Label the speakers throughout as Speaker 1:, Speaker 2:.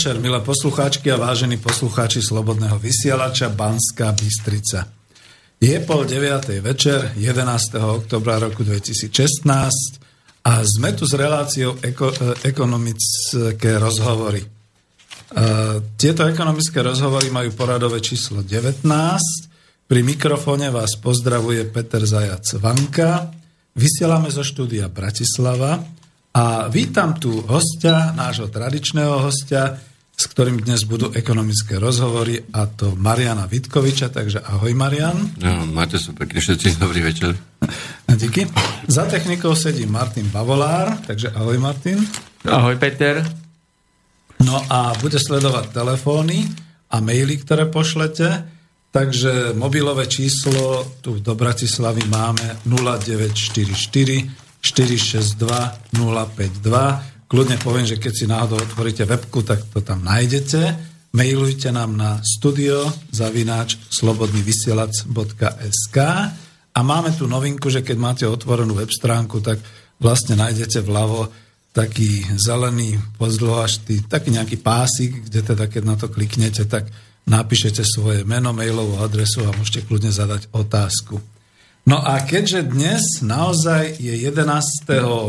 Speaker 1: Večer, milé poslucháčky a vážení poslucháči Slobodného vysielača Banská Bystrica. Je pol 9. večer 11. oktobra roku 2016 a sme tu s reláciou eko, e, ekonomické rozhovory. E, tieto ekonomické rozhovory majú poradové číslo 19. Pri mikrofóne vás pozdravuje Peter Zajac Vanka. Vysielame zo štúdia Bratislava a vítam tu hostia, nášho tradičného hostia, s ktorým dnes budú ekonomické rozhovory, a to Mariana Vitkoviča, takže ahoj Marian.
Speaker 2: No, máte sa pekne všetci, dobrý večer.
Speaker 1: Díky. Za technikou sedí Martin Bavolár, takže ahoj Martin.
Speaker 3: Ahoj Peter.
Speaker 1: No a bude sledovať telefóny a maily, ktoré pošlete. Takže mobilové číslo tu do Bratislavy máme 0944 462 052. Kľudne poviem, že keď si náhodou otvoríte webku, tak to tam nájdete. Mailujte nám na studio zavináč slobodnyvysielac.sk a máme tu novinku, že keď máte otvorenú web stránku, tak vlastne nájdete vľavo taký zelený pozdĺžky, taký nejaký pásik, kde teda keď na to kliknete, tak napíšete svoje meno, mailovú adresu a môžete kľudne zadať otázku. No a keďže dnes naozaj je 11.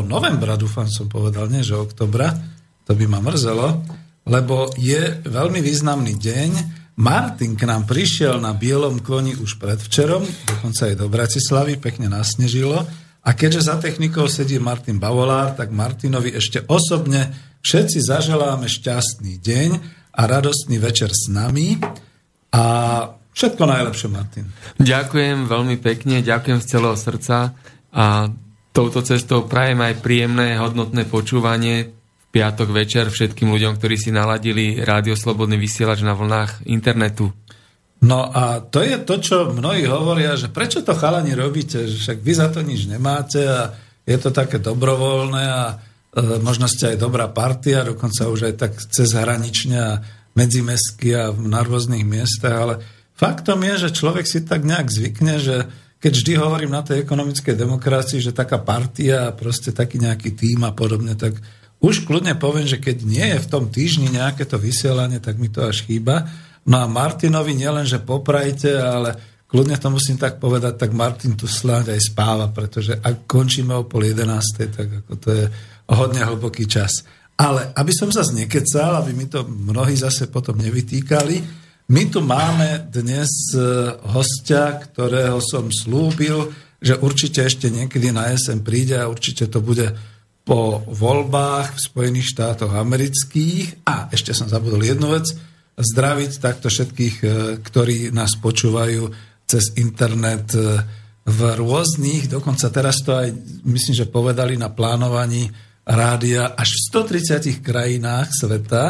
Speaker 1: novembra, dúfam som povedal, nie že oktobra, to by ma mrzelo, lebo je veľmi významný deň. Martin k nám prišiel na bielom koni už predvčerom, dokonca aj do Bratislavy, pekne nasnežilo. A keďže za technikou sedí Martin Bavolár, tak Martinovi ešte osobne všetci zaželáme šťastný deň a radostný večer s nami. A Všetko najlepšie, Martin.
Speaker 3: Ďakujem veľmi pekne, ďakujem z celého srdca a touto cestou prajem aj príjemné, hodnotné počúvanie v piatok večer všetkým ľuďom, ktorí si naladili Rádio Slobodný vysielač na vlnách internetu.
Speaker 1: No a to je to, čo mnohí hovoria, že prečo to chalani robíte, že však vy za to nič nemáte a je to také dobrovoľné a e, možno ste aj dobrá partia, dokonca už aj tak cezhranične a medzimestky a na rôznych miestach, ale Faktom je, že človek si tak nejak zvykne, že keď vždy hovorím na tej ekonomickej demokracii, že taká partia a proste taký nejaký tým a podobne, tak už kľudne poviem, že keď nie je v tom týždni nejaké to vysielanie, tak mi to až chýba. No a Martinovi nielen, že poprajte, ale kľudne to musím tak povedať, tak Martin tu sláď aj spáva, pretože ak končíme o pol jedenástej, tak ako to je hodne hlboký čas. Ale aby som sa znekecal, aby mi to mnohí zase potom nevytýkali, my tu máme dnes e, hostia, ktorého som slúbil, že určite ešte niekedy na jesen príde a určite to bude po voľbách v Spojených štátoch amerických. A ešte som zabudol jednu vec, zdraviť takto všetkých, e, ktorí nás počúvajú cez internet e, v rôznych, dokonca teraz to aj myslím, že povedali na plánovaní rádia až v 130 krajinách sveta,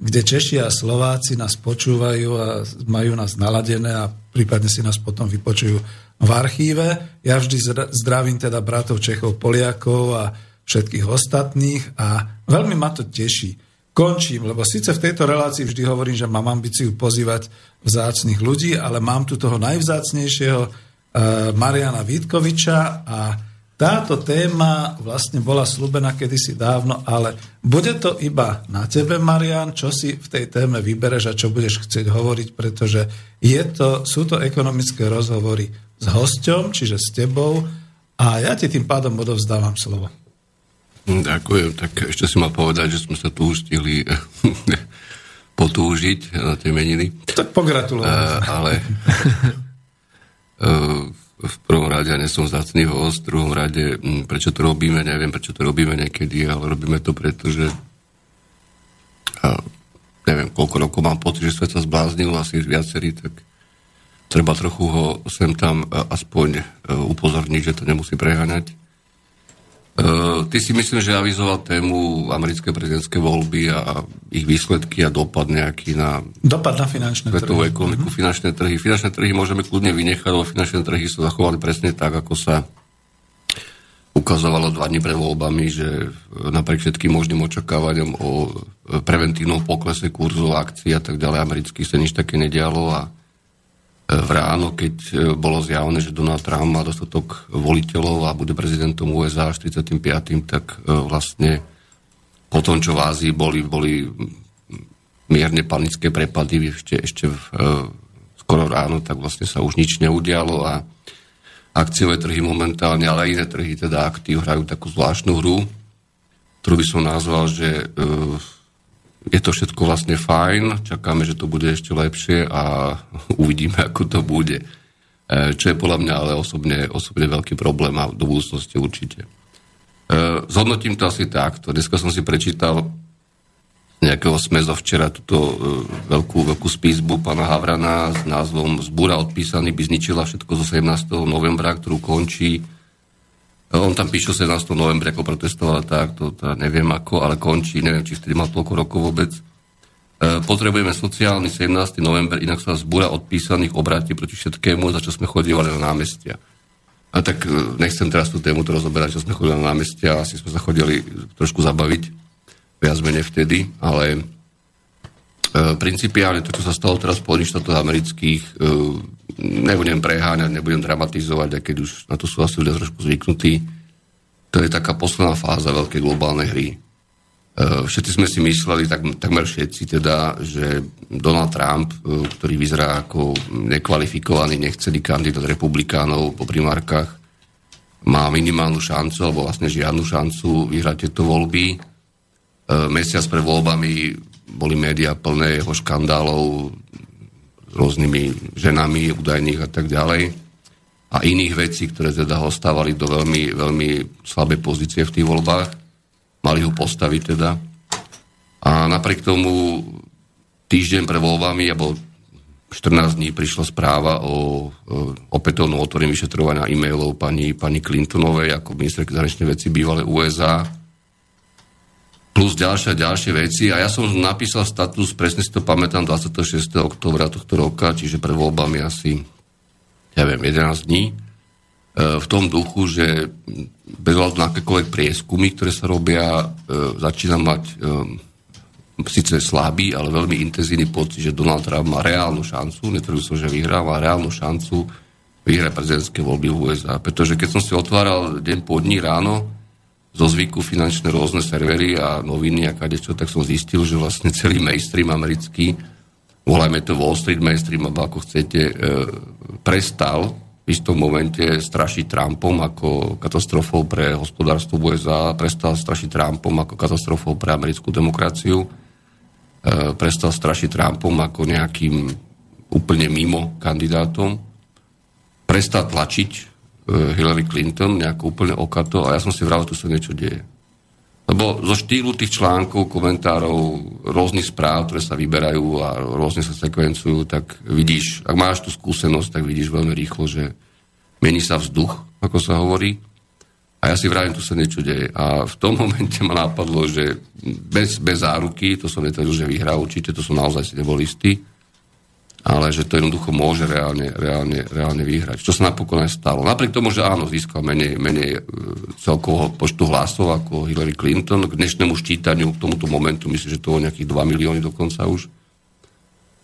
Speaker 1: kde Češi a Slováci nás počúvajú a majú nás naladené a prípadne si nás potom vypočujú v archíve. Ja vždy zdravím teda bratov Čechov, Poliakov a všetkých ostatných a veľmi ma to teší. Končím, lebo síce v tejto relácii vždy hovorím, že mám ambíciu pozývať vzácných ľudí, ale mám tu toho najvzácnejšieho uh, Mariana Vítkoviča a táto téma vlastne bola slúbená kedysi dávno, ale bude to iba na tebe, Marian, čo si v tej téme vybereš a čo budeš chcieť hovoriť, pretože je to, sú to ekonomické rozhovory s hosťom, čiže s tebou a ja ti tým pádom odovzdávam slovo.
Speaker 2: Ďakujem, tak ešte si mal povedať, že sme sa tu už stihli potúžiť na tie meniny.
Speaker 1: Tak pogratulujem. Uh,
Speaker 2: ale uh, v prvom rade, ja nesom zácný host, v druhom rade, hm, prečo to robíme, neviem, prečo to robíme niekedy, ale robíme to preto, že a neviem, koľko rokov mám pocit, že svet sa zbláznil, asi viacerý, tak treba trochu ho sem tam aspoň e, upozorniť, že to nemusí preháňať. Uh, ty si myslím, že avizoval tému americké prezidentské voľby a ich výsledky a dopad nejaký na...
Speaker 1: Dopad na finančné
Speaker 2: trhy. ekonomiku, mm-hmm. finančné trhy. Finančné trhy môžeme kľudne vynechať, lebo finančné trhy sa zachovali presne tak, ako sa ukazovalo dva dní pred voľbami, že napriek všetkým možným očakávaniam o preventívnom poklese kurzov akcií a tak ďalej amerických sa nič také nedialo a v ráno, keď e, bolo zjavné, že Donald Trump má dostatok voliteľov a bude prezidentom USA až 35., tak e, vlastne po tom, čo v Ázii boli, boli mierne panické prepady ešte, ešte v, e, skoro ráno, tak vlastne sa už nič neudialo a akciové trhy momentálne, ale iné trhy, teda aktív, hrajú takú zvláštnu hru, ktorú by som nazval, že e, je to všetko vlastne fajn, čakáme, že to bude ešte lepšie a uvidíme, ako to bude. E, čo je podľa mňa ale osobne, osobne veľký problém a do budúcnosti určite. E, zhodnotím to asi takto. Dneska som si prečítal nejakého smezo včera túto e, veľkú, veľkú spísbu pána Havrana s názvom Zbúra odpísaný by zničila všetko zo 17. novembra, ktorú končí. On tam píše 17. novembra, ako protestoval tak, to, to neviem ako, ale končí, neviem, či vtedy mal toľko rokov vôbec. E, potrebujeme sociálny 17. november, inak sa zbúra odpísaných obráti proti všetkému, za čo sme chodívali na námestia. A tak e, nechcem teraz tú tému to rozoberať, čo sme chodili na námestia, asi sme sa chodili trošku zabaviť viac menej vtedy, ale principiálne to, čo sa stalo teraz v Spojených štátoch amerických, e, nebudem preháňať, nebudem dramatizovať, aj keď už na to sú asi ľudia trošku zvyknutí, to je taká posledná fáza veľkej globálnej hry. E, všetci sme si mysleli, tak, takmer všetci teda, že Donald Trump, e, ktorý vyzerá ako nekvalifikovaný, nechcený kandidát republikánov po primárkach, má minimálnu šancu, alebo vlastne žiadnu šancu vyhrať tieto voľby. E, mesiac pred voľbami boli médiá plné jeho škandálov rôznymi ženami údajných a tak ďalej a iných vecí, ktoré teda ho stávali do veľmi, veľmi slabé pozície v tých voľbách. Mali ho postaviť teda. A napriek tomu týždeň pre voľbami, alebo 14 dní prišla správa o, o opätovnom otvorení vyšetrovania e-mailov pani, pani Clintonovej ako ministerky zahraničnej veci bývalé USA plus ďalšie a ďalšie veci. A ja som napísal status, presne si to pamätám, 26. oktobra tohto roka, čiže pred voľbami asi, ja viem, 11 dní, e, v tom duchu, že bez hľadu na akékoľvek prieskumy, ktoré sa robia, e, začína mať e, síce slabý, ale veľmi intenzívny pocit, že Donald Trump má reálnu šancu, netvrdím som, že vyhrá, má reálnu šancu vyhrať prezidentské voľby v USA. Pretože keď som si otváral deň po dní ráno, zo zvyku finančné rôzne servery a noviny a kadečo, tak som zistil, že vlastne celý mainstream americký, volajme to Wall Street mainstream, alebo ako chcete, e, prestal v istom momente strašiť Trumpom ako katastrofou pre hospodárstvo USA, prestal strašiť Trumpom ako katastrofou pre americkú demokraciu, e, prestal strašiť Trumpom ako nejakým úplne mimo kandidátom, prestal tlačiť Hillary Clinton, nejako úplne okato a ja som si vral, tu sa niečo deje. Lebo zo štýlu tých článkov, komentárov, rôznych správ, ktoré sa vyberajú a rôzne sa sekvencujú, tak vidíš, ak máš tú skúsenosť, tak vidíš veľmi rýchlo, že mení sa vzduch, ako sa hovorí. A ja si vravím, tu sa niečo deje. A v tom momente ma napadlo, že bez, bez záruky, to som netvrdil, že vyhrá určite, to som naozaj si nebol istý, ale že to jednoducho môže reálne, reálne, reálne vyhrať. Čo sa napokon aj stalo. Napriek tomu, že áno, získal menej, menej e, celkového počtu hlasov ako Hillary Clinton, k dnešnému ščítaniu, k tomuto momentu, myslím, že to bolo nejakých 2 milióny dokonca už.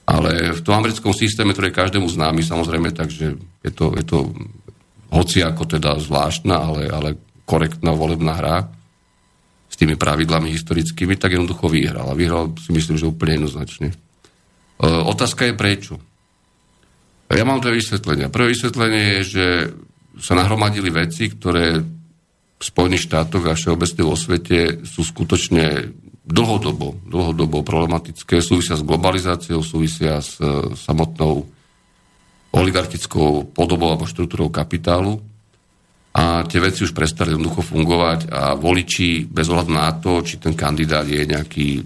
Speaker 2: Ale v tom americkom systéme, ktorý je každému známy, samozrejme, takže je to, je to hoci ako teda zvláštna, ale, ale korektná volebná hra s tými pravidlami historickými, tak jednoducho vyhral. A vyhral si myslím, že úplne jednoznačne. E, otázka je prečo. Ja mám dve vysvetlenia. Prvé vysvetlenie je, že sa nahromadili veci, ktoré v Spojených štátoch a všeobecne vo svete sú skutočne dlhodobo, dlhodobo problematické, súvisia s globalizáciou, súvisia s e, samotnou oligarchickou podobou alebo štruktúrou kapitálu. A tie veci už prestali jednoducho fungovať a voliči bez ohľadu na to, či ten kandidát je nejaký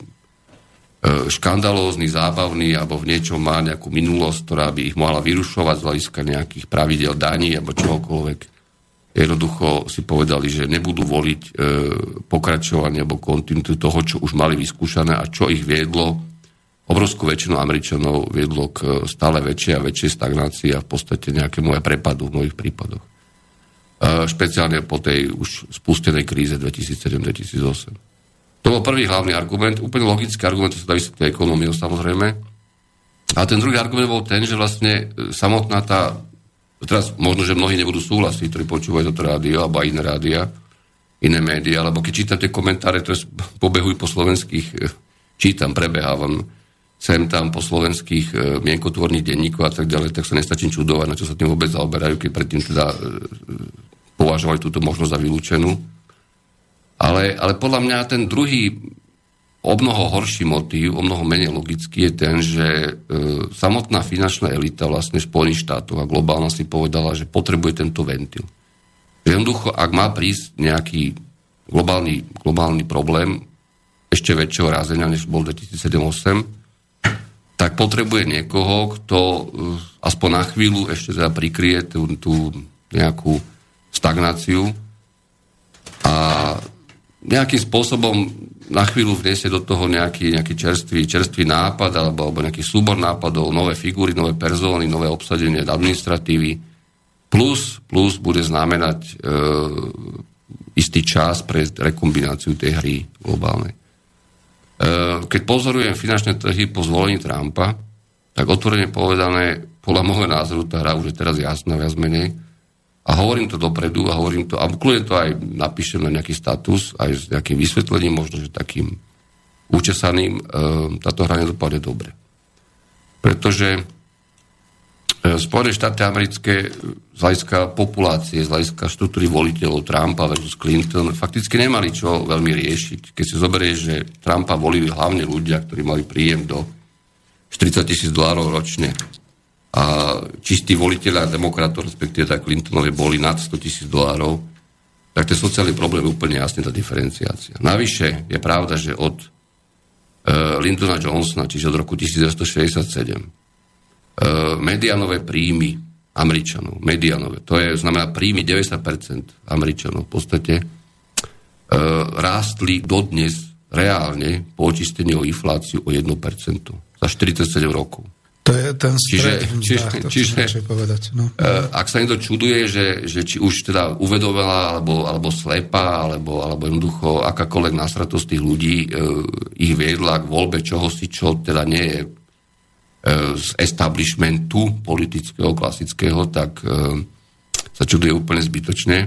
Speaker 2: škandalózny, zábavný alebo v niečom má nejakú minulosť, ktorá by ich mohla vyrušovať z hľadiska nejakých pravidel daní alebo čohokoľvek. Jednoducho si povedali, že nebudú voliť e, pokračovanie alebo kontinuitu toho, čo už mali vyskúšané a čo ich viedlo, obrovskú väčšinu Američanov viedlo k stále väčšej a väčšej stagnácii a v podstate nejakému aj prepadu v mnohých prípadoch. E, špeciálne po tej už spustenej kríze 2007-2008. To bol prvý hlavný argument, úplne logický argument, to sa dá vysvetliť ekonómiou samozrejme. A ten druhý argument bol ten, že vlastne e, samotná tá, teraz možno, že mnohí nebudú súhlasiť, ktorí počúvajú toto rádio, alebo aj iné rádia, iné médiá, alebo keď čítam tie komentáre, ktoré pobehujú po slovenských, e, čítam, prebehávam, sem tam po slovenských e, mienkotvorných denníkov a tak ďalej, tak sa nestačím čudovať, na čo sa tým vôbec zaoberajú, keď predtým teda považovali túto možnosť za vylúčenú. Ale, ale podľa mňa ten druhý o mnoho horší motív, o mnoho menej logický je ten, že e, samotná finančná elita vlastne Spojených štátov a globálna si povedala, že potrebuje tento ventil. Jednoducho, ak má prísť nejaký globálny, globálny problém ešte väčšieho rázenia, než bol 2007 tak potrebuje niekoho, kto eh, aspoň na chvíľu ešte teda prikrie tú, tú nejakú stagnáciu a nejakým spôsobom na chvíľu vniesie do toho nejaký, nejaký čerstvý, čerstvý nápad alebo, alebo nejaký súbor nápadov, nové figúry, nové persóny, nové obsadenie administratívy, plus, plus bude znamenať e, istý čas pre rekombináciu tej hry globálnej. Eh, keď pozorujem finančné trhy po zvolení Trumpa, tak otvorene povedané, podľa môjho názoru tá hra už je teraz jasná viac menej. A hovorím to dopredu a hovorím to, a kľudne to aj napíšem na nejaký status, aj s nejakým vysvetlením, možno, že takým účesaným, eh, táto hra nedopadne dobre. Pretože E, Spojené štáty americké z hľadiska populácie, z hľadiska štruktúry voliteľov Trumpa versus Clinton fakticky nemali čo veľmi riešiť. Keď si zoberie, že Trumpa volili hlavne ľudia, ktorí mali príjem do 40 tisíc dolárov ročne a čistí voliteľa demokratov, respektíve tak Clintonovi boli nad 100 tisíc dolárov, tak ten sociálny problém je úplne jasný, tá diferenciácia. Navyše je pravda, že od uh, Lyndona Johnsona, čiže od roku 1967, Eh, medianové príjmy Američanov, medianové, to je, znamená príjmy 90% Američanov v podstate, e, rástli dodnes reálne po očistení o infláciu o 1% za 47 rokov.
Speaker 1: To je ten
Speaker 2: stred, čiže, čiže, čiže povedať. No. E, ak sa niekto čuduje, že, že či už teda uvedomila, alebo, alebo slepá, alebo, alebo jednoducho akákoľvek násratosť tých ľudí e, ich viedla k voľbe čohosi, čo teda nie je E, z establishmentu politického, klasického, tak e, sa čuduje úplne zbytočne.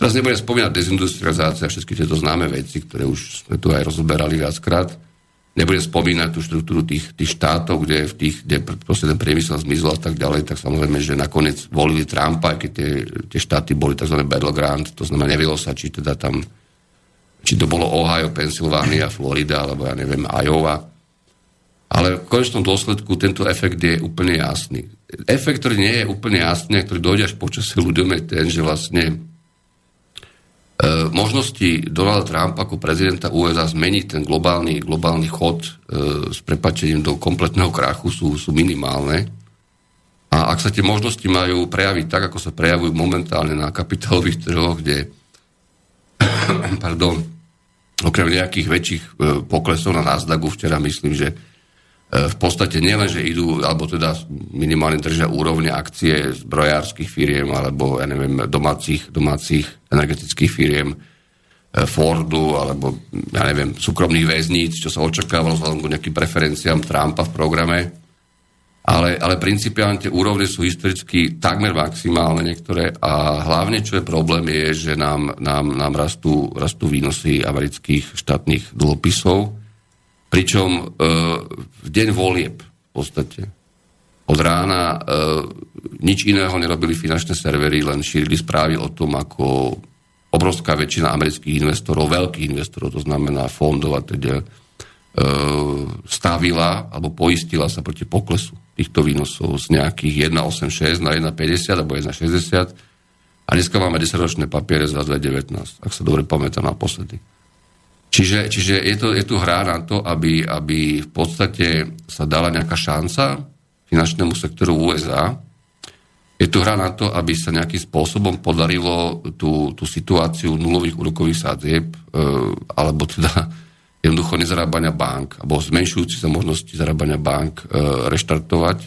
Speaker 2: Teraz nebudem spomínať dezindustrializácia a všetky tieto známe veci, ktoré už sme tu aj rozoberali viackrát. Nebudem spomínať tú štruktúru tých, tých štátov, kde, v tých, kde proste ten priemysel zmizol a tak ďalej, tak samozrejme, že nakoniec volili Trumpa, aj keď tie, tie štáty boli tzv. battleground, to znamená, nevedelo sa, či teda tam či to bolo Ohio, Pennsylvania, Florida, alebo ja neviem, Iowa ale v konečnom dôsledku tento efekt je úplne jasný. Efekt, ktorý nie je úplne jasný, a ktorý dojde až počasie ľuďom, je ten, že vlastne možnosti Donalda Trumpa ako prezidenta USA zmeniť ten globálny, globálny chod e, s prepačením do kompletného krachu sú, sú minimálne. A ak sa tie možnosti majú prejaviť tak, ako sa prejavujú momentálne na kapitálových trhoch, kde pardon, okrem nejakých väčších e, poklesov na Nasdaqu, včera myslím, že E, v podstate nielen, že idú, alebo teda minimálne držia úrovne akcie zbrojárskych firiem alebo, ja neviem, domácich, domácich energetických firiem, e, Fordu alebo, ja neviem, súkromných väzníc, čo sa očakávalo vzhľadom k nejakým preferenciám Trumpa v programe. Ale, ale principiálne tie úrovne sú historicky takmer maximálne niektoré a hlavne, čo je problém, je, že nám, nám, nám rastú, rastú výnosy amerických štátnych dlhopisov, Pričom e, v deň volieb v podstate od rána e, nič iného nerobili finančné servery, len šírili správy o tom, ako obrovská väčšina amerických investorov, veľkých investorov, to znamená fondov a teda, e, stavila alebo poistila sa proti poklesu týchto výnosov z nejakých 1,86 na 1,50 alebo 1,60 a dneska máme 10-ročné papiere za 2019, ak sa dobre pamätám naposledy. Čiže, čiže je, to, je tu hra na to, aby, aby v podstate sa dala nejaká šanca finančnému sektoru USA. Je tu hra na to, aby sa nejakým spôsobom podarilo tú, tú situáciu nulových úrokových sádzieb, e, alebo teda jednoducho nezarábania bank, alebo zmenšujúci sa možnosti zarábania bank e, reštartovať.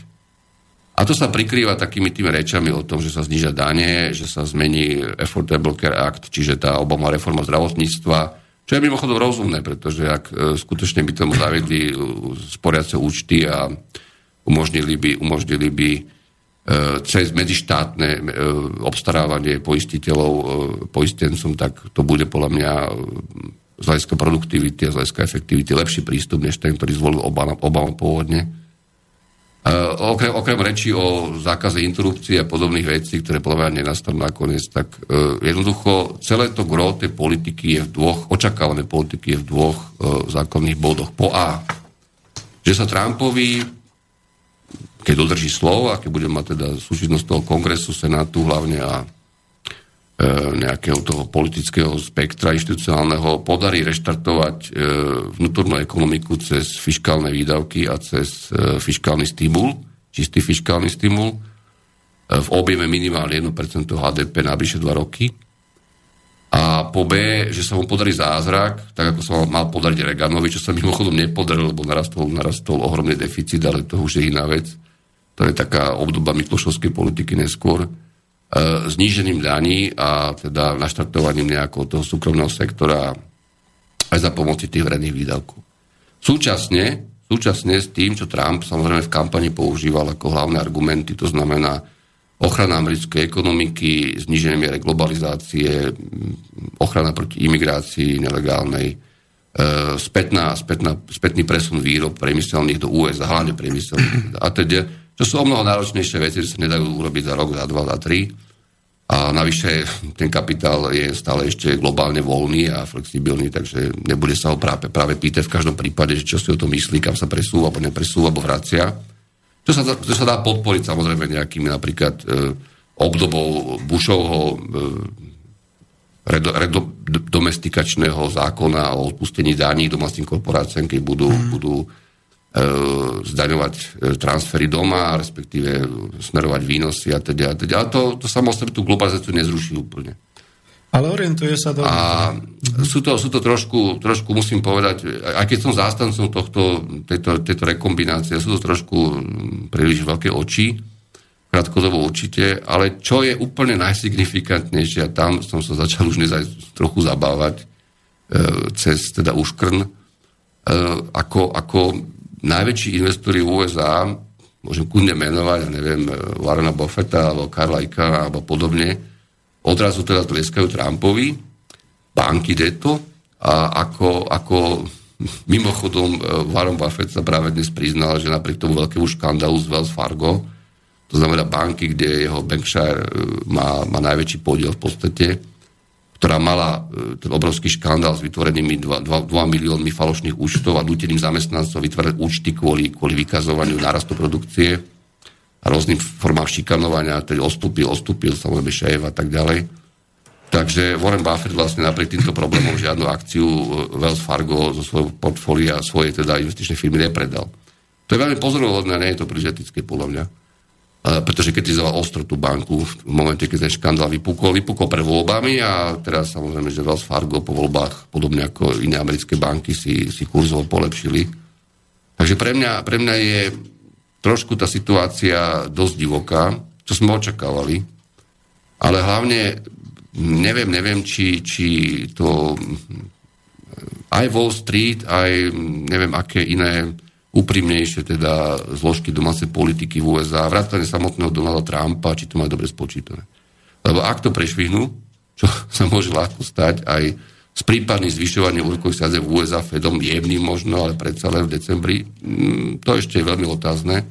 Speaker 2: A to sa prikrýva takými tými rečami o tom, že sa znižia dane, že sa zmení Affordable Care Act, čiže tá Obama reforma zdravotníctva, čo je mimochodom rozumné, pretože ak e, skutočne by tomu zavedli e, sporiace účty a umožnili by, umožnili by e, cez medzištátne obstarávanie poistiteľov poistencom, tak to bude podľa mňa z hľadiska produktivity a z hľadiska efektivity lepší prístup, než ten, ktorý zvolil Obama, Obama pôvodne. Uh, okrem, okrem reči o zákaze interrupcie a podobných vecí, ktoré podľa mňa nenastanú nakoniec, tak uh, jednoducho celé to gro tej politiky je v dvoch, očakávané politiky je v dvoch uh, základných bodoch. Po A, že sa Trumpovi, keď dodrží slovo a keď bude mať teda súčinnosť toho kongresu, senátu hlavne a nejakého toho politického spektra inštitucionálneho podarí reštartovať e, vnútornú ekonomiku cez fiskálne výdavky a cez e, fiskálny stimul, čistý fiskálny stimul v objeme minimálne 1% HDP na bližšie 2 roky. A po B, že sa mu podarí zázrak, tak ako sa mal podariť Reganovi, čo sa mimochodom nepodarilo, lebo narastol, narastol ohromný deficit, ale to už je iná vec. To je taká obdoba Miklošovskej politiky neskôr E, znížením daní a teda naštartovaním nejakého toho súkromného sektora aj za pomoci tých verejných výdavkov. Súčasne, súčasne s tým, čo Trump samozrejme v kampani používal ako hlavné argumenty, to znamená ochrana americkej ekonomiky, zníženie miere globalizácie, ochrana proti imigrácii nelegálnej, e, spätná, spätná, spätný presun výrob priemyselných do USA, hlavne priemyselných a teda, čo sú o mnoho náročnejšie veci, že sa nedajú urobiť za rok, za dva, za tri a navyše ten kapitál je stále ešte globálne voľný a flexibilný, takže nebude sa ho práve, práve pýtať v každom prípade, že čo si o to myslí, kam sa presúva, alebo nepresúva, alebo vracia. To sa, to sa dá podporiť samozrejme nejakými napríklad e, obdobou Bushovho e, redo, redo, domestikačného zákona o odpustení daní domácim korporáciám, keď budú, mm. budú zdaňovať e, transfery doma, respektíve smerovať výnosy a teda. A, teda. a to, to samozrejme tú globalizáciu nezruší úplne.
Speaker 1: Ale orientuje sa do...
Speaker 2: A sú to, sú to trošku, trošku, musím povedať, aj keď som zástancom tohto, tejto, tejto rekombinácie, sú to trošku príliš veľké oči, krátkodobo určite, ale čo je úplne najsignifikantnejšie, a tam som sa začal už nezaj trochu zabávať, e, cez teda Uškrn, e, ako, ako najväčší investori v USA, môžem kudne menovať, ja neviem, Warrena Buffetta alebo Karla Ika alebo podobne, odrazu teda tleskajú Trumpovi, banky deto a ako, ako mimochodom e, Warren Buffett sa práve dnes priznal, že napriek tomu veľkému škandálu z Wells Fargo, to znamená banky, kde jeho Bankshire e, má, má najväčší podiel v podstate, ktorá mala e, ten obrovský škandál s vytvorenými 2, 2, 2 miliónmi falošných účtov a nuteným zamestnancov vytvárať účty kvôli, kvôli vykazovaniu nárastu produkcie a rôznym formám šikanovania, ktorý ostúpil, ostúpil samozrejme šéf a tak ďalej. Takže Warren Buffett vlastne napriek týmto problémom žiadnu akciu e, Wells Fargo zo svojho portfólia, svojej teda investičnej firmy nepredal. To je veľmi pozorovodné, nie je to príliš etické podľa mňa pretože kritizoval ostro tú banku v momente, keď ten škandál vypukol. Vypukol pre voľbami a teraz samozrejme, že Wells Fargo po voľbách, podobne ako iné americké banky, si, si kurzovo polepšili. Takže pre mňa, pre mňa je trošku tá situácia dosť divoká, čo sme očakávali, ale hlavne neviem, neviem, či, či to aj Wall Street, aj neviem, aké iné úprimnejšie teda zložky domácej politiky v USA, vrátane samotného Donalda Trumpa, či to majú dobre spočítané. Lebo ak to prešvihnú, čo sa môže ľahko stať aj s prípadným zvyšovaním úrokových sadzieb v USA Fedom jemným možno, ale predsa len v decembri, mm, to ešte je veľmi otázne,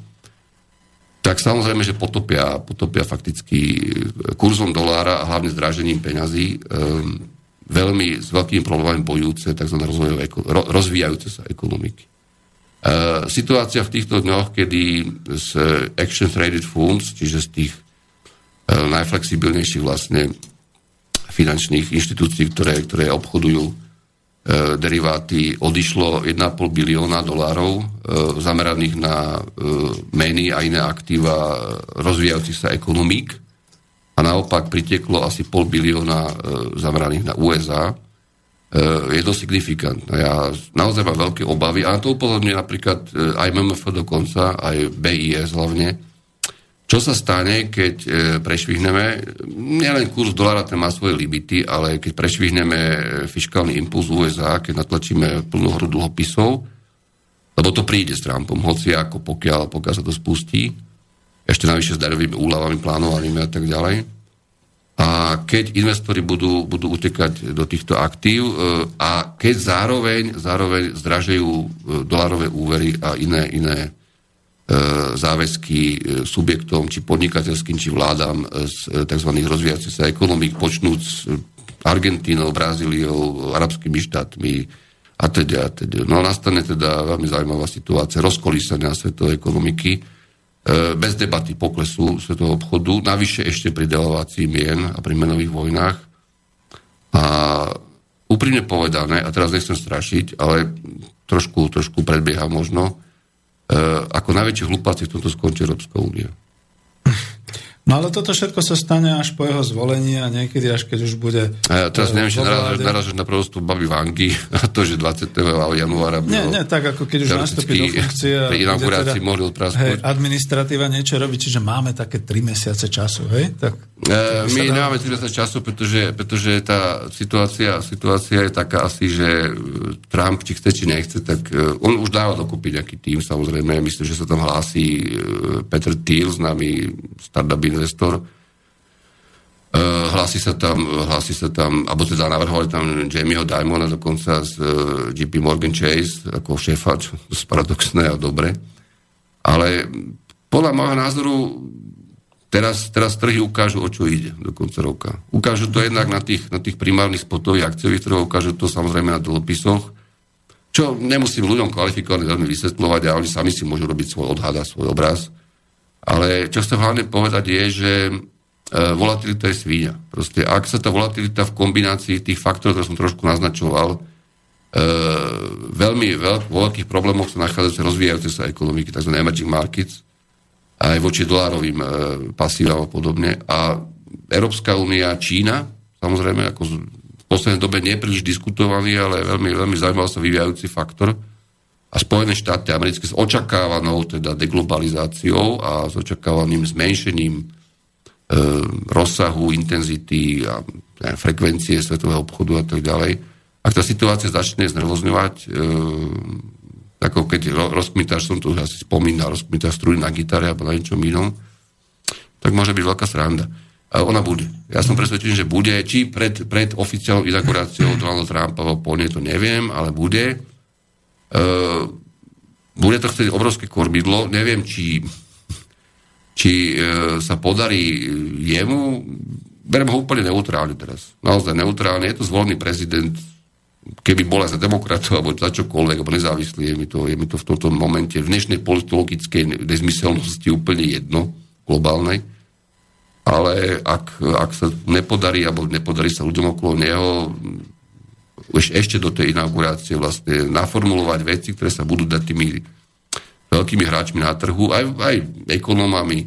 Speaker 2: tak samozrejme, že potopia, potopia fakticky kurzom dolára a hlavne zdražením peňazí um, veľmi s veľkými problémami bojujúce tzv. rozvíjajúce sa ekonomiky. Uh, situácia v týchto dňoch, kedy z Action Traded Funds, čiže z tých uh, najflexibilnejších vlastne finančných inštitúcií, ktoré, ktoré obchodujú deriváty, odišlo 1,5 bilióna dolárov zameraných na meny a iné aktíva rozvíjajúcich sa ekonomík. A naopak pritieklo asi pol bilióna zameraných na USA je to signifikantné. Ja naozaj mám veľké obavy a to upozorňuje napríklad e, aj MMF dokonca, aj BIS hlavne. Čo sa stane, keď e, prešvihneme, nielen kurz dolára ten má svoje limity, ale keď prešvihneme fiskálny impuls USA, keď natlačíme plnú hru dlhopisov, lebo to príde s Trumpom, hoci ako pokiaľ, pokiaľ sa to spustí, ešte navyše s darovými úľavami plánovanými a tak ďalej, a keď investori budú, budú utekať do týchto aktív e, a keď zároveň, zároveň zdražejú e, dolarové úvery a iné, iné e, záväzky subjektom, či podnikateľským, či vládam z tzv. rozvíjacích sa ekonomík, počnúť s Argentínou, Brazíliou, arabskými štátmi a teda, a teda. No nastane teda veľmi zaujímavá situácia rozkolísania svetovej ekonomiky, bez debaty poklesu svetového obchodu, navyše ešte pri devalvácii mien a pri menových vojnách. A úprimne povedané, a teraz nechcem strašiť, ale trošku, trošku predbieha možno, e, ako najväčšie hlupáci v tomto skončí Európska únia.
Speaker 1: No ale toto všetko sa stane až po jeho zvolení a niekedy až keď už bude...
Speaker 2: A ja teraz neviem, či narážaš na prostu baby Vangy a to, že 20. januára...
Speaker 1: Nie, nie, tak ako keď už nastúpi do funkcie a
Speaker 2: pri inaugurácii teda, mohli
Speaker 1: hej, administratíva niečo robí, čiže máme také 3 mesiace času, hej? Tak,
Speaker 2: e, my dá... nemáme 3 mesiace času, pretože, pretože tá situácia, situácia je taká asi, že e, Trump, či chce, či nechce, tak e, on už dáva dokúpiť nejaký tým, samozrejme. Myslím, že sa tam hlási e, Peter Thiel, známy startup investor. Uh, hlási sa tam, hlási sa tam, alebo teda navrhovali tam Jamieho Dimona dokonca z uh, e, JP Morgan Chase ako šéfa, čo je paradoxné a dobre. Ale podľa môjho názoru teraz, teraz trhy ukážu, o čo ide do konca roka. Ukážu to jednak na tých, na tých primárnych spotových akciových trhoch, ukážu to samozrejme na dlhopisoch, čo nemusím ľuďom kvalifikovane veľmi vysvetľovať a oni sami si môžu robiť svoj odhad a svoj obraz. Ale čo chcem hlavne povedať je, že e, volatilita je svíňa. Proste ak sa tá volatilita v kombinácii tých faktorov, ktoré som trošku naznačoval, e, veľmi veľk, veľkých problémoch sa nachádzajú rozvíjajúce sa ekonomiky, tzv. emerging markets, aj voči dolárovým e, pasívam a podobne. A Európska únia, Čína, samozrejme, ako v poslednej dobe nepríliš diskutovaný, ale veľmi, veľmi zaujímavý sa vyvíjajúci faktor, a Spojené štáty americké s očakávanou teda deglobalizáciou a s očakávaným zmenšením e, rozsahu, intenzity a ne, frekvencie svetového obchodu a tak ďalej. Ak tá situácia začne znervozňovať, e, ako keď rozkmitáš, som tu asi spomínal, rozkmitáš strúny na gitare alebo na niečom inom, tak môže byť veľká sranda. A ona bude. Ja som presvedčený, že bude, či pred, pred oficiálnou inauguráciou Donalda Trumpa, po nie, to neviem, ale bude bude to chcieť obrovské kormidlo. Neviem, či, či uh, sa podarí jemu. Berem ho úplne neutrálne teraz. Naozaj neutrálne. Je to zvolený prezident. Keby bola za demokratov alebo za čokoľvek, alebo nezávislý, je mi to, je mi to v tomto momente v dnešnej politologickej nezmyselnosti úplne jedno, globálnej. Ale ak, ak sa nepodarí, alebo nepodarí sa ľuďom okolo neho už ešte do tej inaugurácie vlastne naformulovať veci, ktoré sa budú dať tými veľkými hráčmi na trhu, aj, aj ekonomami e,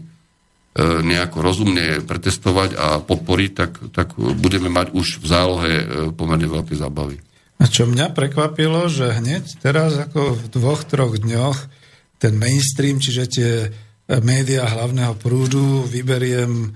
Speaker 2: nejako rozumne pretestovať a podporiť, tak, tak budeme mať už v zálohe e, pomerne veľké zábavy.
Speaker 1: A čo mňa prekvapilo, že hneď teraz ako v dvoch, troch dňoch ten mainstream, čiže tie e, médiá hlavného prúdu, vyberiem e,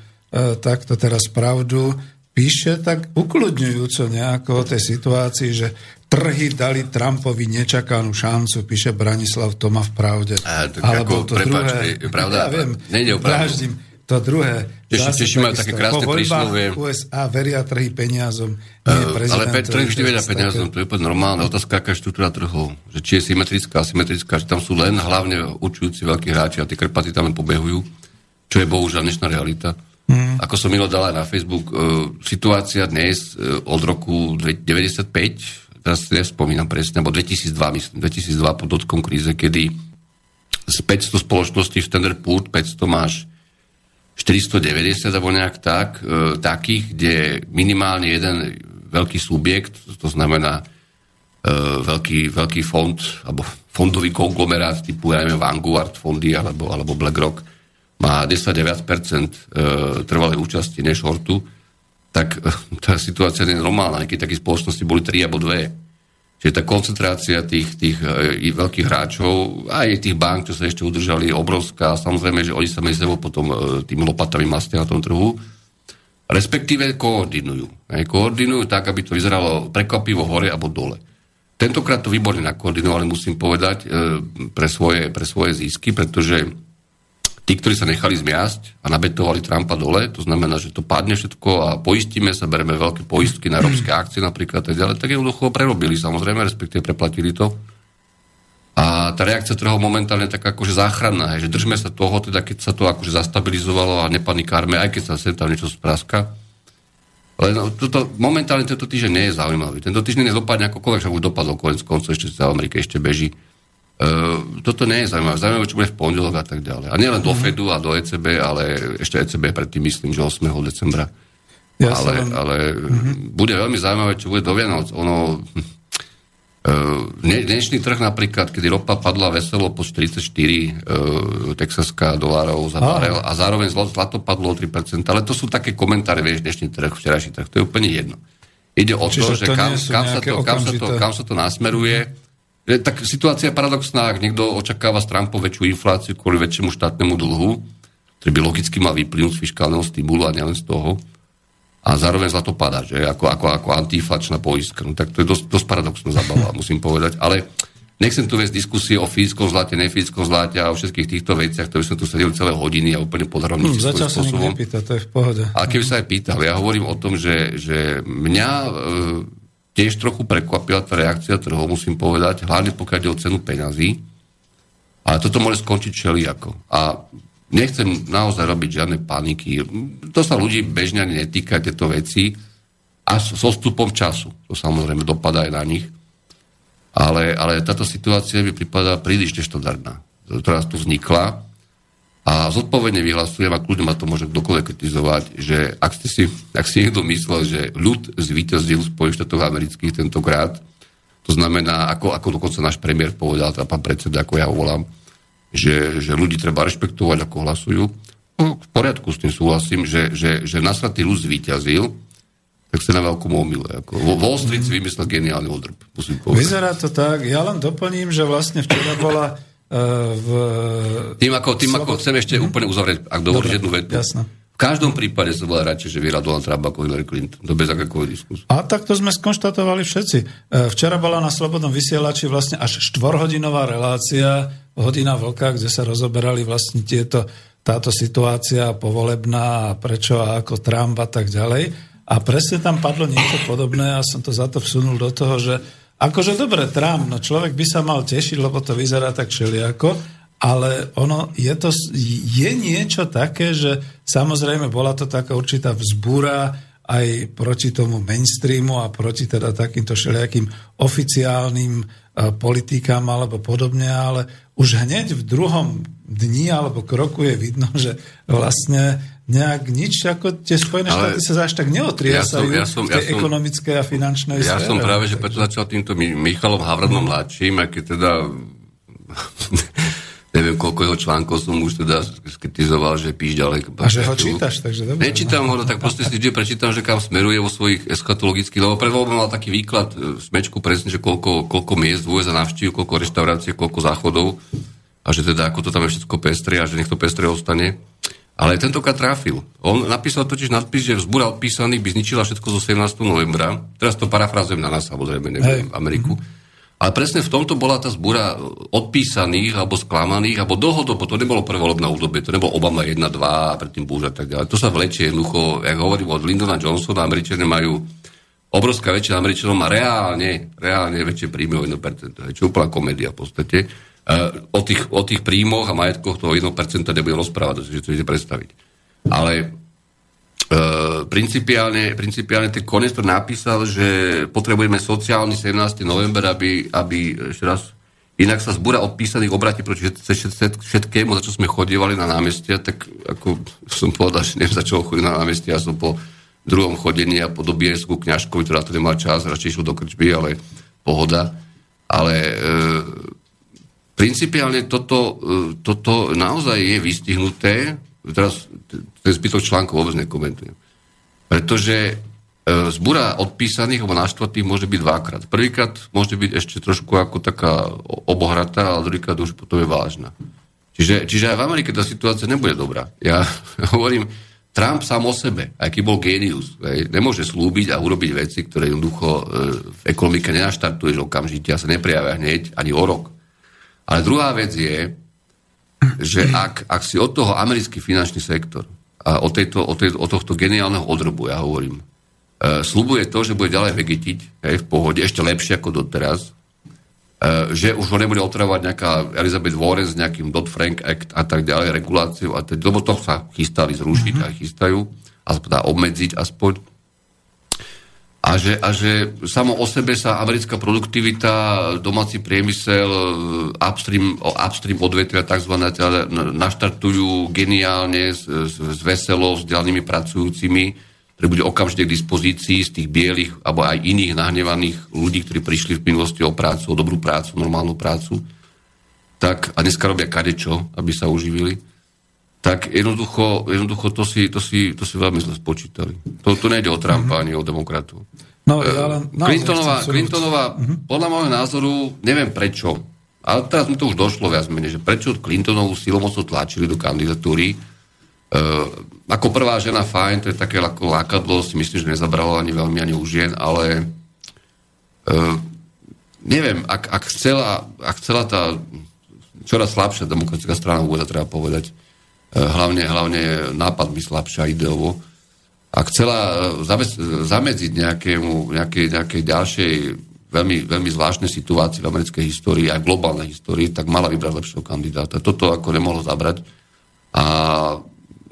Speaker 1: takto teraz pravdu, píše tak ukludňujúco nejako o tej situácii, že trhy dali Trumpovi nečakanú šancu, píše Branislav Toma v Pravde.
Speaker 2: A, tak Alebo ako, to prepáč, druhé, pravda, ja viem, nejde o pravdu.
Speaker 1: To druhé.
Speaker 2: Teši, teši majú také krásne príslovie.
Speaker 1: USA veria trhy peniazom.
Speaker 2: Nie uh, ale pe, trhy vždy veria peniazom, to je úplne normálne. Otázka, aká štruktúra trhov. Že či je symetrická, asymetrická, že tam sú len hlavne určujúci veľkí hráči a tie krpaty tam len pobehujú, čo je bohužiaľ dnešná realita. Mm. Ako som milo dal aj na Facebook, uh, situácia dnes uh, od roku 95, teraz si nespomínam presne, alebo 2002, myslím, 2002 po dotkom kríze, kedy z 500 spoločností Standard Poor's 500 máš 490 alebo nejak tak, uh, takých, kde minimálne jeden veľký subjekt, to znamená uh, veľký, veľký fond, alebo fondový konglomerát typu, ja neviem, Vanguard fondy alebo, alebo BlackRock, má 10 viac percent e, trvalej účasti než tak e, tá situácia je normálna, keď také spoločnosti boli 3 alebo 2. Čiže tá koncentrácia tých, tých e, veľkých hráčov, aj tých bank, čo sa ešte udržali, je obrovská. Samozrejme, že oni sa medzi sebou potom tými lopatami mastia na tom trhu. Respektíve koordinujú. Aj, koordinujú tak, aby to vyzeralo prekvapivo hore alebo dole. Tentokrát to výborne nakoordinovali, musím povedať, pre svoje, pre svoje zisky, pretože tí, ktorí sa nechali zmiasť a nabetovali Trumpa dole, to znamená, že to padne všetko a poistíme sa, bereme veľké poistky na európske akcie napríklad tak ďalej, tak jednoducho prerobili samozrejme, respektíve preplatili to. A tá reakcia trhov momentálne tak akože záchranná, že držme sa toho, teda keď sa to akože zastabilizovalo a nepanikárme, aj keď sa sem tam niečo spraska. Ale no, toto, momentálne tento týždeň nie je zaujímavý. Tento týždeň nedopadne akokoľvek, však už dopadol konec koncov, ešte sa v Amerike ešte beží toto nie je zaujímavé. Zaujímavé, čo bude v pondelok a tak ďalej. A nielen do mhm. Fedu a do ECB, ale ešte ECB predtým myslím, že 8. decembra. Ja ale len... ale uh-huh. bude veľmi zaujímavé, čo bude do Vianoc. Ono, uh, dnešný trh napríklad, kedy ropa padla veselo po 44 uh, texaská dolárov za barel a zároveň zlato padlo o 3%, ale to sú také komentáre, vieš, dnešný trh, včerajší trh, to je úplne jedno. Ide o Čiže to, že to kam, kam, sa to, kam, sa to, kam sa to nasmeruje, tak situácia je paradoxná, ak niekto očakáva z Trumpu väčšiu infláciu kvôli väčšiemu štátnemu dlhu, ktorý by logicky mal vyplynúť z fiskálneho stimulu a nielen z toho, a zároveň zlato padá, že ako, ako, ako antiinflačná poistka. No, tak to je dosť, dosť paradoxná zabava, musím povedať. Ale nechcem tu viesť diskusie o fyzickom zlate, nefyzickom zlate a o všetkých týchto veciach, ktoré sme tu sedeli celé hodiny a úplne podrobne.
Speaker 1: Hmm, zatiaľ sa nikto nepýta, to je v pohode.
Speaker 2: A keby sa aj pýtal, ja hovorím o tom, že, že mňa e, tiež trochu prekvapila tá reakcia trhov, musím povedať, hlavne pokiaľ ide o cenu peňazí. Ale toto môže skončiť všelijako. A nechcem naozaj robiť žiadne paniky. To sa ľudí bežne netýka, tieto veci. A so stupom času. To samozrejme dopadá aj na nich. Ale, ale táto situácia mi pripadá príliš neštandardná, ktorá tu vznikla a zodpovedne vyhlasujem, a kľudne ma to môže kdokoľvek kritizovať, že ak, ste si, ak si niekto myslel, že ľud zvýťazil Spojených štátoch amerických tentokrát, to znamená, ako, ako dokonca náš premiér povedal, teda pán predseda, ako ja ho volám, že, že ľudí treba rešpektovať, ako hlasujú. No, v poriadku s tým súhlasím, že, že, že nasratý ľud zvýťazil, tak sa na veľkom omyle. Ako Wall Street si vymyslel geniálny odrb, musím povedať.
Speaker 1: Vyzerá to tak. Ja len doplním, že vlastne včera bola v...
Speaker 2: Tým ako, tým ako chcem ešte mm-hmm. úplne uzavrieť, ak dovolíš jednu vetu.
Speaker 1: Jasno.
Speaker 2: V každom prípade sa bola radšej, že vyhral Donald Trump ako Hillary Clinton. To bez akékoľvek diskusie.
Speaker 1: A tak to sme skonštatovali všetci. E, včera bola na Slobodnom vysielači vlastne až štvorhodinová relácia Hodina vlka, kde sa rozoberali vlastne tieto, táto situácia povolebná a prečo a ako Trump a tak ďalej. A presne tam padlo niečo podobné a som to za to vsunul do toho, že Akože dobre, Trump, no človek by sa mal tešiť, lebo to vyzerá tak všelijako, ale ono je, to, je niečo také, že samozrejme bola to taká určitá vzbúra aj proti tomu mainstreamu a proti teda takýmto všelijakým oficiálnym uh, politikám alebo podobne, ale už hneď v druhom dni alebo kroku je vidno, že vlastne nejak nič, ako tie Spojené štáty sa až tak neotriesajú ja som, ja som, v ja som, ekonomickej a finančnej
Speaker 2: Ja sfére, som práve, že preto začal týmto Michalom Havranom mladším, a keď teda neviem, koľko jeho článkov som už teda skritizoval, že píš ďalej.
Speaker 1: A že ho čítaš, takže dobre.
Speaker 2: Nečítam ho, no, tak proste si vždy prečítam, že kam smeruje vo svojich eschatologických, lebo pred mal taký výklad v e, smečku presne, že koľko, koľko miest v USA navštív, koľko reštaurácií, koľko záchodov a že teda ako to tam je všetko pestre a že nech to pestre ostane. Ale tentokrát trafil. On napísal totiž nadpis, že vzbúra odpísaných by zničila všetko zo 17. novembra. Teraz to parafrazujem na nás, samozrejme, neviem, hey. Ameriku. Ale presne v tomto bola tá zbúra odpísaných alebo sklamaných, alebo dlhodobo, to nebolo prevolebné obdobie, to nebolo Obama 1, 2 a predtým Bush a tak ďalej. To sa vlečie jednoducho, jak hovorím od Lyndona Johnsona, Američania majú obrovská väčšina Američanov má reálne, reálne väčšie príjmy o 1%, čo je úplná komédia v podstate o tých, o tých príjmoch a majetkoch toho 1% nebudem rozprávať, to ide predstaviť. Ale e, principiálne, principiálne ten konec to napísal, že potrebujeme sociálny 17. november, aby, aby ešte raz, inak sa zbúra odpísaných obratí proti všetkému, za čo sme chodievali na námestia, tak ako som povedal, že neviem, za čo chodím na námestia, ja som po druhom chodení a po dobiersku kňažkovi, ktorá to nemá čas, radšej išiel do krčby, ale pohoda. Ale e, principiálne toto, e, toto naozaj je vystihnuté, teraz ten zbytok článku vôbec nekomentujem, pretože e, zbúra odpísaných alebo naštvatých môže byť dvakrát. Prvýkrát môže byť ešte trošku ako taká obohratá, ale druhýkrát už potom je vážna. Čiže, čiže aj v Amerike tá situácia nebude dobrá. Ja hovorím, Trump sám o sebe, keď bol génius, nemôže slúbiť a urobiť veci, ktoré jednoducho e, v ekonomike nenaštartuješ okamžite a sa neprijavia hneď ani o rok. Ale druhá vec je, že ak, ak si od toho americký finančný sektor a od, tejto, od, tejto, od tohto geniálneho odrobu, ja hovorím, uh, slubuje to, že bude ďalej vegetiť hej, v pohode, ešte lepšie ako doteraz, uh, že už ho nebude otravovať nejaká Elizabeth Warren s nejakým Dodd-Frank Act a tak ďalej, reguláciou, a teď, lebo to sa chystali zrušiť mm-hmm. a chystajú, aspoň obmedziť aspoň a že, a že samo o sebe sa americká produktivita, domáci priemysel, upstream, upstream odvetvia tzv. Teda naštartujú geniálne s, s, veselo, s ďalnými pracujúcimi, ktorí bude okamžite k dispozícii z tých bielých alebo aj iných nahnevaných ľudí, ktorí prišli v minulosti o prácu, o dobrú prácu, normálnu prácu. Tak, a dneska robia kadečo, aby sa uživili tak jednoducho, jednoducho to, si, to, si, to si veľmi zle spočítali. To, to nejde o Trumpa mm-hmm. ani o demokratov. No, ja len Clintonová, Clintonová mm-hmm. podľa môjho názoru, neviem prečo, ale teraz mi to už došlo viac menej, že prečo Clintonovú silomocou tlačili do kandidatúry. Uh, ako prvá žena fajn, to je také ako lákadlo, si myslím, že nezabralo ani veľmi ani u žien, ale uh, neviem, ak, ak, chcela, ak chcela tá čoraz slabšia demokratická strana USA, treba povedať, Eh, hlavne, hlavne nápad mi slabšia ideovo. A chcela eh, zamedziť nejakému, nejakej, nejakej ďalšej veľmi, veľmi zvláštnej situácii v americkej histórii, v globálnej histórii, tak mala vybrať lepšieho kandidáta. Toto ako nemohlo zabrať. A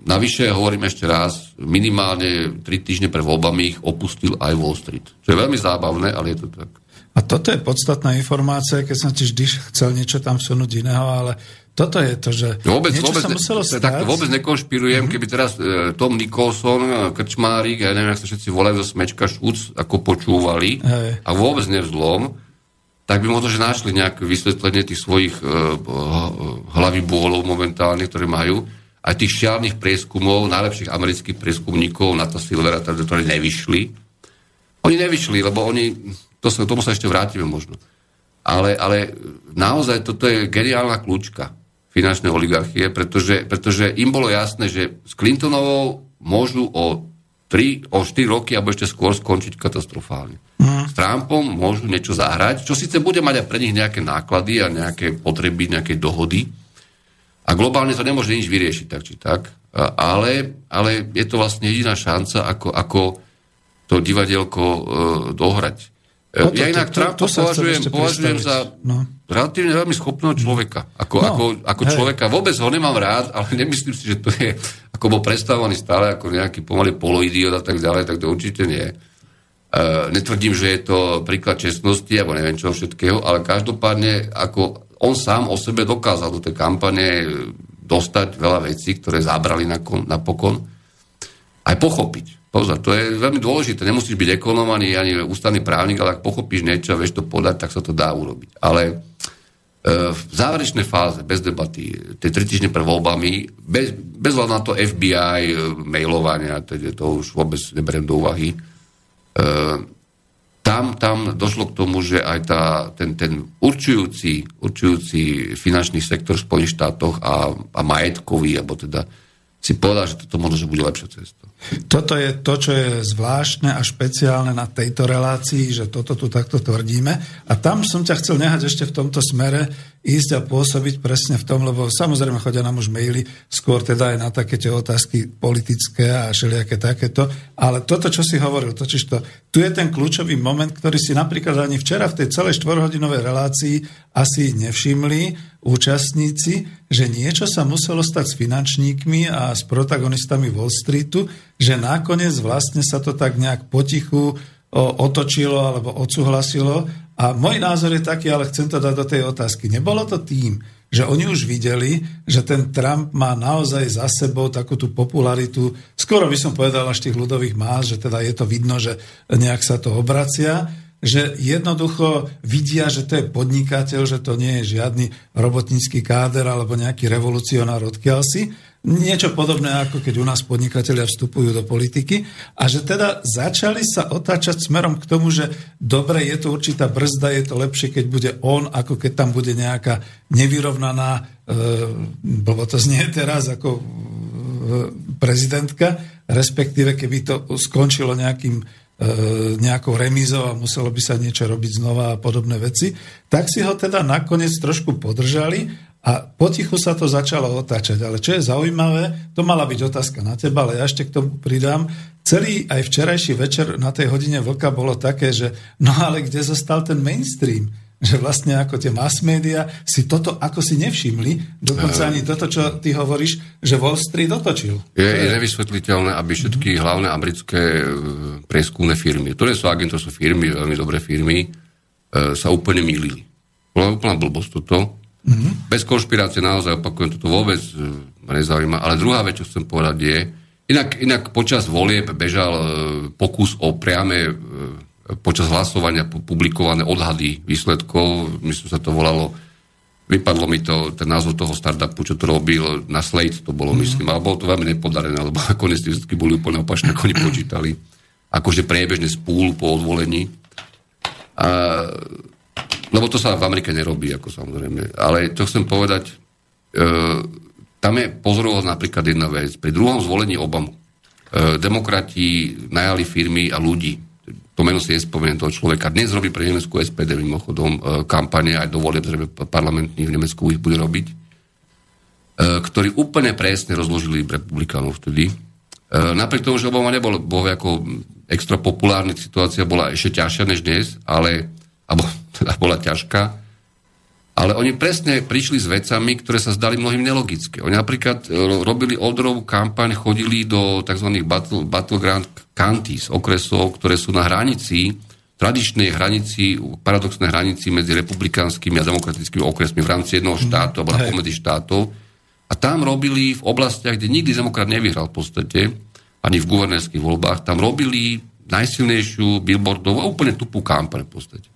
Speaker 2: navyše, hovorím ešte raz, minimálne tri týždne pre voľbami ich opustil aj Wall Street. Čo je veľmi zábavné, ale je to tak.
Speaker 1: A toto je podstatná informácia, keď som ti vždy chcel niečo tam vsunúť iného, ale toto je to, že
Speaker 2: vôbec, niečo vôbec, sa muselo stať. Tak vôbec nekonšpirujem, mm-hmm. keby teraz e, Tom Nicholson, e, Krčmárik, ja neviem, ak sa všetci volajú zo Smečka Šúc, ako počúvali, Hej. a vôbec nevzlom, tak by možno, že našli nejaké vysvetlenie tých svojich e, hlavy bôlov momentálne, ktoré majú, aj tých šialných prieskumov, najlepších amerických prieskumníkov, Nata Silvera, ktorí nevyšli. Oni nevyšli, lebo oni, to sa, tomu sa ešte vrátime možno. Ale, ale naozaj toto je geniálna kľúčka finančnej oligarchie, pretože, pretože im bolo jasné, že s Clintonovou môžu o 3, o 4 roky alebo ešte skôr skončiť katastrofálne. Mm. S Trumpom môžu niečo zahrať, čo síce bude mať aj pre nich nejaké náklady a nejaké potreby, nejaké dohody. A globálne to nemôže nič vyriešiť, tak či tak. Ale, ale je to vlastne jediná šanca, ako, ako to divadielko e, dohrať. No to, ja inak Trumpa považujem, považujem za no. Relatívne veľmi schopného človeka. Ako, no, ako, ako človeka. Vôbec ho nemám rád, ale nemyslím si, že to je, ako bol predstavovaný stále ako nejaký pomaly poloidiot a tak ďalej, tak to určite nie. Uh, netvrdím, že je to príklad čestnosti, alebo neviem čo všetkého, ale každopádne, ako on sám o sebe dokázal do tej kampane dostať veľa vecí, ktoré zabrali napokon, aj pochopiť. Pozor, to je veľmi dôležité. Nemusíš byť ekonom ani, ani ústavný právnik, ale ak pochopíš niečo a vieš to podať, tak sa to dá urobiť. Ale v záverečnej fáze, bez debaty, tie tri týždne pre voľbami, bez, bez na to FBI, e, mailovania, teda to už vôbec neberiem do úvahy, e, tam, tam došlo k tomu, že aj tá, ten, ten určujúci, určujúci finančný sektor v Spojených štátoch a, a majetkový, alebo teda si povedal, že toto možno, že bude lepšia cesta.
Speaker 1: Toto je to, čo je zvláštne a špeciálne na tejto relácii, že toto tu takto tvrdíme. A tam som ťa chcel nehať ešte v tomto smere ísť a pôsobiť presne v tom, lebo samozrejme chodia nám už maily, skôr teda aj na také tie otázky politické a všelijaké takéto. Ale toto, čo si hovoril, totiž to, tu je ten kľúčový moment, ktorý si napríklad ani včera v tej celej štvorhodinovej relácii asi nevšimli účastníci, že niečo sa muselo stať s finančníkmi a s protagonistami Wall Streetu, že nakoniec vlastne sa to tak nejak potichu otočilo alebo odsúhlasilo. A môj názor je taký, ale chcem to dať do tej otázky. Nebolo to tým, že oni už videli, že ten Trump má naozaj za sebou takú tú popularitu, skoro by som povedal až tých ľudových más, že teda je to vidno, že nejak sa to obracia, že jednoducho vidia, že to je podnikateľ, že to nie je žiadny robotnícky káder alebo nejaký revolucionár odkiaľ si, niečo podobné ako keď u nás podnikatelia vstupujú do politiky a že teda začali sa otáčať smerom k tomu, že dobre, je to určitá brzda, je to lepšie, keď bude on, ako keď tam bude nejaká nevyrovnaná, e, blbo to znie teraz ako e, prezidentka, respektíve keby to skončilo nejakým E, nejakou remízou a muselo by sa niečo robiť znova a podobné veci, tak si ho teda nakoniec trošku podržali a potichu sa to začalo otáčať. Ale čo je zaujímavé, to mala byť otázka na teba, ale ja ešte k tomu pridám. Celý aj včerajší večer na tej hodine vlka bolo také, že no ale kde zostal ten mainstream? že vlastne ako tie mass media si toto ako si nevšimli, dokonca ani toto, čo ty hovoríš, že Wall Street otočil.
Speaker 2: Je, je nevysvetliteľné, aby všetky mm-hmm. hlavné americké e, prieskumné firmy, ktoré sú agentov, sú firmy, veľmi dobré firmy, e, sa úplne mýlili. Bola úplná blbosť toto. Mm-hmm. Bez konšpirácie naozaj opakujem, toto vôbec e, ma nezaujíma. Ale druhá vec, čo chcem povedať je, inak, inak počas volieb bežal pokus o priame počas hlasovania publikované odhady výsledkov, myslím sa to volalo, vypadlo mi to, ten názov toho startupu, čo to robil, na Slate to bolo, mm-hmm. myslím, ale bolo to veľmi nepodarené, lebo nakoniec tie výsledky boli úplne opačné, ako oni počítali. Akože priebežne spúl po odvolení. A, lebo to sa v Amerike nerobí, ako samozrejme. Ale čo chcem povedať, e, tam je pozorovať napríklad jedna vec. Pri druhom zvolení Obamu e, demokrati najali firmy a ľudí, to meno si nespomeniem toho človeka. Dnes robí pre Nemeckú SPD mimochodom e, kampane, aj do volieb parlamentných v Nemecku ich bude robiť, ktorí úplne presne rozložili republikánov vtedy. Napriek tomu, že Obama nebol bol ako extra populárny, situácia bola ešte ťažšia než dnes, ale, alebo teda bola ťažká, ale oni presne prišli s vecami, ktoré sa zdali mnohým nelogické. Oni napríklad robili odrovú kampaň, chodili do tzv. Battle, battleground counties, okresov, ktoré sú na hranici, tradičnej hranici, paradoxnej hranici medzi republikánskymi a demokratickými okresmi v rámci jednoho mhm. štátu, alebo na pomedzi štátov. A tam robili v oblastiach, kde nikdy demokrat nevyhral v podstate, ani v guvernérských voľbách, tam robili najsilnejšiu billboardovú a úplne tupú kampaň v podstate.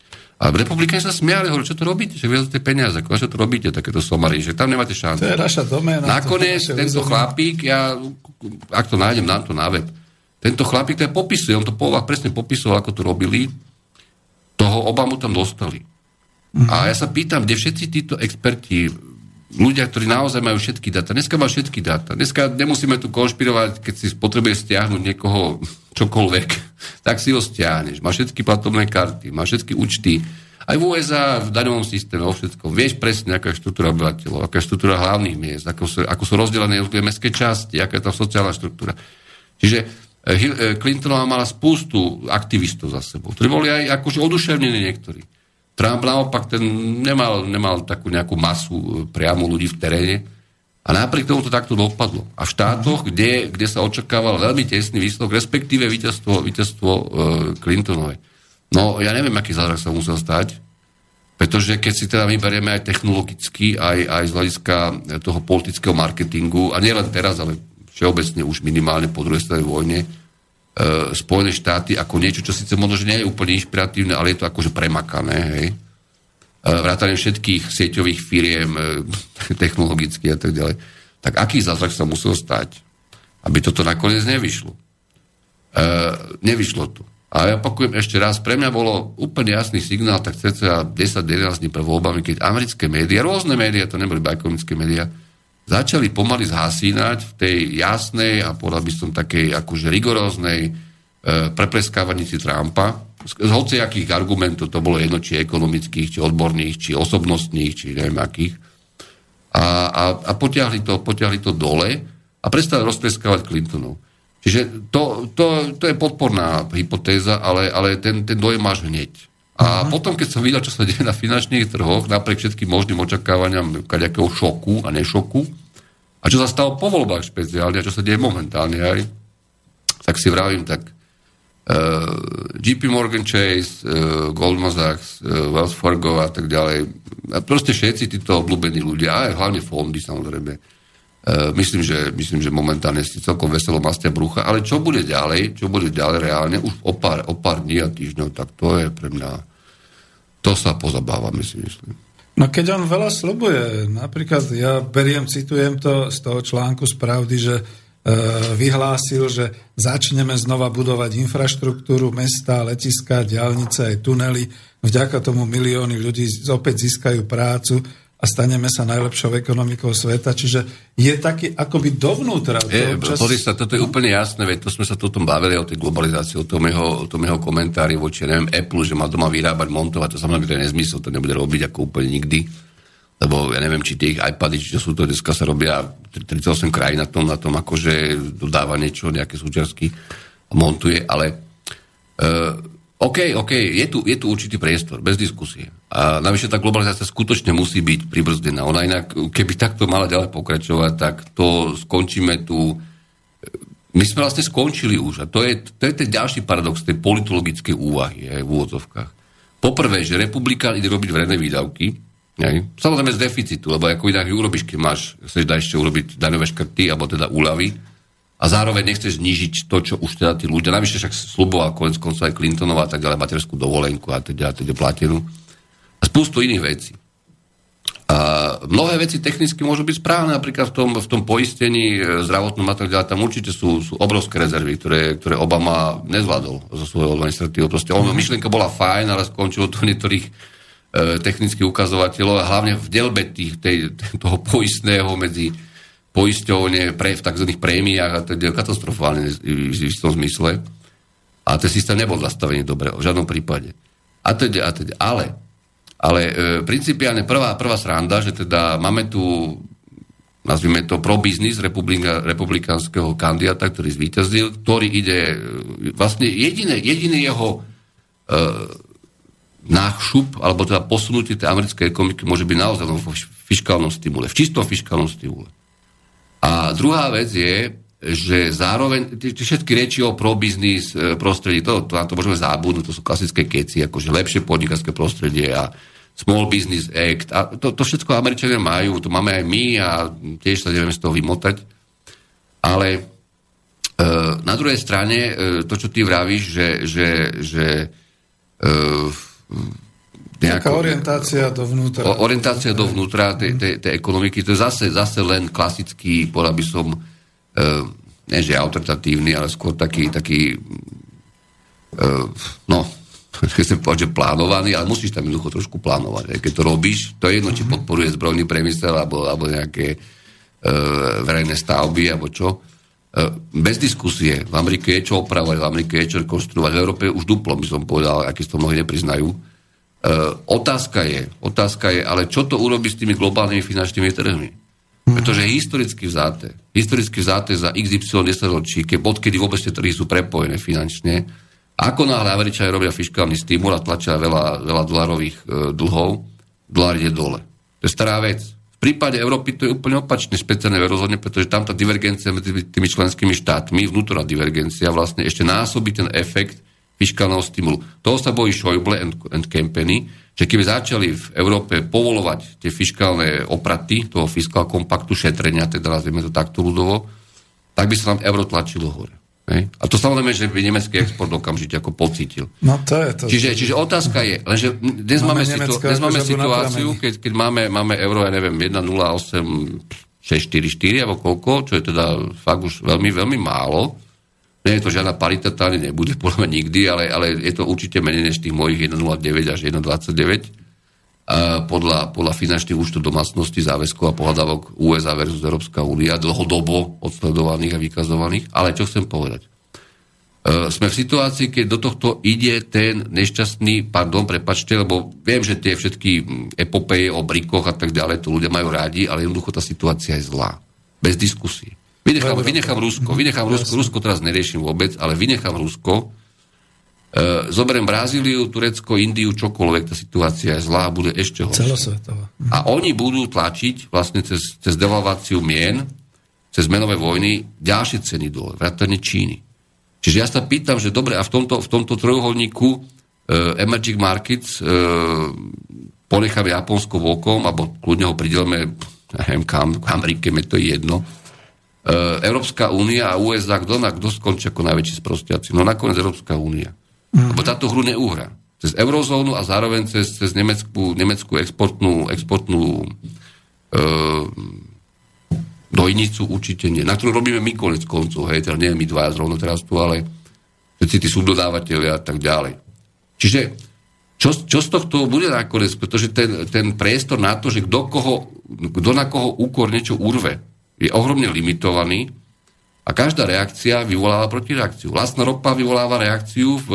Speaker 2: A republikáni sa smiali, hovorili, čo to robíte, že tie peniaze, ako čo to robíte, takéto somary, že tam nemáte šancu.
Speaker 1: To je naša doména.
Speaker 2: Nakoniec to tento chlapík, ja, ak to nájdem, dám to na web, tento chlapík to je popisuje, on to povah presne popisoval, ako to robili, toho Obamu tam dostali. Mm-hmm. A ja sa pýtam, kde všetci títo experti, ľudia, ktorí naozaj majú všetky dáta, dneska majú všetky dáta, dneska nemusíme tu konšpirovať, keď si potrebuje stiahnuť niekoho čokoľvek, tak si ho stiahneš. Má všetky platobné karty, má všetky účty. Aj v USA, v daňovom systéme, vo všetkom. Vieš presne, aká je štruktúra obyvateľov, aká je štruktúra hlavných miest, ako sú, ako sú rozdelené jednotlivé mestské časti, aká je tá sociálna štruktúra. Čiže eh, eh, Clintonová mala spústu aktivistov za sebou, ktorí boli aj akože oduševnení niektorí. Trump naopak ten nemal, nemal takú nejakú masu eh, priamo ľudí v teréne, a napriek tomu to takto dopadlo. A v štátoch, kde, kde sa očakával veľmi tesný výsledok, respektíve víťazstvo, víťazstvo e, Clintonovej. No, ja neviem, aký zázrak sa musel stať, pretože keď si teda vyberieme aj technologicky, aj, aj z hľadiska toho politického marketingu, a nielen teraz, ale všeobecne už minimálne po druhej strane vojne, e, Spojené štáty ako niečo, čo síce možno, že nie je úplne inšpiratívne, ale je to akože premakané, hej, E, vrátane všetkých sieťových firiem, e, technologických a tak ďalej. Tak aký zázrak sa musel stať, aby toto nakoniec nevyšlo? E, nevyšlo to. A ja opakujem ešte raz, pre mňa bolo úplne jasný signál, tak cca 10-11 dní pred voľbami, keď americké médiá, rôzne médiá, to neboli ekonomické médiá, začali pomaly zhasínať v tej jasnej a povedal by som takej akože rigoróznej e, prepleskávaní si Trumpa, z hociakých argumentov, to bolo jedno, či ekonomických, či odborných, či osobnostných, či neviem akých. A, a, a potiahli, to, potiahli to dole a prestali rozpreskávať Clintonov. Čiže to, to, to je podporná hypotéza, ale, ale ten, ten dojem máš hneď. A uh-huh. potom, keď som videl, čo sa deje na finančných trhoch, napriek všetkým možným očakávaniam nejakého šoku a nešoku, a čo sa stalo po voľbách špeciálne, a čo sa deje momentálne aj, tak si vravím, tak uh, eh, JP Morgan Chase, uh, Goldman Sachs, uh, Wells Fargo a tak ďalej. A proste všetci títo obľúbení ľudia, aj hlavne fondy samozrejme. Uh, myslím, že, myslím, že momentálne si celkom veselo mastia brucha, ale čo bude ďalej, čo bude ďalej reálne, už o pár, o pár dní a týždňov, tak to je pre mňa, to sa pozabávame si myslím.
Speaker 1: No keď on veľa slobuje, napríklad ja beriem, citujem to z toho článku z pravdy, že E, vyhlásil, že začneme znova budovať infraštruktúru, mesta, letiska, diálnice aj tunely. Vďaka tomu milióny ľudí opäť získajú prácu a staneme sa najlepšou ekonomikou sveta. Čiže je taký akoby dovnútra.
Speaker 2: Je, občas... sa, toto je úplne jasné, veď to sme sa tu tom bavili o tej globalizácii, o tom jeho, o tom jeho komentári voči, neviem, Apple, že má doma vyrábať, montovať, to samozrejme to je nezmysel, to nebude robiť ako úplne nikdy lebo ja neviem, či tie ich iPady, či sú to dneska sa robia 38 krajín na tom, na tom akože dodáva niečo, nejaké súčiastky montuje, ale uh, OK, OK, je tu, je tu určitý priestor, bez diskusie. A navyše tá globalizácia skutočne musí byť pribrzdená. Ona inak, keby takto mala ďalej pokračovať, tak to skončíme tu my sme vlastne skončili už. A to je, to je ten ďalší paradox tej politologickej úvahy aj v úvodzovkách. Poprvé, že republika ide robiť verejné výdavky, aj, samozrejme z deficitu, lebo ako inak ju urobíš, keď máš, chceš dať ešte urobiť daňové škrty, alebo teda úľavy, a zároveň nechceš znižiť to, čo už teda tí ľudia, navyše však sluboval konec koncov aj Clintonová, tak ďalej, materskú dovolenku a teda, teda platenú. A spustu iných vecí. A mnohé veci technicky môžu byť správne, napríklad v tom, v tom poistení e, zdravotnom a tak ďalej, tam určite sú, sú obrovské rezervy, ktoré, ktoré Obama nezvládol zo svojho administratívu. Proste on, mm-hmm. myšlienka bola fajn, ale skončilo to niektorých e, technických ukazovateľov a hlavne v delbe tých, tej, toho poistného medzi poisťovne pre, v tzv. prémiách a to je katastrofálne v istom zmysle. A ten systém nebol zastavený dobre, v žiadnom prípade. A teda, a teda. Ale ale e, principiálne prvá, prvá sranda, že teda máme tu nazvime to pro biznis republika, republikánskeho kandidáta, ktorý zvíťazil, ktorý ide, e, vlastne jediné, jediný jeho e, nášup, alebo teda posunutie tej americkej ekonomiky môže byť naozaj v fiskálnom stimule, v čistom fiskálnom stimule. A druhá vec je, že zároveň tie všetky reči o pro-biznis e, prostredí, to, to na to môžeme zábudnúť, to sú klasické keci, akože lepšie podnikateľské prostredie a Small Business Act. A to, to všetko Američania majú, to máme aj my a tiež sa nevieme z toho vymotať. Ale e, na druhej strane, e, to, čo ty vravíš, že, že, že e,
Speaker 1: nejaká orientácia dovnútra.
Speaker 2: Orientácia dovnútra tej, tej, tej ekonomiky, to je zase, zase len klasický, povedal by som, e, ne že autoritatívny, ale skôr taký, taký e, no, chcem povedať, že plánovaný, ale musíš tam jednoducho trošku plánovať. Keď to robíš, to je jedno, či mhm. podporuje zbrojný priemysel alebo, alebo nejaké e, verejné stavby alebo čo. E, bez diskusie. V Amerike je čo opravovať, v Amerike je čo rekonštruovať. V Európe už duplo, by som povedal, aký to mnohí nepriznajú. E, otázka je, otázka je, ale čo to urobí s tými globálnymi finančnými trhmi? Pretože historicky vzáte, historicky vzáte za XY 10 ročí, keď odkedy vôbec tie trhy sú prepojené finančne, ako náhle Američania robia fiskálny stimul a tlačia veľa, veľa dolarových e, dlhov, dolar ide dole. To je stará vec. V prípade Európy to je úplne opačne špeciálne rozhodne, pretože tam tá divergencia medzi tými členskými štátmi, vnútorná divergencia, vlastne ešte násobí ten efekt fiskálneho stimulu. Toho sa bojí Schäuble and, and Company, že keby začali v Európe povolovať tie fiskálne opraty toho fiskál kompaktu šetrenia, teda nazvieme to takto ľudovo, tak by sa nám euro tlačilo hore. Hej. A to samozrejme, že by nemecký export okamžite ako pocítil.
Speaker 1: No to je to.
Speaker 2: Čiže, čiže otázka je, lenže dnes máme, máme, situ, dnes máme situáciu, keď, keď máme, máme euro, ja neviem, 1,08 644 alebo koľko, čo je teda fakt už veľmi, veľmi málo. Nie je to žiadna parita, tá nebude podľa mňa nikdy, ale, ale je to určite menej než tých mojich 1,09 až 1,29 podľa, podľa finančných účtov domácnosti záväzkov a pohľadavok USA versus Európska únia, dlhodobo odsledovaných a vykazovaných. Ale čo chcem povedať? E, sme v situácii, keď do tohto ide ten nešťastný, pardon, prepačte, lebo viem, že tie všetky epopeje o brikoch a tak ďalej, to ľudia majú rádi, ale jednoducho tá situácia je zlá. Bez diskusí. Vynechám, vynechám Rusko, vynechám Rusko, Rusko teraz neriešim vôbec, ale vynechám Rusko, E, zoberiem Brazíliu, Turecko, Indiu, čokoľvek, tá situácia je zlá, bude ešte horšia.
Speaker 1: Celosvetová.
Speaker 2: A oni budú tlačiť vlastne cez, cez devalváciu mien, cez menové vojny, ďalšie ceny dole, vrátane Číny. Čiže ja sa pýtam, že dobre, a v tomto, v tomto trojuholníku uh, emerging markets uh, ponecháme Japonsko vokom, alebo kľudne ho pridelme neviem kam, Amerike, je to jedno. Uh, Európska únia a USA, kto, na, kto skončí ako najväčší sprostiaci? No nakoniec Európska únia. Mm-hmm. Lebo táto hru neuhra. Cez eurozónu a zároveň cez, cez nemeckú, nemeckú exportnú, exportnú e, dojnicu určite nie. Na ktorú robíme my konec koncov, hej, teda nie my dvaja zrovna teraz tu, ale všetci tí subdodávateľi a tak ďalej. Čiže čo, čo z tohto bude nakoniec? Pretože ten, ten priestor na to, že kto, koho, kto na koho úkor niečo urve, je ohromne limitovaný a každá reakcia vyvoláva protireakciu. Vlastná ropa vyvoláva reakciu v,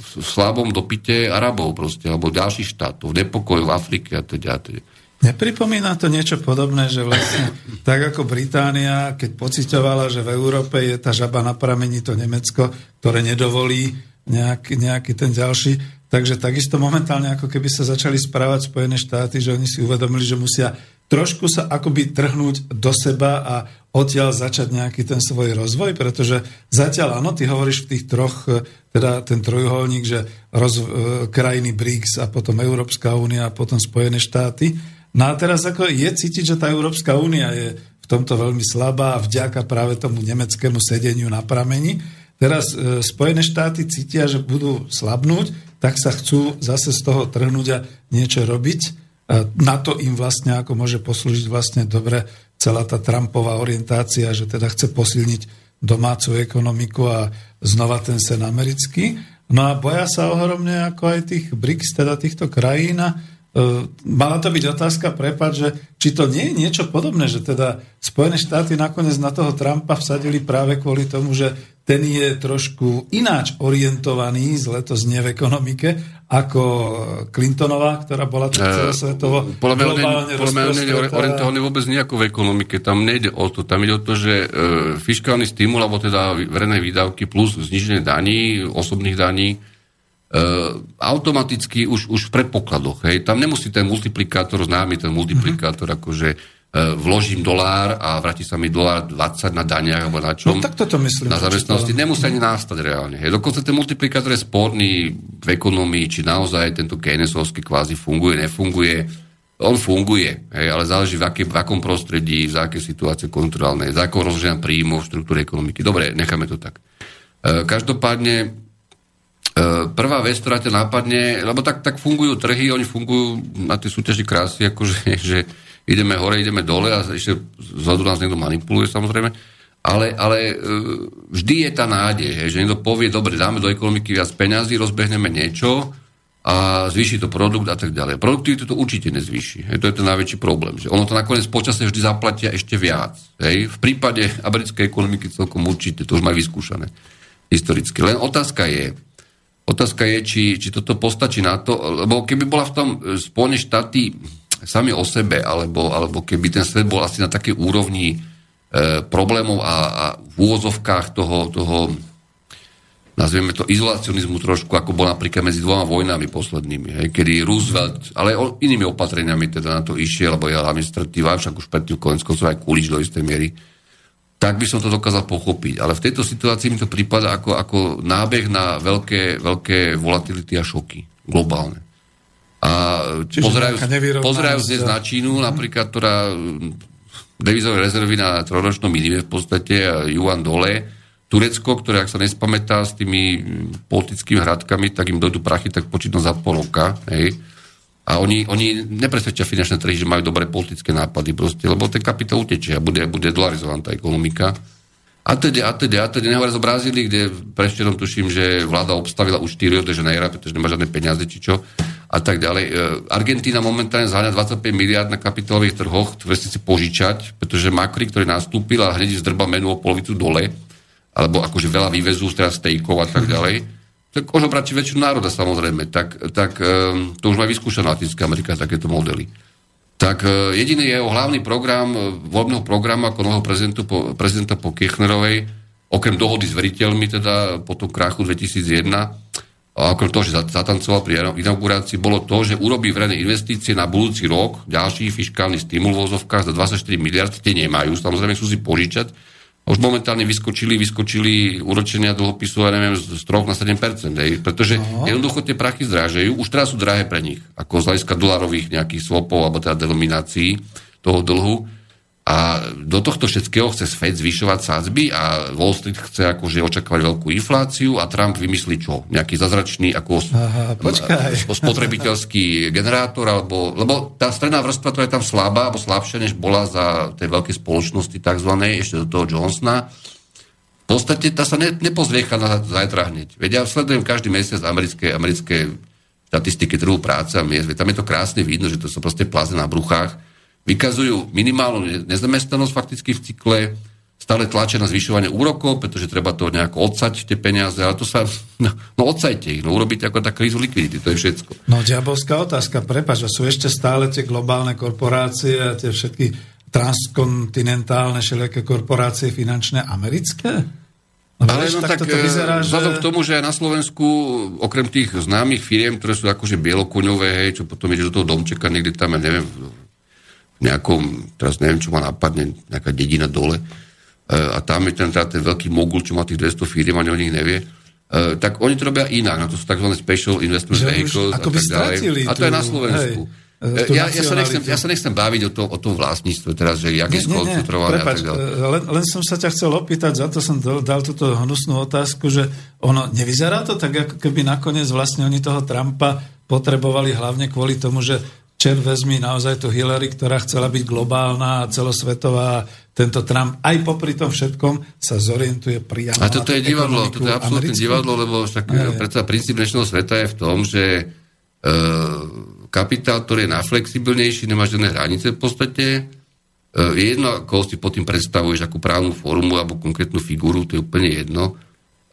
Speaker 2: v slabom dopite Arabov proste, alebo ďalších štátov, v nepokoju v Afrike a teda. teda.
Speaker 1: Nepripomína to niečo podobné, že vlastne tak ako Británia, keď pocitovala, že v Európe je tá žaba na pramení to Nemecko, ktoré nedovolí nejaký, nejaký ten ďalší, takže takisto momentálne ako keby sa začali správať Spojené štáty, že oni si uvedomili, že musia trošku sa akoby trhnúť do seba a odtiaľ začať nejaký ten svoj rozvoj, pretože zatiaľ áno, ty hovoríš v tých troch, teda ten trojuholník, že roz, e, krajiny BRICS a potom Európska únia a potom Spojené štáty, No a teraz ako je cítiť, že tá Európska únia je v tomto veľmi slabá a vďaka práve tomu nemeckému sedeniu na prameni. Teraz e, Spojené štáty cítia, že budú slabnúť, tak sa chcú zase z toho trhnúť a niečo robiť. E, na to im vlastne ako môže poslúžiť vlastne dobre celá tá Trumpová orientácia, že teda chce posilniť domácu ekonomiku a znova ten sen americký. No a boja sa ohromne ako aj tých BRICS, teda týchto krajín a mala to byť otázka, prepad, že či to nie je niečo podobné, že teda Spojené štáty nakoniec na toho Trumpa vsadili práve kvôli tomu, že ten je trošku ináč orientovaný, zle to znie v ekonomike, ako Clintonová, ktorá bola tak eh, celosvetovo
Speaker 2: uh, globálne Podľa mňa orientovaný vôbec nejako v ekonomike. Tam nejde o to. Tam ide o to, že uh, fiskálny stimul, alebo teda verejné výdavky plus zniženie daní, osobných daní, automaticky už, už v predpokladoch. Hej. Tam nemusí ten multiplikátor, známy ten multiplikátor, mm-hmm. akože uh, vložím dolár a vráti sa mi dolár 20 na daniach alebo na čom.
Speaker 1: No tak toto myslím.
Speaker 2: Na zamestnanosti. Nemusí ani nastať reálne. Hej. Dokonca ten multiplikátor je sporný v ekonomii, či naozaj tento Keynesovský kvázi funguje, nefunguje. On funguje, hej, ale záleží v, aký, v akom prostredí, v akej situácii kontrolnej, za akou rozloženia príjmov, štruktúry ekonomiky. Dobre, necháme to tak. Uh, každopádne E, prvá vec, ktorá ťa nápadne, lebo tak, tak fungujú trhy, oni fungujú na tej súťaži krásy, akože že ideme hore, ideme dole a ešte zhľadu nás niekto manipuluje samozrejme, ale, ale e, vždy je tá nádej, že niekto povie, dobre, dáme do ekonomiky viac peňazí, rozbehneme niečo a zvýši to produkt a tak ďalej. Produktivitu to určite nezvýši. Hej, to je ten najväčší problém. Že ono to nakoniec počasie vždy zaplatia ešte viac. Hej. V prípade americkej ekonomiky celkom určite, to už majú vyskúšané historicky. Len otázka je, Otázka je, či, či toto postačí na to, lebo keby bola v tom e, Spojené štáty sami o sebe, alebo, alebo keby ten svet bol asi na takej úrovni e, problémov a, a v úvozovkách toho, toho nazvieme to izolacionizmu trošku, ako bol napríklad medzi dvoma vojnami poslednými, hej, kedy Roosevelt, ale o, inými opatreniami teda na to išiel, lebo ja administratíva, však už predtým konec aj Kulič do istej miery, tak by som to dokázal pochopiť. Ale v tejto situácii mi to prípada ako, ako nábeh na veľké, veľké volatility a šoky. Globálne. A pozerajú, pozerajú dnes na Čínu, napríklad, ktorá devizové rezervy na trojročnom minime v podstate, a Juan dole, Turecko, ktoré, ak sa nespamätá s tými politickými hradkami, tak im dojdu prachy, tak počítam za pol roka. Hej a oni, oni nepresvedčia finančné trhy, že majú dobré politické nápady proste, lebo ten kapitál utečie a bude, bude dolarizovaná tá ekonomika. A teda, a teda, a teda, nehovoria o Brazílii, kde prešterom tuším, že vláda obstavila už 4 Rio de pretože nemá žiadne peniaze, či čo, a tak ďalej. E, Argentína momentálne zháňa 25 miliard na kapitálových trhoch, ktoré si požičať, pretože Macri, ktorý nastúpil a hneď zdrba menu o polovicu dole, alebo akože veľa vývezú, teraz stejkov a tak ďalej, tak ožobrať väčšiu národa samozrejme, tak, tak um, to už má vyskúšaná Latinská Amerika, takéto modely. Tak uh, jediný jeho hlavný program, uh, voľbného programu ako nového prezidentu, po, prezidenta po Kirchnerovej, okrem dohody s veriteľmi, teda po tom krachu 2001, a okrem toho, že zatancoval pri inaugurácii, bolo to, že urobí verejné investície na budúci rok, ďalší fiskálny stimul v za 24 miliard, tie nemajú, samozrejme sú si požičať, už momentálne vyskočili, vyskočili úročenia dlhopisu, ja neviem, z 3 na 7%, hej, pretože Aha. jednoducho tie prachy zrážajú, už teraz sú drahé pre nich, ako z hľadiska dolarových nejakých swapov, alebo teda denominácií toho dlhu. A do tohto všetkého chce Fed zvyšovať sádzby a Wall Street chce akože očakávať veľkú infláciu a Trump vymyslí čo? Nejaký zazračný ako
Speaker 1: Aha,
Speaker 2: spotrebiteľský generátor, alebo, lebo tá stredná vrstva, ktorá je tam slabá, alebo slabšia, než bola za tej veľkej spoločnosti tzv. ešte do toho Johnsona, v podstate tá sa ne, nepozviecha na zajtra hneď. Veď ja sledujem každý mesiac americké, americké štatistiky trhu práce a miest. Tam je to krásne vidno, že to sú proste pláze na bruchách vykazujú minimálnu nezamestnanosť fakticky v cykle, stále tlačia na zvyšovanie úrokov, pretože treba to nejako odsať, tie peniaze, ale to sa, no, no odsajte ich, no urobíte ako tak krízu likvidity, to je všetko.
Speaker 1: No diabolská otázka, prepač, sú ešte stále tie globálne korporácie a tie všetky transkontinentálne všelijaké korporácie finančné americké?
Speaker 2: No, ale no tak, to vyzerá, že... vzhľadom k tomu, že na Slovensku, okrem tých známych firiem, ktoré sú akože bielokuňové, hej, čo potom ide do toho domčeka, niekde tam, ja neviem, nejakom, teraz neviem, čo ma napadne, nejaká dedina dole, E, a tam je ten, teda ten veľký mogul, čo má tých 200 firm, ani o nich nevie, uh, tak oni to robia inak, no to sú tzv. special investment že vehicles a tak ďalej. A to je na Slovensku. Hej, ja, ja, sa nechcem, ja sa nechcem baviť o, to, o tom vlastníctve teraz, že jak je skoncentrované
Speaker 1: a tak ďalej. E, len, len som sa ťa chcel opýtať, za to som dal, dal túto hnusnú otázku, že ono, nevyzerá to tak, ako keby nakoniec vlastne oni toho Trumpa potrebovali hlavne kvôli tomu, že čer vezmi naozaj tu Hillary, ktorá chcela byť globálna a celosvetová. Tento Trump aj popri tom všetkom sa zorientuje priamo
Speaker 2: A toto je divadlo, toto je absolútne divadlo, lebo však predsa princíp dnešného sveta je v tom, že e, kapitál, ktorý je najflexibilnejší, nemá žiadne hranice v podstate, e, je jedno, ako si pod tým predstavuješ, akú právnu formu alebo konkrétnu figúru, to je úplne jedno.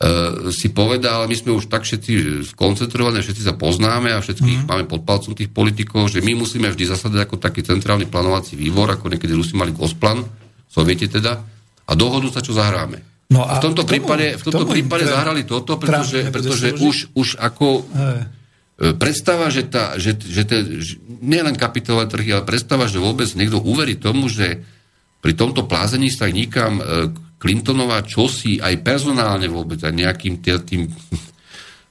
Speaker 2: Uh, si povedal, my sme už tak všetci skoncentrovaní, všetci sa poznáme a všetkých mm. máme pod palcom tých politikov, že my musíme vždy zasadať ako taký centrálny plánovací výbor, ako niekedy Rusi mali Gosplan, soviete teda, a dohodu sa, čo zahráme. No a v tomto tomu, prípade, v tomto prípade tre... zahrali toto, pretože, pretože už, už ako Hej. E, predstava, že, tá, že, že, te, nielen kapitálové trhy, ale predstava, že vôbec niekto uverí tomu, že pri tomto plázení sa nikam e, Clintonová čosi aj personálne vôbec, aj nejakým tým, tým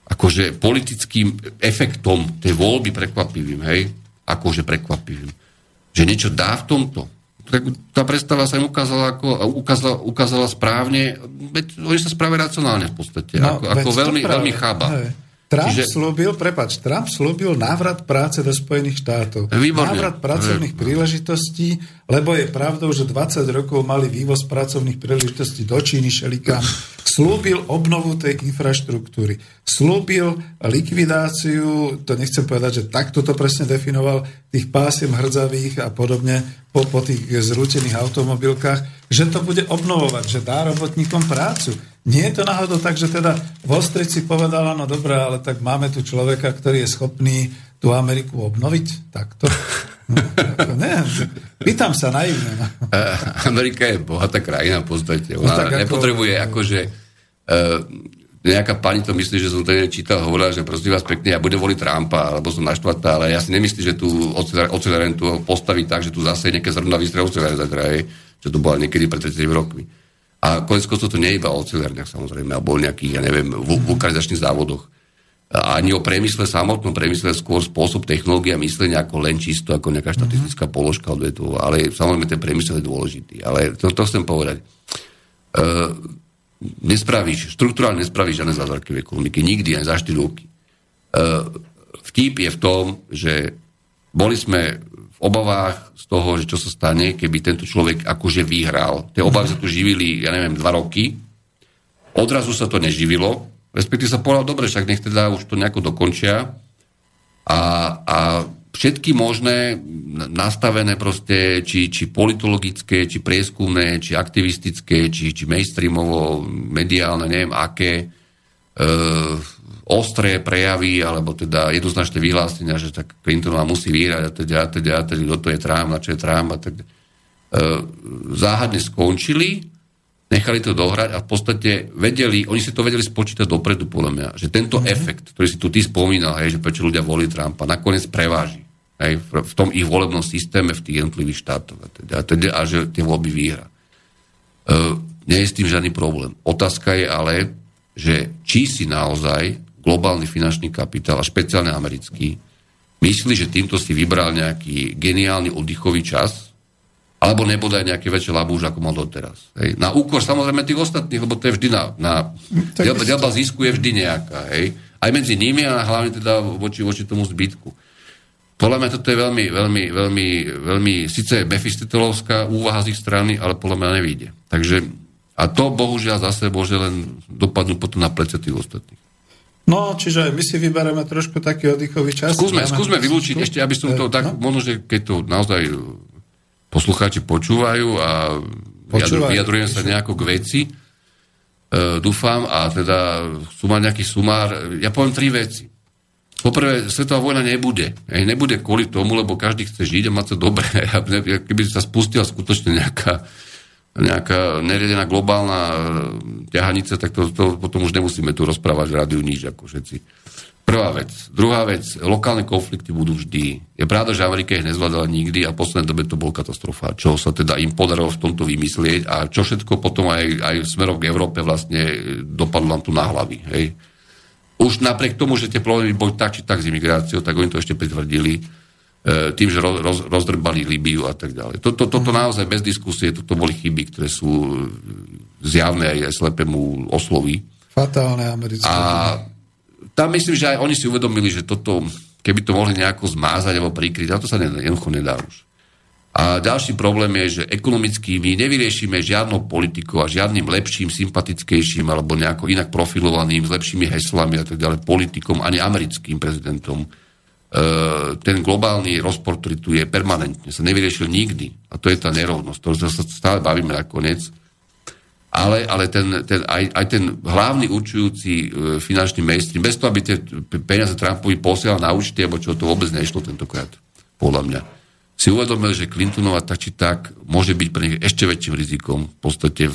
Speaker 2: akože politickým efektom tej voľby prekvapivým, hej? Akože prekvapivým. Že niečo dá v tomto. Tak tá predstava sa im ukázala, ako, ukázala, ukázala správne, veď oni sa správajú racionálne v podstate, no, ako, ako veľmi, veľmi chába. Hej.
Speaker 1: Trump Čiže... slúbil, prepač, Trump slúbil návrat práce do Spojených štátov.
Speaker 2: Výborne.
Speaker 1: Návrat pracovných príležitostí, lebo je pravdou, že 20 rokov mali vývoz pracovných príležitostí do Číny šelikám. Slúbil obnovu tej infraštruktúry. Slúbil likvidáciu, to nechcem povedať, že takto to presne definoval, tých pásiem hrdzavých a podobne po, po tých zrútených automobilkách, že to bude obnovovať, že dá robotníkom prácu. Nie je to náhodou tak, že teda Wall si povedala, no dobré, ale tak máme tu človeka, ktorý je schopný tú Ameriku obnoviť? Takto? No, ako, ne, pýtam sa naivne. No.
Speaker 2: Amerika je bohatá krajina v podstate. No Ona no, nepotrebuje ako, akože uh, nejaká pani to myslí, že som to čítal, hovorila, že prosím vás pekne, ja budem voliť Trumpa, alebo som naštvatá, ale ja si nemyslím, že tu ocelaren tu postaví tak, že tu zase nejaké zrna vystrie ocelaren zajtra, čo to bola niekedy pred 30 rokmi. A konec to nie je iba o ocelárniach samozrejme, a bol nejakých, ja neviem, v vulkanizačných závodoch. A ani o priemysle samotnom, priemysle skôr spôsob technológia myslenia ako len čisto, ako nejaká štatistická mm-hmm. položka odvetová, ale samozrejme ten priemysel je dôležitý. Ale to, to chcem povedať. Uh, nespravíš, štruktúrálne nespravíš žiadne zázraky v ekonomike, nikdy, aj za 4 roky. Uh, vtip je v tom, že boli sme obavách z toho, že čo sa stane, keby tento človek akože vyhral. Tie obavy sa tu živili, ja neviem, dva roky. Odrazu sa to neživilo. Respektíve sa povedal, dobre, však nech teda už to nejako dokončia. A, a všetky možné nastavené proste, či, či politologické, či prieskumné, či aktivistické, či, či mainstreamovo, mediálne, neviem aké, e, ostré prejavy, alebo teda jednoznačné vyhlásenia, že tak Clintonová musí vyhrať a teda, a teda, a teda, kto to je Trump, na čo je Trump a tak. E, záhadne skončili, nechali to dohrať a v podstate vedeli, oni si to vedeli spočítať dopredu, podľa mňa, že tento mm-hmm. efekt, ktorý si tu ty spomínal, hej, že prečo ľudia volí Trumpa, nakoniec preváži. Hej, v, v tom ich volebnom systéme v tých jednotlivých štátoch a, teda, a, teda, a že tie voľby vyhra. E, nie je s tým žiadny problém. Otázka je ale, že či si naozaj globálny finančný kapitál a špeciálne americký, myslí, že týmto si vybral nejaký geniálny oddychový čas, alebo nebodaj nejaké väčšie labúž, ako mal doteraz. Hej. Na úkor samozrejme tých ostatných, lebo to je vždy na... na diabla zisku je vždy nejaká. Hej. Aj medzi nimi a hlavne teda voči, voči tomu zbytku. Podľa mňa toto je veľmi, veľmi, veľmi, veľmi, síce befistitelovská úvaha z ich strany, ale podľa mňa nevíde. Takže, a to bohužiaľ zase môže len dopadnúť potom na plece tých ostatných.
Speaker 1: No, čiže my si vyberieme trošku taký oddychový čas.
Speaker 2: Skúsme, skúsme vylúčiť ešte, aby som to tak, no? možno, že keď to naozaj poslucháči počúvajú a
Speaker 1: Počúvaj,
Speaker 2: vyjadrujem sa nejako k veci, e, dúfam, a teda chcú mať nejaký sumár. Ja poviem tri veci. Poprvé, svetová vojna nebude. Ej, nebude kvôli tomu, lebo každý chce žiť a mať sa dobre. Keby sa spustila skutočne nejaká, nejaká neriedená globálna e, ťahanica, tak to, to potom už nemusíme tu rozprávať v rádiu nič, ako všetci. Prvá vec. Druhá vec, lokálne konflikty budú vždy. Je pravda, že Amerika ich nezvládala nikdy a v poslednej dobe to bol katastrofa. Čo sa teda im podarilo v tomto vymyslieť a čo všetko potom aj, aj smerom k Európe vlastne dopadlo nám tu na hlavy. Hej. Už napriek tomu, že tie problémy boli tak či tak s imigráciou, tak oni to ešte pritvrdili e, tým, že roz, roz, rozdrbali Libiu a tak ďalej. Toto, toto naozaj bez diskusie, toto boli chyby, ktoré sú zjavné aj, aj slepému oslovi.
Speaker 1: Fatálne americké.
Speaker 2: A tam myslím, že aj oni si uvedomili, že toto, keby to mohli nejako zmázať alebo prikryť, a to sa jednoducho nedá už. A ďalší problém je, že ekonomicky my nevyriešime žiadnou politikou a žiadnym lepším, sympatickejším alebo nejako inak profilovaným, s lepšími heslami a tak ďalej politikom, ani americkým prezidentom. E, ten globálny rozpor, ktorý tu je permanentne, sa nevyriešil nikdy. A to je tá nerovnosť, to sa stále bavíme nakoniec ale, ale ten, ten, aj, aj ten hlavný určujúci e, finančný mainstream, bez toho, aby tie peniaze Trumpovi posielal na účty, alebo čo to vôbec nešlo tentokrát, podľa mňa, si uvedomil, že Clintonova tak či tak môže byť pre nich ešte väčším rizikom, v podstate e,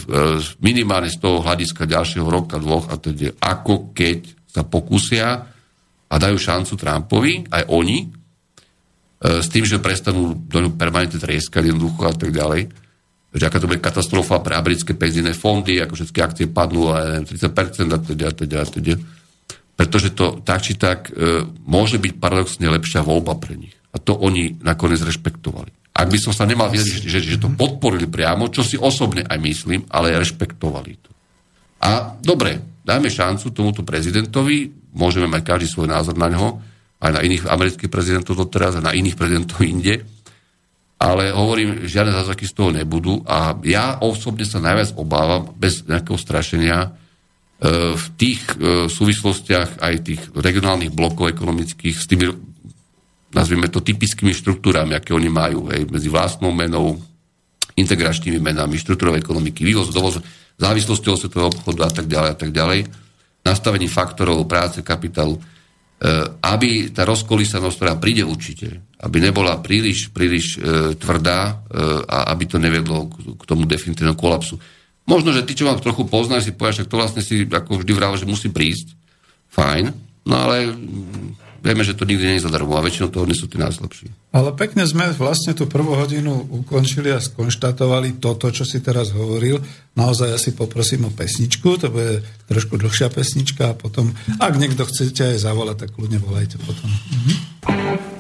Speaker 2: minimálne z toho hľadiska ďalšieho roka, dvoch, a teda ako keď sa pokúsia a dajú šancu Trumpovi, aj oni, e, s tým, že prestanú do ňu permanentne trieskať jednoducho a tak ďalej, že aká to bude katastrofa pre americké penzijné fondy, ako všetky akcie padnú a 30% a teda, teda, teda. Pretože to tak či tak e, môže byť paradoxne lepšia voľba pre nich. A to oni nakoniec rešpektovali. Ak by som sa nemal vyjadriť, že, že to podporili priamo, čo si osobne aj myslím, ale rešpektovali to. A dobre, dajme šancu tomuto prezidentovi, môžeme mať každý svoj názor na ňo, aj na iných amerických prezidentov doteraz, a na iných prezidentov inde, ale hovorím, žiadne zázraky z toho nebudú. A ja osobne sa najviac obávam, bez nejakého strašenia, e, v tých e, súvislostiach aj tých regionálnych blokov ekonomických s tými, nazvime to, typickými štruktúrami, aké oni majú, hej, medzi vlastnou menou, integračnými menami, štruktúrov ekonomiky, vývoz, dovoz, od svetového obchodu a tak ďalej a tak ďalej, nastavení faktorov práce, kapitálu, E, aby tá rozkolísanosť, ktorá príde určite, aby nebola príliš, príliš e, tvrdá e, a aby to nevedlo k, tomu definitívnemu kolapsu. Možno, že ty, čo vám trochu poznáš, si povieš, že to vlastne si ako vždy vral, že musí prísť. Fajn. No ale Vieme, že to nikdy nie je zadarmo a väčšinou toho nie sú tí najslabší.
Speaker 1: Ale pekne sme vlastne tú prvú hodinu ukončili a skonštatovali toto, čo si teraz hovoril. Naozaj ja poprosím o pesničku, to bude trošku dlhšia pesnička a potom, ak niekto chcete aj zavolať, tak kľudne volajte potom. Mhm.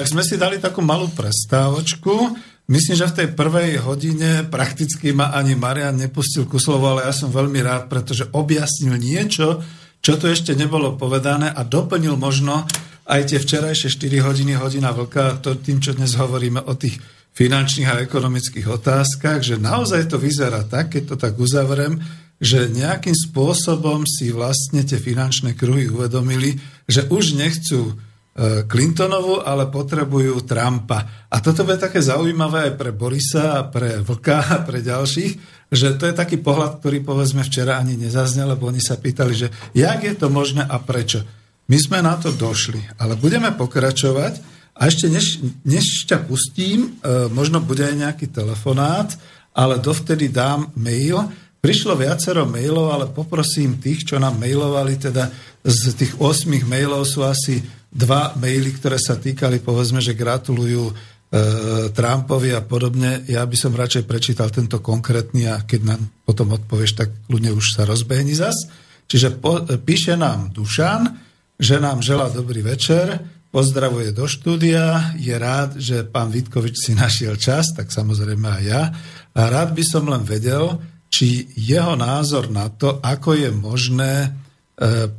Speaker 1: Tak sme si dali takú malú prestávočku. Myslím, že v tej prvej hodine prakticky ma ani Marian nepustil ku slovu, ale ja som veľmi rád, pretože objasnil niečo, čo tu ešte nebolo povedané a doplnil možno aj tie včerajšie 4 hodiny, hodina vlka, to tým, čo dnes hovoríme o tých finančných a ekonomických otázkach, že naozaj to vyzerá tak, keď to tak uzavrem, že nejakým spôsobom si vlastne tie finančné kruhy uvedomili, že už nechcú Clintonovu, ale potrebujú Trumpa. A toto bude také zaujímavé aj pre Borisa pre Vlka a pre ďalších, že to je taký pohľad, ktorý povedzme včera ani nezaznel, lebo oni sa pýtali, že jak je to možné a prečo. My sme na to došli, ale budeme pokračovať a ešte než, než ťa pustím, e, možno bude aj nejaký telefonát, ale dovtedy dám mail. Prišlo viacero mailov, ale poprosím tých, čo nám mailovali, teda z tých 8 mailov sú asi dva maily, ktoré sa týkali, povedzme, že gratulujú e, Trumpovi a podobne. Ja by som radšej prečítal tento konkrétny a keď nám potom odpovieš, tak ľudne už sa rozbehni zas. Čiže po, e, píše nám Dušan, že nám želá dobrý večer, pozdravuje do štúdia, je rád, že pán Vitkovič si našiel čas, tak samozrejme aj ja. A rád by som len vedel, či jeho názor na to, ako je možné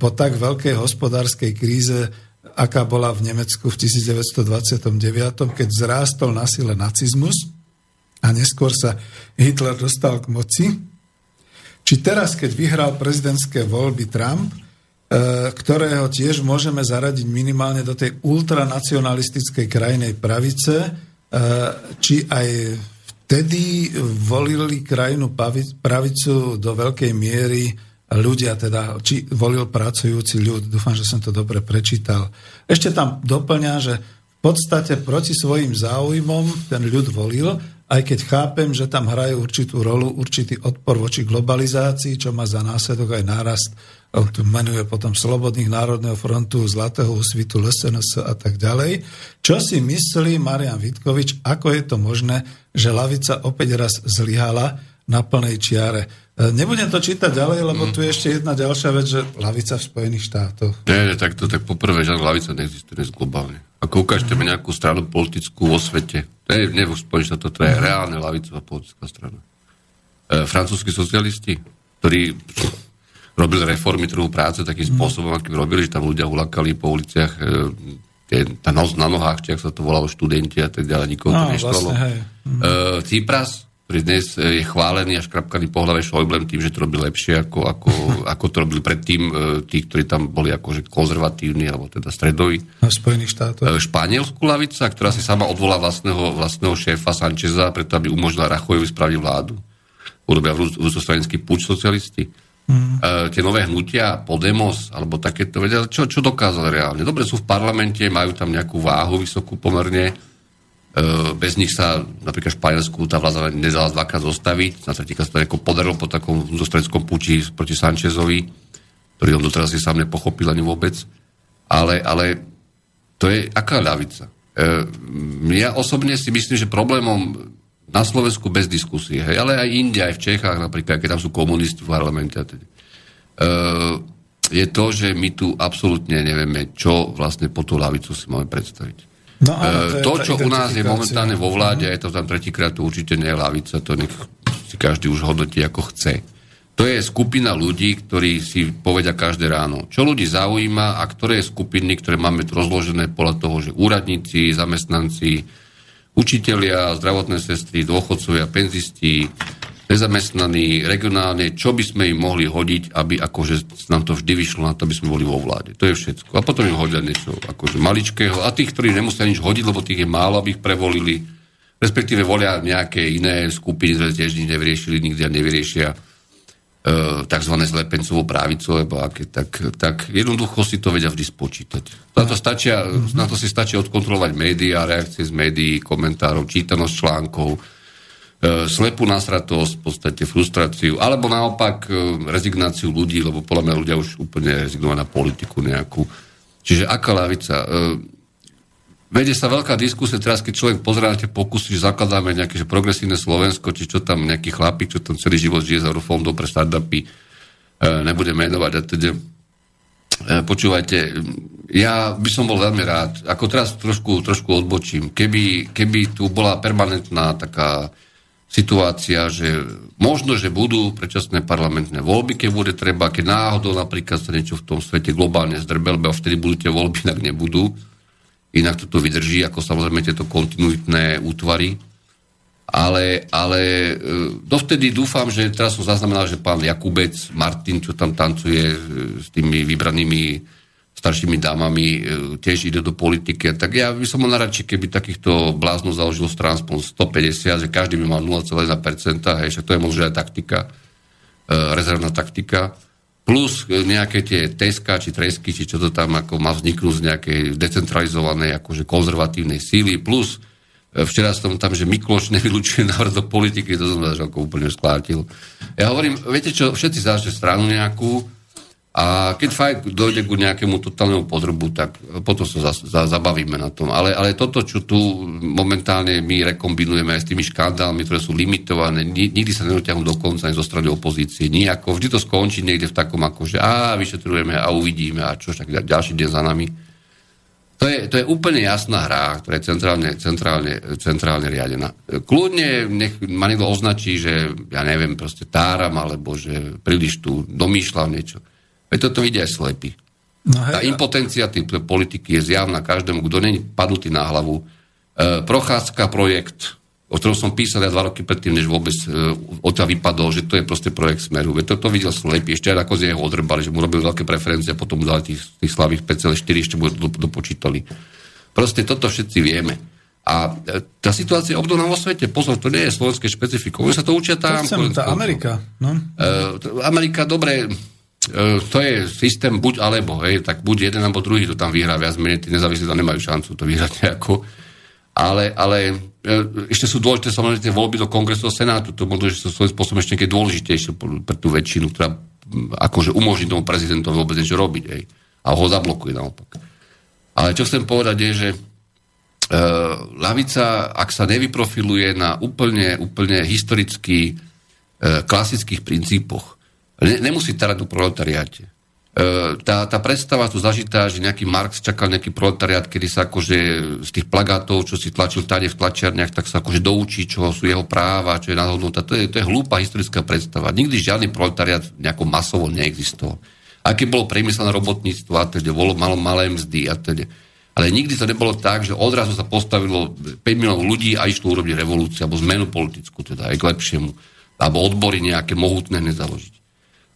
Speaker 1: po tak veľkej hospodárskej kríze aká bola v Nemecku v 1929, keď zrástol na sile nacizmus a neskôr sa Hitler dostal k moci. Či teraz, keď vyhral prezidentské voľby Trump, e, ktorého tiež môžeme zaradiť minimálne do tej ultranacionalistickej krajinej pravice, e, či aj vtedy volili krajinu pravicu do veľkej miery ľudia, teda, či volil pracujúci ľud. Dúfam, že som to dobre prečítal. Ešte tam doplňa, že v podstate proti svojim záujmom ten ľud volil, aj keď chápem, že tam hrajú určitú rolu, určitý odpor voči globalizácii, čo má za následok aj nárast, tu menuje potom Slobodných národného frontu, Zlatého úsvitu, LSNS a tak ďalej. Čo si myslí Marian Vitkovič, ako je to možné, že lavica opäť raz zlyhala na plnej čiare? Nebudem to čítať ďalej, lebo mm. tu je ešte jedna ďalšia vec, že lavica v Spojených štátoch.
Speaker 2: Nie, nie, tak to tak poprvé, že lavica neexistuje dnes globálne. Ako ukážte mi nejakú stranu politickú vo svete, to je nie v Spojených štátoch, to je mm. reálne lavicová politická strana. E, francúzskí socialisti, ktorí robili reformy trhu práce takým mm. spôsobom, akým robili, že tam ľudia ulakali po uliciach e, tie, tá nos na nohách, či ak sa to volalo študenti a tak ďalej, nikoho no, to neštvalo. Vlastne, mm. e, Cypras, ktorý dnes e, je chválený a škrapkaný po hlave Šojblem tým, že to robí lepšie, ako, ako, ako to robili predtým e, tí, ktorí tam boli akože konzervatívni, alebo teda stredoví.
Speaker 1: Na Spojených štátoch.
Speaker 2: E, Španielsku lavica, ktorá si sama odvolá vlastného, vlastného šéfa Sancheza, preto aby umožnila Rachojovi spraviť vládu. Urobia rusostranický púč socialisti. Mm. E, tie nové hnutia, Podemos, alebo takéto, vedia, čo, čo dokázali reálne. Dobre, sú v parlamente, majú tam nejakú váhu vysokú pomerne, bez nich sa napríklad v Španielsku tá vláda nedala dvakrát zostaviť. Na tretíka sa to podarilo po takom zostredskom puči proti Sanchezovi, ktorý on doteraz si sám nepochopil ani vôbec. Ale, ale to je aká ľavica? E, ja osobne si myslím, že problémom na Slovensku bez diskusie, hej, ale aj inde, aj v Čechách napríklad, keď tam sú komunisti v parlamente a teda, e, je to, že my tu absolútne nevieme, čo vlastne po tú lavicu si máme predstaviť. No, e, to, to, čo u nás je momentálne vo vláde, je to tam tretíkrát, to určite nie je lavica, to nech si každý už hodnotí ako chce. To je skupina ľudí, ktorí si povedia každé ráno, čo ľudí zaujíma a ktoré skupiny, ktoré máme tu rozložené podľa toho, že úradníci, zamestnanci, učitelia, zdravotné sestry, dôchodcovia, penzisti, nezamestnaní regionálne, čo by sme im mohli hodiť, aby akože nám to vždy vyšlo na to, aby sme boli vo vláde. To je všetko. A potom im hodia niečo akože maličkého. A tých, ktorí nemusia nič hodiť, lebo tých je málo, aby ich prevolili. Respektíve volia nejaké iné skupiny, ktoré tiež nič nevyriešili, nikdy nevyriešia e, tzv. zlepencovú právicu, alebo aké, tak, tak jednoducho si to vedia vždy spočítať. Na to, stačia, na to si stačí odkontrolovať médiá, reakcie z médií, komentárov, čítanosť článkov, slepú nasratosť, v podstate frustráciu, alebo naopak e, rezignáciu ľudí, lebo podľa mňa ľudia už úplne rezignovať na politiku nejakú. Čiže aká lavica? E, Vede sa veľká diskusia teraz, keď človek pozerá na tie pokusy, že zakladáme nejaké že progresívne Slovensko, či čo tam nejaký chlapík, čo tam celý život žije za eurofondov pre startupy, nebudem menovať a teda. počúvajte, ja by som bol veľmi rád, ako teraz trošku, trošku odbočím, keby, keby tu bola permanentná taká situácia, že možno, že budú predčasné parlamentné voľby, keď bude treba, keď náhodou napríklad sa niečo v tom svete globálne zdrbel, lebo vtedy budú tie voľby, inak nebudú. Inak to tu vydrží, ako samozrejme tieto kontinuitné útvary. Ale, ale e, dovtedy dúfam, že teraz som zaznamenal, že pán Jakubec, Martin, čo tam tancuje e, s tými vybranými staršími dámami e, tiež ide do politiky. Tak ja by som mal naradšie, keby takýchto bláznov založil strán 150, že každý by mal 0,1%, hej, že to je možno aj taktika, e, rezervná taktika. Plus e, nejaké tie teska, či tresky, či čo to tam ako má vzniknúť z nejakej decentralizovanej, akože konzervatívnej síly. Plus včera som tam, že Mikloš nevylučuje návrat do politiky, to som ako úplne sklátil. Ja hovorím, viete čo, všetci zážite stranu nejakú, a keď fakt dojde ku nejakému totálnemu podrobu, tak potom sa za, za, zabavíme na tom. Ale, ale toto, čo tu momentálne my rekombinujeme aj s tými škandálmi, ktoré sú limitované, nikdy sa nedotiahnu do konca ani zo strany opozície. Nijako. Vždy to skončí niekde v takom ako, že a vyšetrujeme a uvidíme a čo však ďalší deň za nami. To je, to je úplne jasná hra, ktorá je centrálne, centrálne, centrálne riadená. Kľudne nech ma niekto označí, že ja neviem, proste táram, alebo že príliš tu domýšľam niečo. Veď toto vidia aj slepí. No hej, Tá impotencia tým politiky je zjavná každému, kto není padnutý na hlavu. E, Prochádzka projekt, o ktorom som písal ja dva roky predtým, než vôbec e, odtiaľ vypadol, že to je proste projekt Smeru. Veď toto videl slepý, ešte aj ako z jeho odrbali, že mu robili veľké preferencie a potom mu dali tých, tých slavých 5,4, ešte mu do, dopočítali. Proste toto všetci vieme. A e, tá situácia je obdobná vo svete. Pozor, to nie je slovenské špecifikum. Oni sa to učia tam.
Speaker 1: To chcem, tá Amerika. No.
Speaker 2: E, Amerika, dobre, to je systém buď alebo, hej, tak buď jeden alebo druhý to tam vyhrá viac menej, tí nezávislí tam nemajú šancu to vyhrať nejako. Ale, ale e, ešte sú dôležité samozrejme tie voľby do kongresu a senátu, to možno, že sú svojím spôsobom ešte niekedy dôležitejšie pre tú väčšinu, ktorá akože umožní tomu prezidentovi vôbec niečo robiť, hej, a ho zablokuje naopak. Ale čo chcem povedať je, že uh, lavica, ak sa nevyprofiluje na úplne, úplne historicky uh, klasických princípoch, nemusí tarať do proletariáte. E, tá, tá predstava tu zažitá, že nejaký Marx čakal nejaký proletariát, kedy sa akože z tých plagátov, čo si tlačil tade v tlačiarniach, tak sa akože doučí, čo sú jeho práva, čo je nadhodnutá. To je, to je hlúpa historická predstava. Nikdy žiadny proletariát nejako masovo neexistoval. Aké bolo priemyselné robotníctvo a teda, bolo malo malé mzdy a teda. Ale nikdy to nebolo tak, že odrazu sa postavilo 5 miliónov ľudí a išlo urobiť revolúciu alebo zmenu politickú, teda aj k lepšiemu. Alebo odbory nejaké mohutné nezaložiť.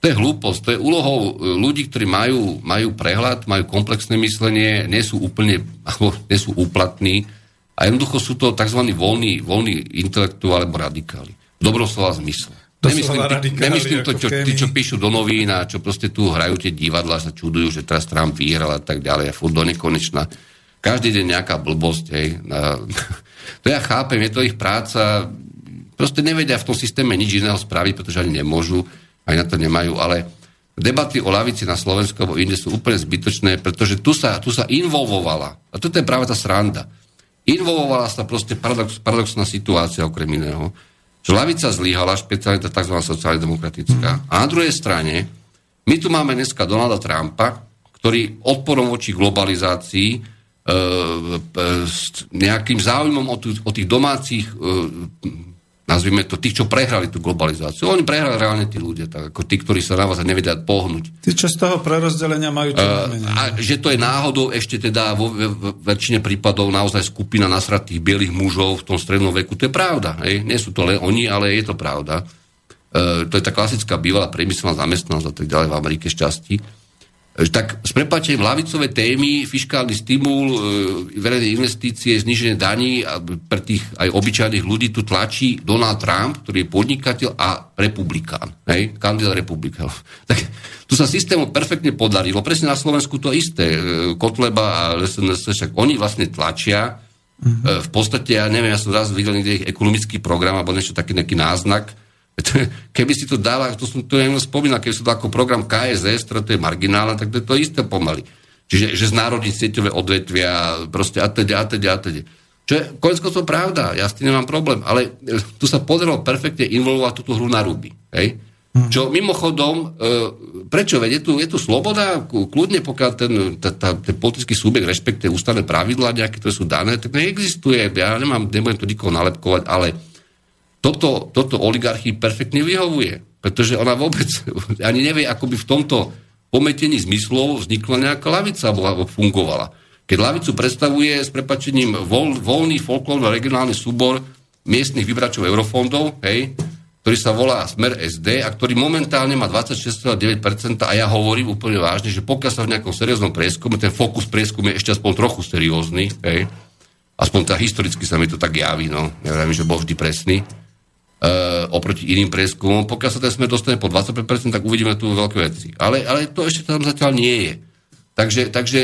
Speaker 2: To je hlúposť, to je úlohou e, ľudí, ktorí majú, majú prehľad, majú komplexné myslenie, nie sú úplne, alebo nie sú úplatní a jednoducho sú to tzv. voľní, voľní intelektuáli alebo radikáli. V dobrom slova zmysle.
Speaker 1: To nemyslím, tí,
Speaker 2: nemyslím to, čo, tí, čo píšu do novín a čo proste tu hrajú tie divadla, sa čudujú, že teraz Trump vyhral a tak ďalej a furt do nekonečna. Každý deň nejaká blbosť, hej. Na, to ja chápem, je to ich práca, proste nevedia v tom systéme nič iného spraviť, pretože ani nemôžu aj na to nemajú, ale debaty o lavici na Slovensku alebo inde sú úplne zbytočné, pretože tu sa, tu sa involvovala, a toto je práve tá sranda, involvovala sa proste paradox, paradoxná situácia okrem iného, že lavica zlyhala, špeciálne tá tzv. sociálne demokratická. A na druhej strane, my tu máme dneska Donalda Trumpa, ktorý odporom voči globalizácii e, e, s nejakým záujmom o, tých, o tých domácich e, nazvime to, tých, čo prehrali tú globalizáciu. Oni prehrali reálne tí ľudia, tak ako tí, ktorí sa naozaj nevedia pohnúť.
Speaker 1: Tí, čo z toho prerozdelenia majú čo uh,
Speaker 2: A že to je náhodou ešte teda vo väčšine prípadov naozaj skupina nasratých bielých mužov v tom strednom veku, to je pravda. Hej? Nie sú to len oni, ale je to pravda. Uh, to je tá klasická bývalá priemyselná zamestnanosť a tak ďalej v Amerike šťastí tak s prepačením lavicové témy, fiskálny stimul, e, verejné investície, zniženie daní a pre tých aj obyčajných ľudí tu tlačí Donald Trump, ktorý je podnikateľ a republikán, hej, kandidát republikán. Tak tu sa systému perfektne podarilo. Presne na Slovensku to isté. E, Kotleba a SNS, však oni vlastne tlačia mm-hmm. v podstate, ja neviem, ja som raz videl niekde ekonomický program alebo niečo taký nejaký náznak, Keby si to dala, to som tu jenom spomínal, keby si to ako program KSS, ktoré to je marginálne, tak to je to isté pomaly. Čiže že znárodniť sieťové odvetvia, proste a teda, a teda, a teda. Čo je konec to pravda, ja s tým nemám problém, ale e, tu sa podarilo perfektne involovať túto hru na ruby. Hej? Hmm. Čo mimochodom, e, prečo? Veď je tu, je tu sloboda, kľudne pokiaľ ten, tá, tá, ten politický súbek rešpektuje ústavné pravidlá, nejaké, ktoré sú dané, tak neexistuje. Ja nemám, nebudem to nikoho nalepkovať, ale toto, toto oligarchii perfektne vyhovuje. Pretože ona vôbec ani nevie, ako by v tomto pometení zmyslov vznikla nejaká lavica alebo fungovala. Keď lavicu predstavuje s prepačením voľ, voľný folklórno-regionálny súbor miestnych vybračov eurofondov, hej, ktorý sa volá Smer SD a ktorý momentálne má 26,9% a ja hovorím úplne vážne, že pokiaľ sa v nejakom serióznom prieskume, ten fokus prieskume je ešte aspoň trochu seriózny, hej, aspoň tá historicky sa mi to tak javí, no, neviem, že bol vždy presný, oproti iným prieskumom. Pokiaľ sa ten smer dostane po 25%, tak uvidíme tu veľké veci. Ale, ale to ešte tam zatiaľ nie je. Takže, takže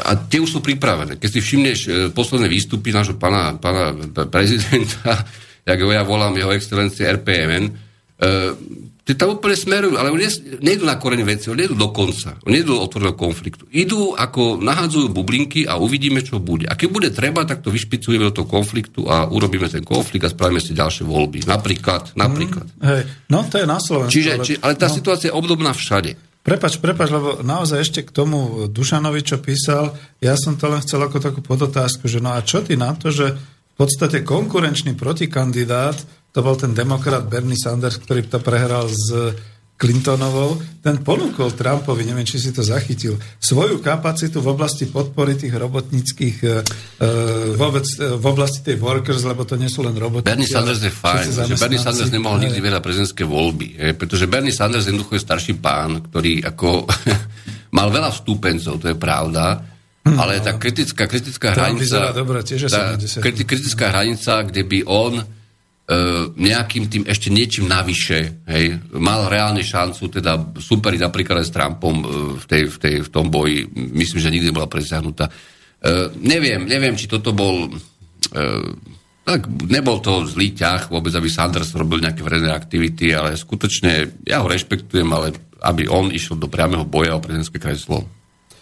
Speaker 2: a tie už sú pripravené. Keď si všimneš uh, posledné výstupy nášho pána, pána prezidenta, jak ho ja volám jeho excelencie RPMN, uh, Tí tam úplne smerujú, ale oni nejdu na koreň veci, oni nejdu do konca, oni nejdu do otvoreného konfliktu. Idú ako nahádzajú bublinky a uvidíme, čo bude. A keď bude treba, tak to vyšpicujeme do toho konfliktu a urobíme ten konflikt a spravíme si ďalšie voľby. Napríklad, napríklad. Mm,
Speaker 1: hej, no to je na Slovensku.
Speaker 2: Čiže, ale, či, ale tá no. situácia je obdobná všade.
Speaker 1: Prepač, prepač, lebo naozaj ešte k tomu Dušanovi, čo písal, ja som to len chcel ako takú podotázku, že no a čo ty na to, že v podstate konkurenčný protikandidát to bol ten demokrat Bernie Sanders, ktorý to prehral s Clintonovou, ten ponúkol Trumpovi, neviem, či si to zachytil, svoju kapacitu v oblasti podpory tých robotníckých, uh, vôbec uh, v oblasti tej workers, lebo to nie sú len robotníci.
Speaker 2: Bernie Sanders je fajn, že Bernie Sanders nemohol nikdy vyhrať prezidentské voľby, je, pretože Bernie Sanders jednoducho je starší pán, ktorý ako mal veľa vstúpencov, to je pravda, Hmm, ale tá kritická, kritická hranica...
Speaker 1: Dobre, tiež tá,
Speaker 2: kritická hranica, kde by on E, nejakým tým ešte niečím navyše, hej, mal reálne šancu teda superiť napríklad aj s Trumpom e, v, tej, v, tej, v tom boji, myslím, že nikdy nebola presiahnutá. Uh, neviem, neviem, či toto bol uh, tak nebol to zlý ťah vôbec, aby Sanders robil nejaké verejné aktivity, ale skutočne ja ho rešpektujem, ale aby on išiel do priameho boja o prezidentské kreslo,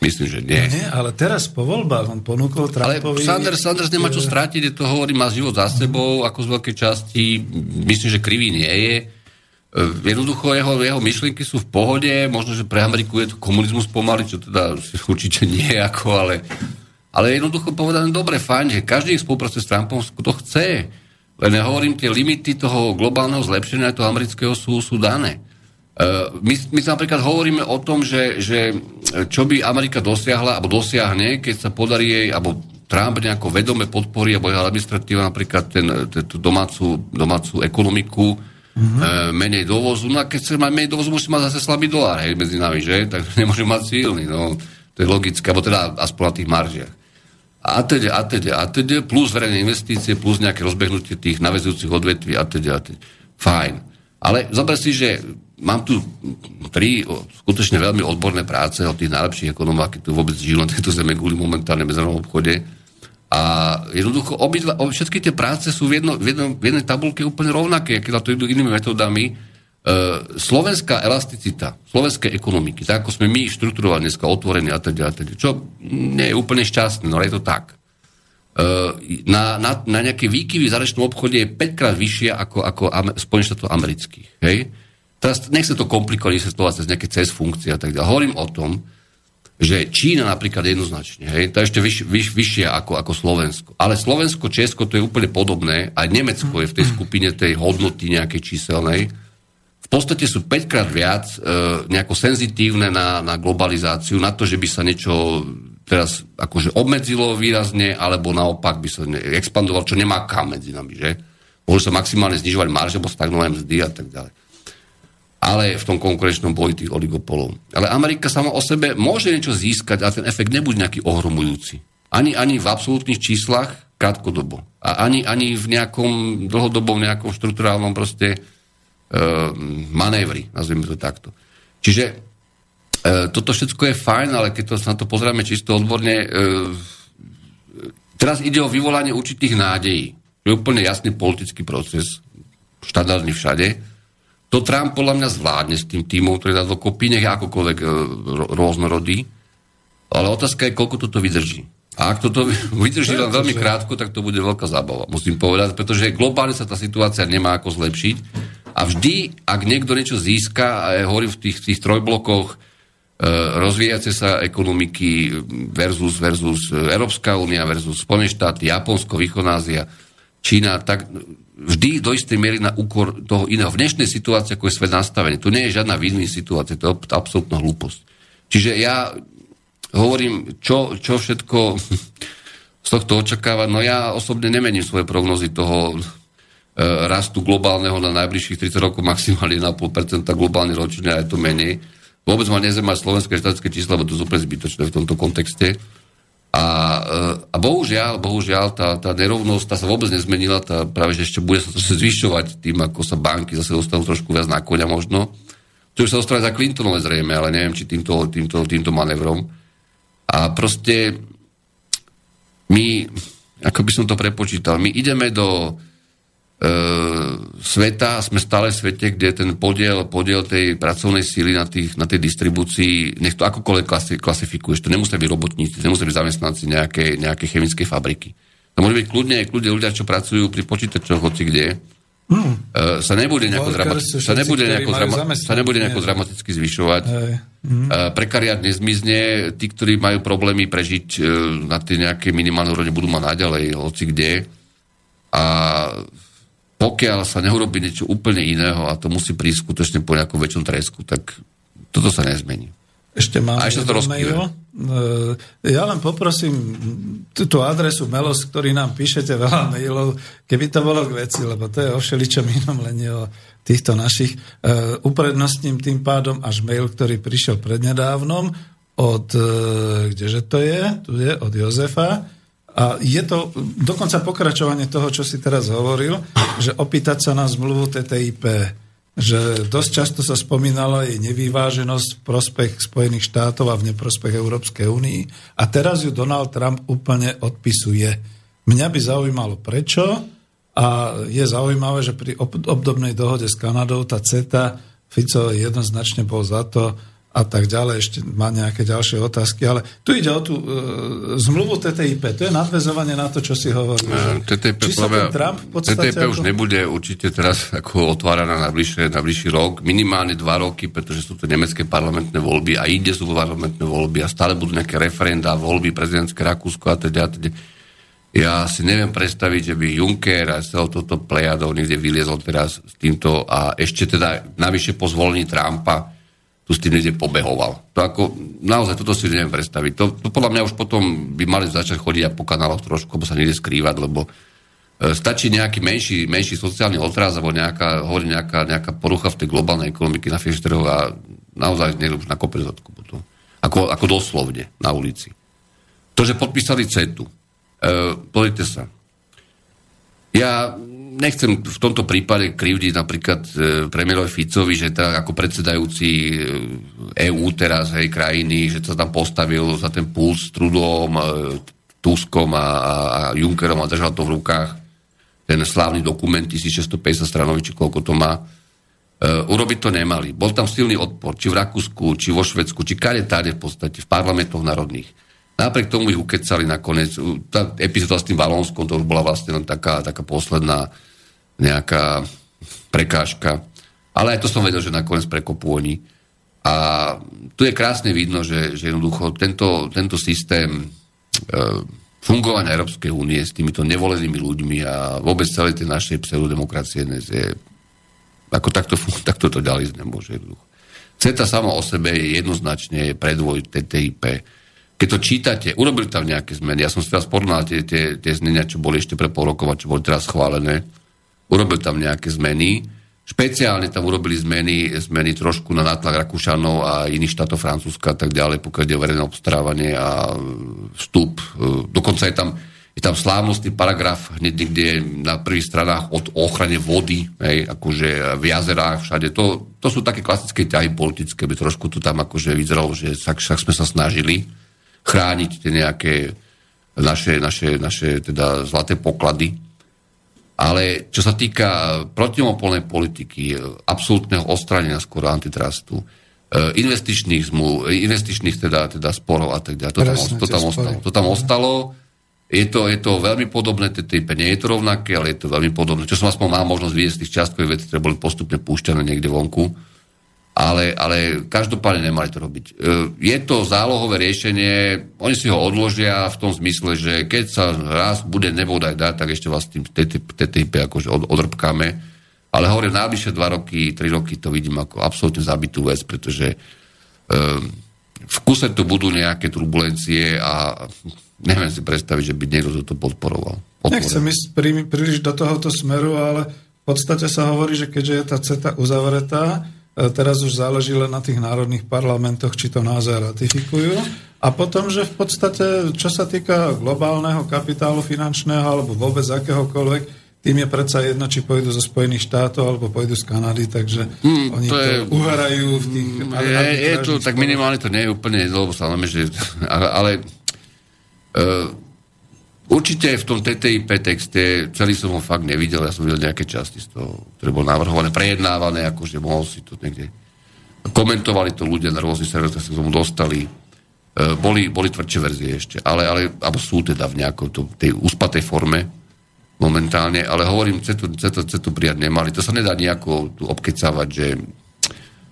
Speaker 2: Myslím, že nie.
Speaker 1: Nie, ale teraz po voľbách on ponúkol Trumpovi...
Speaker 2: Ale Sanders, Sanders nemá čo strátiť, je to hovorí, má život za sebou, ako z veľkej časti. Myslím, že krivý nie je. E, jednoducho jeho, jeho myšlienky sú v pohode, možno, že pre Ameriku je to komunizmus pomaly, čo teda určite nie je ako, ale, ale jednoducho povedané, dobre, fajn, že každý spolupracuje s Trumpom, to chce. Len ja hovorím, tie limity toho globálneho zlepšenia toho amerického sú, sú dané. Uh, my, my sa napríklad hovoríme o tom, že, že čo by Amerika dosiahla, alebo dosiahne, keď sa podarí jej, alebo Trump nejako vedome podporí, alebo jeho administratíva napríklad ten, ten, tú domácu, domácu ekonomiku, mm-hmm. e, menej dovozu. No a keď sa má menej dovozu, musí mať zase slabý dolár, hej, medzi nami, že? Tak nemôže mať silný, no. To je logické, alebo teda aspoň na tých maržiach. A teda, a teda, a teda, plus verejné investície, plus nejaké rozbehnutie tých navezujúcich odvetví, a teda, a teda. Fajn. Ale zober si, že mám tu tri skutočne veľmi odborné práce od tých najlepších ekonomov, akí tu vôbec žijú na tejto zeme guli momentálne medzinárodnom obchode. A jednoducho obidva, všetky tie práce sú v, jedno, v, jedno, v jednej tabulke úplne rovnaké, keď to idú inými metodami. E, slovenská elasticita, slovenské ekonomiky, tak ako sme my štruktúrovali dneska, otvorení a teda, a teda, čo nie je úplne šťastné, no ale je to tak. E, na, na, na nejaké výkyvy v zahraničnom obchode je 5 krát vyššia ako, ako Spojených štátov amerických. Hej? Teraz nechcem to komplikovať vysvetľovať cez nejaké cez funkcie a tak ďalej. Hovorím o tom, že Čína napríklad jednoznačne, hej, to je ešte vyš, vyš, vyššia ako, ako Slovensko. Ale Slovensko, Česko to je úplne podobné, aj Nemecko je v tej skupine tej hodnoty nejakej číselnej. V podstate sú 5 krát viac e, nejako senzitívne na, na globalizáciu, na to, že by sa niečo teraz akože obmedzilo výrazne, alebo naopak by sa expandovalo, čo nemá kam medzi nami, že? Môžu sa maximálne znižovať marže, alebo stagnové mzdy a tak ďalej ale v tom konkurenčnom boji tých oligopolov. Ale Amerika sama o sebe môže niečo získať, ale ten efekt nebude nejaký ohromujúci. Ani, ani v absolútnych číslach krátkodobo. A ani, ani v nejakom dlhodobom, nejakom štruktúrálnom proste e, manévri, nazvime to takto. Čiže e, toto všetko je fajn, ale keď to, sa na to pozrieme čisto odborne, e, teraz ide o vyvolanie určitých nádejí. Je úplne jasný politický proces, štandardný všade, to Trump podľa mňa zvládne s tým týmom, ktorý dá dokopy, nech akokoľvek e, rôznorodý. Ale otázka je, koľko toto vydrží. A ak toto vydrží len veľmi krátko, tak to bude veľká zábava, musím povedať, pretože globálne sa tá situácia nemá ako zlepšiť. A vždy, ak niekto niečo získa, a ja hovorím v tých, tých trojblokoch, e, rozvíjace sa ekonomiky versus, versus Európska únia versus Spojené štáty, Japonsko, Východná Ázia, Čína, tak vždy do istej miery na úkor toho iného. V dnešnej situácii, ako je svet nastavený, tu nie je žiadna win situácia, to je absolútna hlúposť. Čiže ja hovorím, čo, čo všetko z tohto očakávať. No ja osobne nemením svoje prognozy toho e, rastu globálneho na najbližších 30 rokov maximálne 1,5% globálne ročne, a je to menej. Vôbec ma nezaujíma slovenské štatické čísla, lebo to je úplne zbytočné v tomto kontexte. A, eh, a bohužiaľ, bohužiaľ, tá, tá nerovnosť tá sa vôbec nezmenila, tá práve že ešte bude sa zvyšovať tým, ako sa banky zase dostanú trošku viac na koňa možno. To už sa dostane za Clintonové zrejme, ale neviem, či týmto, týmto, týmto manevrom. A proste my, ako by som to prepočítal, my ideme do E, sveta, sme stále v svete, kde ten podiel, podiel tej pracovnej síly na, tých, na tej distribúcii, nech to akokoľvek klasi, klasifikuješ, to nemusia byť robotníci, nemusia byť zamestnanci nejakej, nejakej chemickej fabriky. To môže byť kľudne, kľudne ľudia, čo pracujú pri počítačoch, hoci kde, uh, sa nebude nejako, dramati- sa nebude nejako, drama- sa nebude nejako dramaticky zvyšovať. Hmm. Uh, prekariat nezmizne, tí, ktorí majú problémy prežiť uh, na tej nejakej minimálnej úrovni, budú mať naďalej, hoci kde. A pokiaľ sa neurobi niečo úplne iného a to musí prísť skutočne po nejakom väčšom tresku, tak toto sa nezmení.
Speaker 1: Ešte mám
Speaker 2: a ešte to mail. E,
Speaker 1: ja len poprosím túto adresu Melos, ktorý nám píšete veľa mailov, keby to bolo k veci, lebo to je o všeličom inom, len o týchto našich. Uh, uprednostním tým pádom až mail, ktorý prišiel prednedávnom od, uh, kdeže to je? Tu je, od Jozefa a je to dokonca pokračovanie toho, čo si teraz hovoril, že opýtať sa na zmluvu TTIP, že dosť často sa spomínala jej nevýváženosť v prospech Spojených štátov a v neprospech Európskej únii a teraz ju Donald Trump úplne odpisuje. Mňa by zaujímalo prečo a je zaujímavé, že pri obdobnej dohode s Kanadou tá CETA Fico jednoznačne bol za to, a tak ďalej, ešte má nejaké ďalšie otázky, ale tu ide o tú e, zmluvu TTIP, to je nadvezovanie na to, čo si hovoril. Uh,
Speaker 2: TTIP, Či sa ten Trump v podstate... TTIP ako... už nebude určite teraz ako otváraná na bližšie, na bližší rok, minimálne dva roky, pretože sú to nemecké parlamentné voľby a ide sú parlamentné voľby a stále budú nejaké referenda, voľby, prezidentské Rakúsko a teda. teda. Ja si neviem predstaviť, že by Juncker a celé toto plejadov niekde vyliezol teraz s týmto a ešte teda navyše po zvolení Trumpa tu s tým niekde pobehoval. To ako, naozaj toto si neviem predstaviť. To, to podľa mňa už potom by mali začať chodiť po kanáloch trošku, alebo sa niekde skrývať, lebo e, stačí nejaký menší, menší sociálny otraz, alebo nejaká, hovorí nejaká, nejaká porucha v tej globálnej ekonomiky na fieštrhu a naozaj niekto už nakopne zadku potom. Ako, ako doslovne na ulici. To, že podpísali CETu, e, pozrite sa, ja nechcem v tomto prípade krivdiť napríklad e, premiérovi Ficovi, že teda ako predsedajúci EÚ e teraz, hej, krajiny, že sa tam postavil za ten puls s Trudom, e, Tuskom a, a, Junckerom a držal to v rukách. Ten slávny dokument 1650 stranovi, či koľko to má. Uh, urobiť to nemali. Bol tam silný odpor, či v Rakúsku, či vo Švedsku, či kade táde v podstate, v parlamentoch národných. Napriek tomu ich ukecali nakoniec. Tá epizóda s tým Valónskom, to už bola vlastne len taká, taká posledná nejaká prekážka. Ale aj to som vedel, že nakoniec prekopú oni. A tu je krásne vidno, že, že jednoducho tento, tento systém e, fungovania Európskej únie s týmito nevolenými ľuďmi a vôbec celej tej našej pseudodemokracie dnes je ako takto, takto to ďalej nemôže jednoducho. CETA samo o sebe je jednoznačne predvoj TTIP keď to čítate, urobili tam nejaké zmeny. Ja som si teraz porovnal tie, tie, tie znenia, čo boli ešte pre pol rokov čo boli teraz schválené. Urobili tam nejaké zmeny. Špeciálne tam urobili zmeny, zmeny trošku na nátlak Rakúšanov a iných štátov Francúzska a tak ďalej, pokiaľ o verejné obstarávanie a vstup. Dokonca je tam, je tam slávnostný paragraf hneď niekde na prvých stranách od ochrane vody, hej, akože v jazerách, všade. To, to sú také klasické ťahy politické, by trošku to tam akože vyzeralo, že však, však sme sa snažili chrániť tie nejaké naše, naše, naše teda zlaté poklady. Ale čo sa týka protimopolnej politiky, absolútneho ostranenia skôr antitrustu, eh, investičných zmluv, investičných teda, teda sporov a tak ďalej. To, tam, to, tam ostalo, to tam ostalo je to, je to veľmi podobné, TTIP nie je to rovnaké, ale je to veľmi podobné. Čo som aspoň mal možnosť vidieť z tých čiastkových vecí, ktoré boli postupne púšťané niekde vonku, ale, ale každopádne nemali to robiť. E, je to zálohové riešenie, oni si ho odložia v tom zmysle, že keď sa raz bude nebodaj dať, tak ešte vás tým TTIP akože od, odrbkáme. Ale hovorím, najbližšie dva roky, tri roky to vidím ako absolútne zabitú vec, pretože um, v kuse tu budú nejaké turbulencie a neviem si predstaviť, že by niekto to podporoval.
Speaker 1: Podporoval. Nechcem ísť prí, príliš do tohoto smeru, ale v podstate sa hovorí, že keďže je tá CETA uzavretá, e, teraz už záleží len na tých národných parlamentoch, či to naozaj ratifikujú. A potom, že v podstate, čo sa týka globálneho kapitálu finančného alebo vôbec akéhokoľvek, tým je predsa jedno, či pôjdu zo Spojených štátov alebo pôjdu z Kanady, takže hmm, oni to, je, to uharajú v tých...
Speaker 2: Je, je to, tak minimálne to nie je úplne, lebo že... Ale, ale Uh, určite v tom TTIP texte, celý som ho fakt nevidel, ja som videl nejaké časti z toho, ktoré bolo navrhované, prejednávané, akože mohol si to niekde... Komentovali to ľudia na rôznych serveroch, sa k tomu dostali. Uh, boli, boli tvrdšie verzie ešte, ale, ale alebo sú teda v nejakej to, tej uspatej forme momentálne, ale hovorím, CETu, CETu, CETu prijať nemali. To sa nedá nejako tu obkecávať, že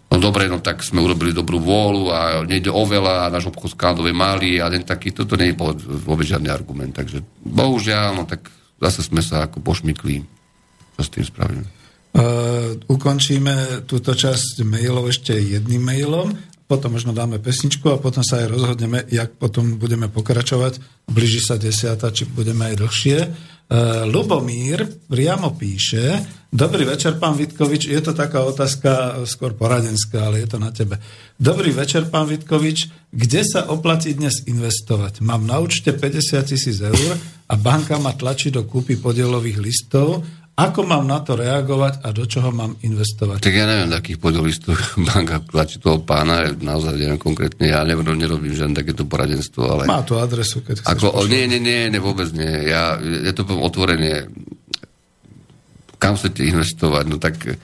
Speaker 2: No dobre, no tak sme urobili dobrú vôľu a nejde o veľa a náš obchod s Kanadou je malý a ten taký, toto nie je vôbec žiadny argument. Takže bohužiaľ, no tak zase sme sa ako pošmykli. Čo s tým spravíme?
Speaker 1: Uh, ukončíme túto časť mailov ešte jedným mailom, potom možno dáme pesničku a potom sa aj rozhodneme, jak potom budeme pokračovať. Blíži sa desiata, či budeme aj dlhšie. Uh, Lubomír priamo píše, Dobrý večer, pán Vitkovič. Je to taká otázka skôr poradenská, ale je to na tebe. Dobrý večer, pán Vitkovič. Kde sa oplatí dnes investovať? Mám na účte 50 tisíc eur a banka ma tlačí do kúpy podielových listov. Ako mám na to reagovať a do čoho mám investovať?
Speaker 2: Tak ja neviem, akých podielových listov banka tlačí toho pána, naozaj neviem konkrétne, ja neviem, nerobím žiadne takéto poradenstvo, ale...
Speaker 1: Má tu adresu, keď
Speaker 2: Ako, nie, nie, nie, nie, vôbec nie. Ja, ja to poviem otvorene kam chcete investovať, no tak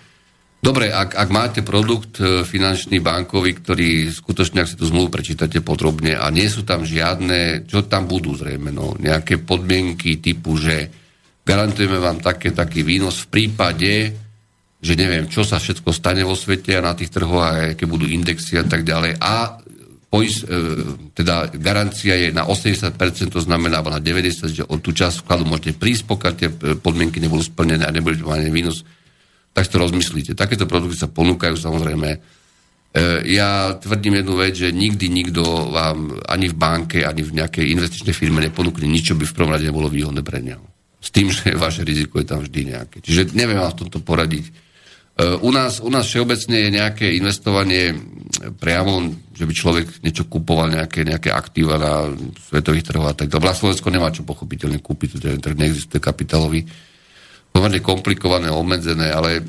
Speaker 2: dobre, ak, ak máte produkt e, finančný, bankový, ktorý skutočne, ak si tú zmluvu prečítate podrobne a nie sú tam žiadne, čo tam budú zrejme, no, nejaké podmienky typu, že garantujeme vám také, taký výnos v prípade, že neviem, čo sa všetko stane vo svete a na tých trhoch, a aké budú indexy a tak ďalej. A pois, e, teda garancia je na 80%, to znamená, na 90%, že od tú časť vkladu môžete prísť, pokiaľ tie podmienky nebudú splnené a nebudete mať výnos, tak to rozmyslíte. Takéto produkty sa ponúkajú samozrejme. E, ja tvrdím jednu vec, že nikdy nikto vám ani v banke, ani v nejakej investičnej firme neponúkne nič, čo by v prvom rade nebolo výhodné pre neho. S tým, že vaše riziko je tam vždy nejaké. Čiže neviem vám v tomto poradiť u nás, u nás všeobecne je nejaké investovanie priamo, že by človek niečo kupoval, nejaké, nejaké aktíva na svetových trhoch a tak ďalej. Slovensko nemá čo pochopiteľne kúpiť, ten trh neexistuje kapitálový. Pomerne komplikované, obmedzené, ale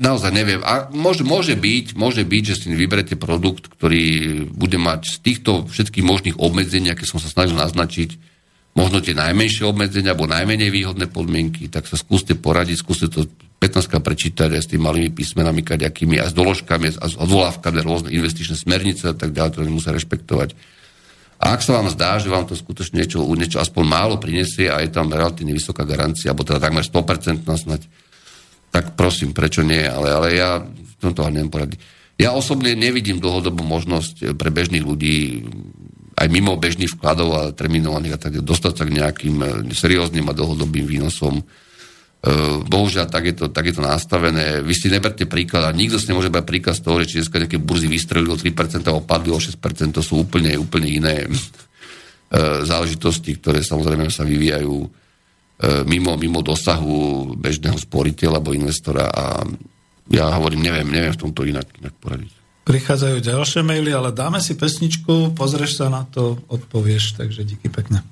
Speaker 2: naozaj neviem. A môže, môže, byť, môže byť, že si vyberete produkt, ktorý bude mať z týchto všetkých možných obmedzení, aké som sa snažil naznačiť, možno tie najmenšie obmedzenia alebo najmenej výhodné podmienky, tak sa skúste poradiť, skúste to 15 prečítať aj s tými malými písmenami, kaďakými, aj s doložkami, a s odvolávkami, rôzne investičné smernice a tak ďalej, ktoré musia rešpektovať. A ak sa vám zdá, že vám to skutočne niečo, niečo aspoň málo prinesie a je tam relatívne vysoká garancia, alebo teda takmer 100% snať, tak prosím, prečo nie, ale, ale ja v tomto neviem poradiť. Ja osobne nevidím dlhodobú možnosť pre bežných ľudí aj mimo bežných vkladov a terminovaných a tak dostať sa k nejakým serióznym a dlhodobým výnosom E, bohužiaľ, tak je, to, tak je to nastavené. Vy si neberte príklad a nikto si nemôže brať príklad z toho, že či dneska nejaké burzy vystrelili o 3% a opadli o 6%, to sú úplne, úplne iné e, záležitosti, ktoré samozrejme sa vyvíjajú e, mimo, mimo dosahu bežného sporiteľa alebo investora a ja hovorím, neviem, neviem v tomto inak, inak poradiť.
Speaker 1: Prichádzajú ďalšie maily, ale dáme si pesničku, pozrieš sa na to, odpovieš, takže díky pekne.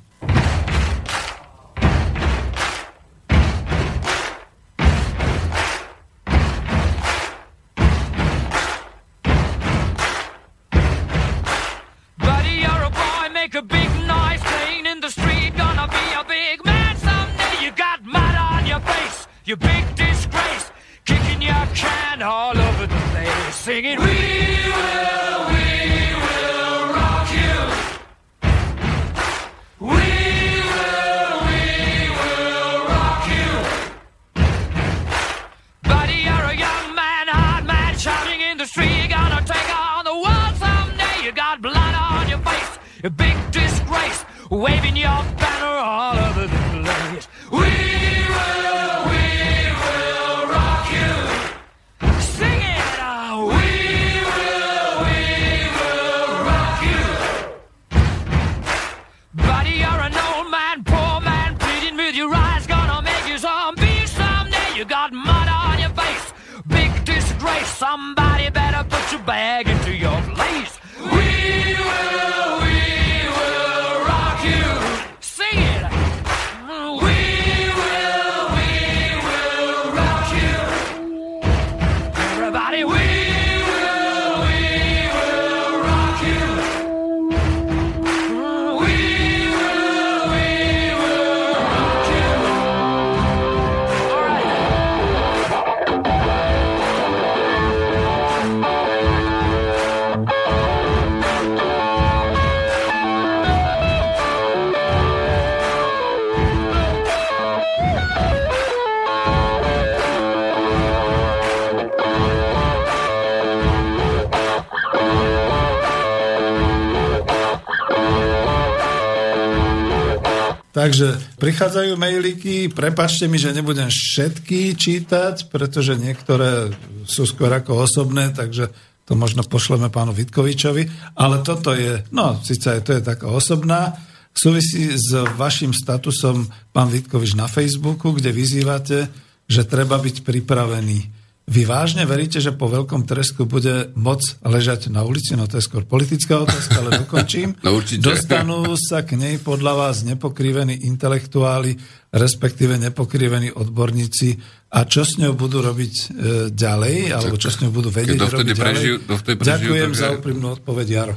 Speaker 1: Prichádzajú mailiky, prepačte mi, že nebudem všetky čítať, pretože niektoré sú skôr ako osobné, takže to možno pošleme pánu Vitkovičovi, ale toto je, no síce aj to je taká osobná, súvisí s vašim statusom pán Vitkovič na Facebooku, kde vyzývate, že treba byť pripravený. Vy vážne veríte, že po veľkom tresku bude moc ležať na ulici? No to je skôr politická otázka, ale dokončím.
Speaker 2: No určite.
Speaker 1: Dostanú sa k nej podľa vás nepokrivení intelektuáli, respektíve nepokrivení odborníci a čo s ňou budú robiť e, ďalej, alebo čo s ňou budú vedieť
Speaker 2: Keď
Speaker 1: robiť
Speaker 2: prežijú-
Speaker 1: ďalej?
Speaker 2: prežijú,
Speaker 1: Ďakujem za
Speaker 2: aj-
Speaker 1: úprimnú odpoveď, Jaro.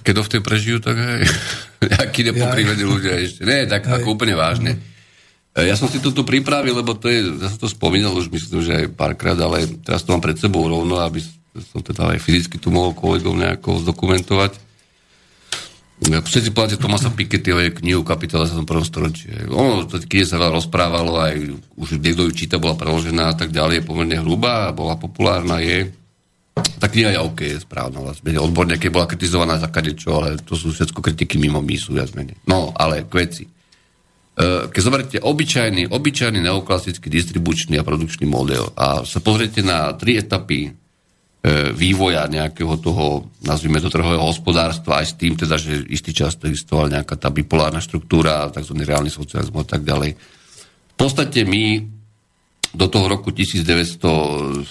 Speaker 2: Keď dovtedy prežijú, tak aj akí nepokrivení ľudia ešte. Nie, tak
Speaker 1: Hej.
Speaker 2: ako úplne vážne. E, Ja som si to tu pripravil, lebo to je, ja som to spomínal už myslím, že aj párkrát, ale teraz to mám pred sebou rovno, aby som teda aj fyzicky tu mohol kolegov nejako zdokumentovať. Všetci poznáte Tomasa Pikettyho je knihu Kapitala sa v prvom storočí. Ono, knihe sa veľa rozprávalo, aj už niekto ju číta, bola preložená a tak ďalej, je pomerne hrubá, bola populárna, je. Tá kniha je OK, je správna vlastne. Odborne, keď bola kritizovaná za kadečo, ale to sú všetko kritiky mimo mísu, viac menej. No, ale k veci. E, Keď zoberiete obyčajný, obyčajný neoklasický distribučný a produkčný model a sa pozriete na tri etapy e, vývoja nejakého toho, nazvime to trhového hospodárstva, aj s tým teda, že istý čas to existovala nejaká tá bipolárna štruktúra, tzv. reálny socializmus a tak ďalej. V podstate my do toho roku 1917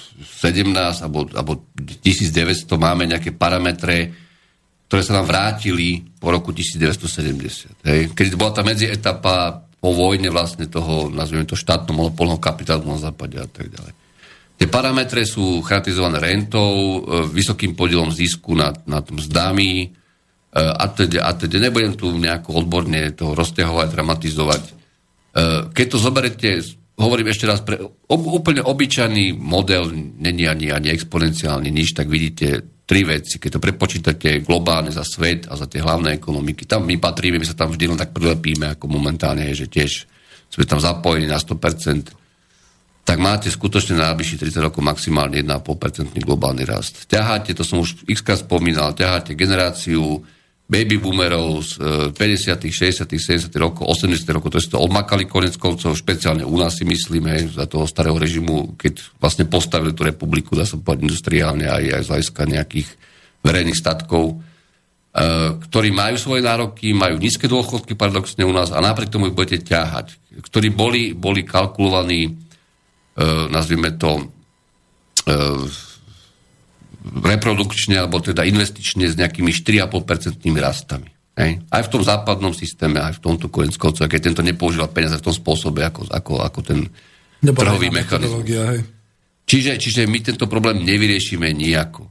Speaker 2: alebo, alebo 1900 máme nejaké parametre, ktoré sa nám vrátili po roku 1970. Hej. Keď bola tá medzietapa po vojne vlastne toho, nazvime to štátno monopolného kapitalizmu na západe a tak ďalej. Tie parametre sú charakterizované rentou, e, vysokým podielom zisku nad mzdami e, a teda, a teda nebudem tu nejako odborne to rozťahovať, dramatizovať. E, Keď to zoberete, hovorím ešte raz, pre úplne obyčajný model, není ani, ani exponenciálny nič, tak vidíte tri veci. Keď to prepočítate globálne za svet a za tie hlavné ekonomiky, tam my patríme, my sa tam vždy len tak prilepíme, ako momentálne je, že tiež sme tam zapojení na 100%, tak máte skutočne na najbližších 30 rokov maximálne 1,5% globálny rast. Ťaháte, to som už x spomínal, ťaháte generáciu baby boomerov z e, 50., 60., 70. rokov, 80. rokov, to si to odmakali konec koncov, špeciálne u nás si myslíme, za toho starého režimu, keď vlastne postavili tú republiku, dá sa povedať industriálne aj, aj z hľadiska nejakých verejných statkov, e, ktorí majú svoje nároky, majú nízke dôchodky paradoxne u nás a napriek tomu ich budete ťahať, ktorí boli, boli kalkulovaní, e, nazvime to, e, reprodukčne alebo teda investične s nejakými 4,5% rastami. Hej. Aj v tom západnom systéme, aj v tomto konec koncov, keď tento nepoužíva peniaze v tom spôsobe, ako, ako, ako ten
Speaker 1: Nebola
Speaker 2: trhový mechanizmus. Čiže, čiže my tento problém nevyriešime nejako.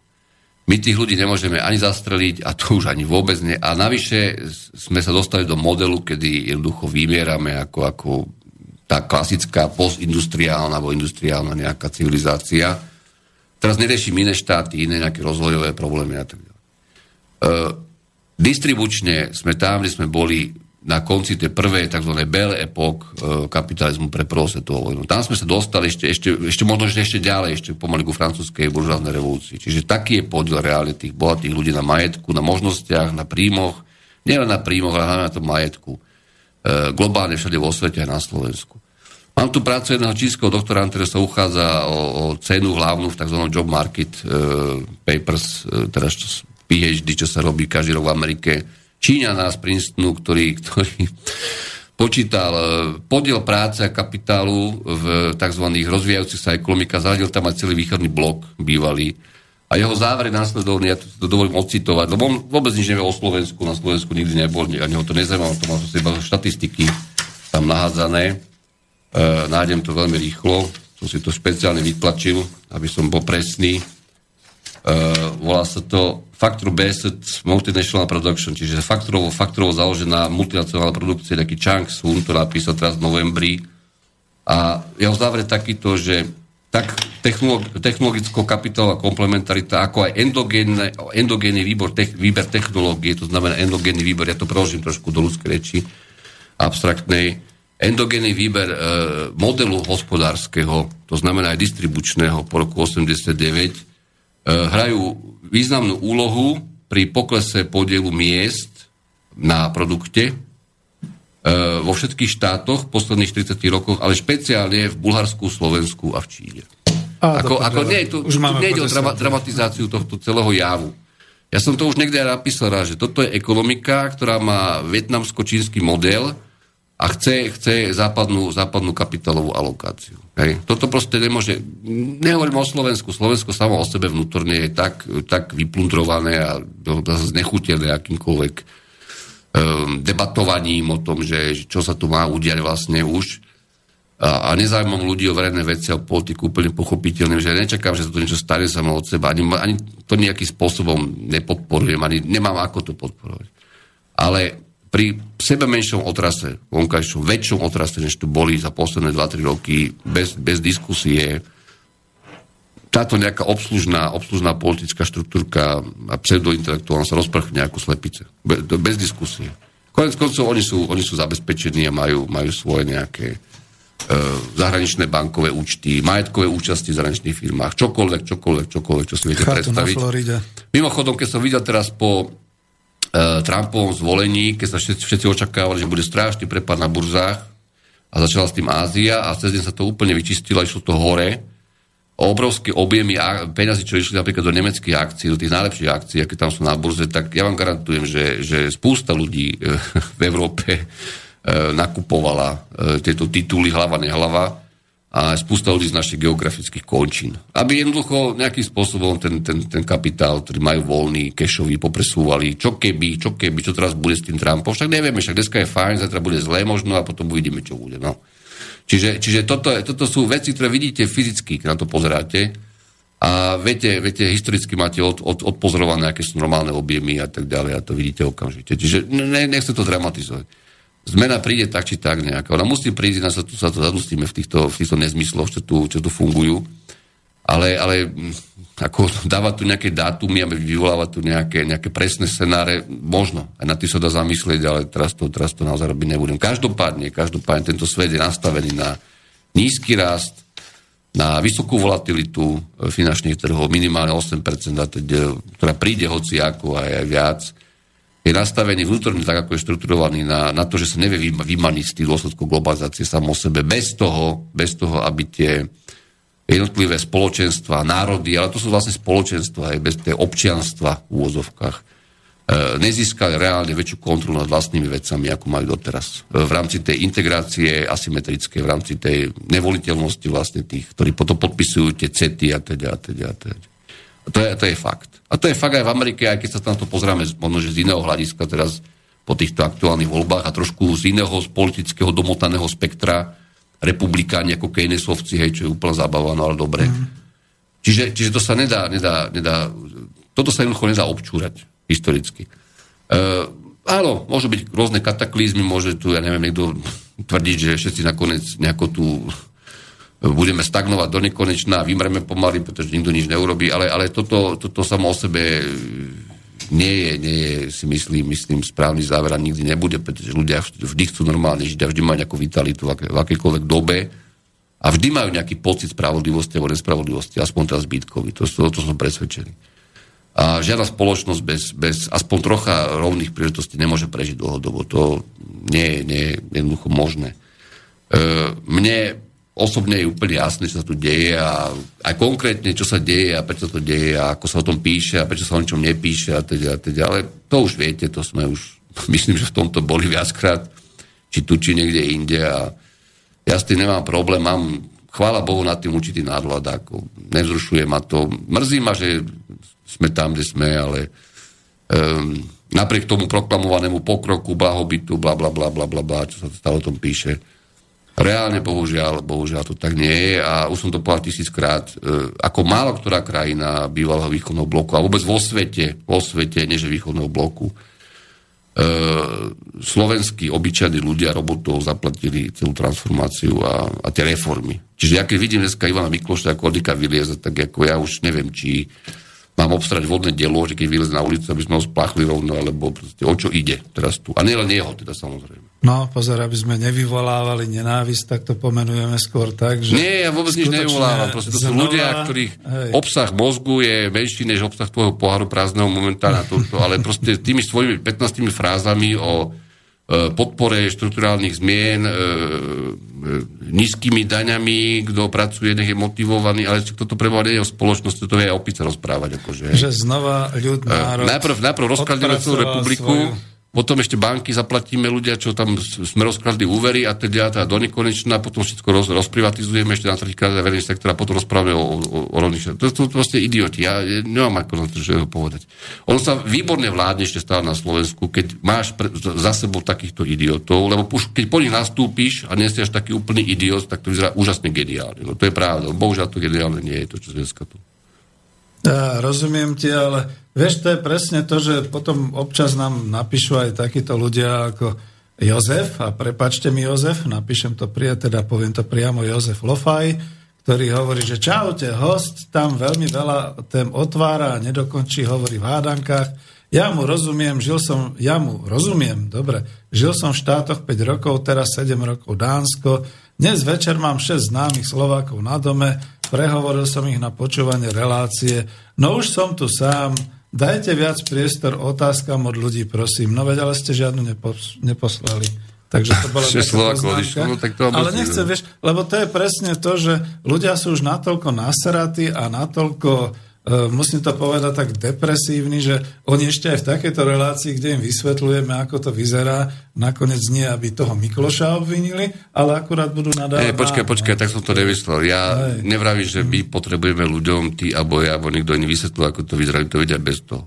Speaker 2: My tých ľudí nemôžeme ani zastreliť a to už ani vôbec nie. A navyše sme sa dostali do modelu, kedy jednoducho vymierame ako, ako tá klasická postindustriálna alebo industriálna nejaká civilizácia. Teraz neriešim iné štáty, iné nejaké rozvojové problémy a tak ďalej. E, distribučne sme tam, kde sme boli na konci tej prvej tzv. belle epok e, kapitalizmu pre prvú vojnu. Tam sme sa dostali ešte, ešte, ešte možno že ešte ďalej, ešte pomaly ku francúzskej buržáznej revolúcii. Čiže taký je podiel reálne tých bohatých ľudí na majetku, na možnostiach, na príjmoch, Nielen na príjmoch, ale hlavne na tom majetku. E, globálne všade vo svete a na Slovensku. Mám tu prácu jedného čínskeho doktora, ktorý sa uchádza o, o cenu hlavnú v tzv. job market e, papers, e, teda čo, PhD, čo sa robí každý rok v Amerike. Číňana z Princetonu, ktorý, ktorý počítal e, podiel práce a kapitálu v tzv. rozvíjajúcich sa ekonomika, zaradil tam aj celý východný blok bývalý. A jeho záver je následovný, ja to dovolím ocitovať, lebo on vôbec nič nevie o Slovensku, na Slovensku nikdy nebol, ani ho to nezaujímalo, to má iba štatistiky tam nahádzané. E, nájdem to veľmi rýchlo, som si to špeciálne vytlačil, aby som bol presný. E, volá sa to Factor Based Multinational Production, čiže faktorovo, faktorovo založená multinacionálna produkcia, taký Chang Sun, to napísal teraz v novembri. A jeho záver takýto, že tak technologicko kapitálová komplementarita, ako aj endogénny výbor, te, výber technológie, to znamená endogénny výber, ja to preložím trošku do ľudskej reči, abstraktnej, endogénny výber e, modelu hospodárskeho, to znamená aj distribučného po roku 89, e, hrajú významnú úlohu pri poklese podielu miest na produkte e, vo všetkých štátoch v posledných 40 rokoch, ale špeciálne v Bulharsku, Slovensku a v Číne. A, ako, ako nie, tu, už tu nejde o drama, dramatizáciu tohto celého javu. Ja som to už niekde napísal, že toto je ekonomika, ktorá má vietnamsko-čínsky model, a chce, chce západnú, západnú kapitálovú alokáciu. Hej. Toto proste nemôže... Nehovorím o Slovensku. Slovensko samo o sebe vnútorne je tak, tak vyplundrované a znechutené akýmkoľvek um, debatovaním o tom, že čo sa tu má udiať vlastne už. A, a nezájmom ľudí o verejné veci a o politiku úplne pochopiteľným, že nečakám, že sa to niečo stane samo od seba. Ani, ani to nejakým spôsobom nepodporujem, ani nemám ako to podporovať. Ale pri sebe menšom otrase, vonkajšom, väčšom otrase, než tu boli za posledné 2-3 roky, bez, bez diskusie, táto nejaká obslužná, obslužná politická štruktúrka a pseudointelektuálna sa rozprchne ako slepice. Bez, bez diskusie. Konec koncov oni sú, oni sú zabezpečení a majú, majú svoje nejaké e, zahraničné bankové účty, majetkové účasti v zahraničných firmách, čokoľvek, čokoľvek, čokoľvek, čo si viete
Speaker 1: Chartu
Speaker 2: predstaviť. Mimochodom, keď som videl teraz po Trumpovom zvolení, keď sa všetci, všetci očakávali, že bude strašný prepad na burzách a začala s tým Ázia a cez deň sa to úplne vyčistilo, išlo to hore. Obrovské objemy peňazí, čo išli napríklad do nemeckých akcií, do tých najlepších akcií, aké tam sú na burze, tak ja vám garantujem, že, že spústa ľudí e, v Európe e, nakupovala tieto tituly hlava, nehlava a spústa ľudí z našich geografických končín. Aby jednoducho nejakým spôsobom ten, ten, ten kapitál, ktorý majú voľný, kešový, popresúvali, čo keby, čo keby, čo teraz bude s tým Trumpom. Však nevieme, však dneska je fajn, zajtra bude zlé možno a potom uvidíme, čo bude. No. Čiže, čiže toto, toto sú veci, ktoré vidíte fyzicky, keď na to pozeráte a viete, viete historicky máte od, od, odpozorované, aké sú normálne objemy a tak ďalej a to vidíte okamžite. Čiže ne, nechcem to dramatizovať zmena príde tak či tak nejaká. Ona musí prísť, na sa tu sa to zadustíme v týchto, v týchto nezmysloch, čo tu, čo tu fungujú. Ale, ale mm, ako dávať tu nejaké dátumy a vyvolávať tu nejaké, nejaké presné scenáre, možno. Aj na tým sa dá zamyslieť, ale teraz to, teraz to naozaj robiť nebudem. Každopádne, každopádne tento svet je nastavený na nízky rast, na vysokú volatilitu e, finančných trhov, minimálne 8%, ktorá príde hoci ako aj, aj viac je nastavený vnútorne tak, ako je štrukturovaný na, na to, že sa nevie vymaniť z tých dôsledkov globalizácie samo o sebe bez toho, bez toho, aby tie jednotlivé spoločenstva, národy, ale to sú vlastne spoločenstva aj bez tej občianstva v úvozovkách, e, nezískali reálne väčšiu kontrolu nad vlastnými vecami, ako majú doteraz. E, v rámci tej integrácie asymetrické, v rámci tej nevoliteľnosti vlastne tých, ktorí potom podpisujú tie cety a teda a teda a teda. A to je, to je fakt. A to je fakt aj v Amerike, aj keď sa tam to pozrieme možno, že z iného hľadiska teraz po týchto aktuálnych voľbách a trošku z iného z politického domotaného spektra republikáni ako Keynesovci, hej, čo je úplne zábava, no ale dobre. Mm. Čiže, čiže to sa nedá, nedá, nedá, toto sa jednoducho nedá občúrať historicky. E, áno, môžu byť rôzne kataklizmy, môže tu, ja neviem, niekto tvrdiť, že všetci nakoniec nejako tu budeme stagnovať do nekonečna vymreme pomaly, pretože nikto nič neurobí, ale, ale toto, toto samo o sebe nie je, nie je, si myslím, myslím, správny záver a nikdy nebude, pretože ľudia vždy chcú normálne žiť a vždy majú nejakú vitalitu v, akékoľvek dobe a vždy majú nejaký pocit spravodlivosti alebo nespravodlivosti, aspoň teraz zbytkový. To, to, to som presvedčený. A žiadna spoločnosť bez, bez aspoň trocha rovných príležitostí nemôže prežiť dlhodobo. To nie je, nie je jednoducho možné. E, mne osobne je úplne jasné, čo sa tu deje a aj konkrétne, čo sa deje a prečo sa to deje a ako sa o tom píše a prečo sa o ničom nepíše a teda, teda. Ale to už viete, to sme už, myslím, že v tomto boli viackrát, či tu, či niekde inde a ja s tým nemám problém, mám chvála Bohu nad tým určitý nadhľad, ako nevzrušuje ma to. Mrzí ma, že sme tam, kde sme, ale um, napriek tomu proklamovanému pokroku, blahobytu, bla, bla, bla, bla, bla, bla, čo sa stále o tom píše, reálne bohužiaľ, bohužiaľ to tak nie je a už som to povedal tisíckrát, uh, ako málo ktorá krajina bývalého východného bloku a vôbec vo svete, vo svete, neže východného bloku, E, slovenskí obyčajní ľudia robotov zaplatili celú transformáciu a, a tie reformy. Čiže ja keď vidím dneska Ivana Mikloša ako oddyka vylieza, tak ako ja už neviem, či mám obstarať vodné dielo, že keď vylez na ulicu, aby sme ho spláchli rovno, alebo proste, o čo ide teraz tu. A nie len jeho, teda samozrejme.
Speaker 1: No, pozor, aby sme nevyvolávali nenávisť, tak to pomenujeme skôr tak, že...
Speaker 2: Nie, ja vôbec nič nevyvolávam. Proste to sú ľudia, ktorých hej. obsah mozgu je menší než obsah tvojho poháru prázdneho momentálne toto, ale proste tými svojimi 15 frázami o podpore štruktúrálnych zmien, e, e, nízkymi daňami, kto pracuje, nech je motivovaný, ale toto preboha nie je o spoločnosti, to je opice rozprávať. Akože.
Speaker 1: Že znova ľud, národ...
Speaker 2: Najprv, najprv rozkladíme celú republiku, svoju potom ešte banky zaplatíme ľudia, čo tam sme rozkladli úvery a teda, teda do nekonečna, potom všetko roz, rozprivatizujeme ešte na tretíkrát verejný sektor a potom rozprávame o, o, o rovných. To sú proste idioti. Ja nemám ako na to, ho povedať. On sa výborne vládne ešte stále na Slovensku, keď máš pre, za sebou takýchto idiotov, lebo už, keď po nich nastúpiš a nie si až taký úplný idiot, tak to vyzerá úžasne geniálne. No to je pravda. Bohužiaľ to geniálne nie je to, čo dneska tu.
Speaker 1: Ja, rozumiem ti, ale vieš, to je presne to, že potom občas nám napíšu aj takíto ľudia ako Jozef, a prepačte mi Jozef, napíšem to prie, teda poviem to priamo Jozef Lofaj, ktorý hovorí, že čaute, host tam veľmi veľa tém otvára a nedokončí, hovorí v hádankách. Ja mu rozumiem, žil som, ja mu rozumiem, dobre, žil som v štátoch 5 rokov, teraz 7 rokov Dánsko, dnes večer mám 6 známych Slovákov na dome, prehovoril som ich na počúvanie relácie, no už som tu sám, dajte viac priestor otázkam od ľudí, prosím. No veď, ale ste žiadnu nepos- neposlali. Takže to bola
Speaker 2: no, tak to
Speaker 1: Ale nechcem, vieš, lebo to je presne to, že ľudia sú už natoľko naseratí a natoľko E, musím to povedať tak depresívny, že oni ešte aj v takejto relácii, kde im vysvetľujeme, ako to vyzerá, nakoniec nie, aby toho Mikloša obvinili, ale akurát budú nadávať.
Speaker 2: Hey, počkaj, počkaj, tak som to nevysvetlil. Ja hey. nevravím, že my potrebujeme ľuďom, ty alebo ja, alebo niekto iný vysvetlil, ako to vyzerá, to vedia bez toho.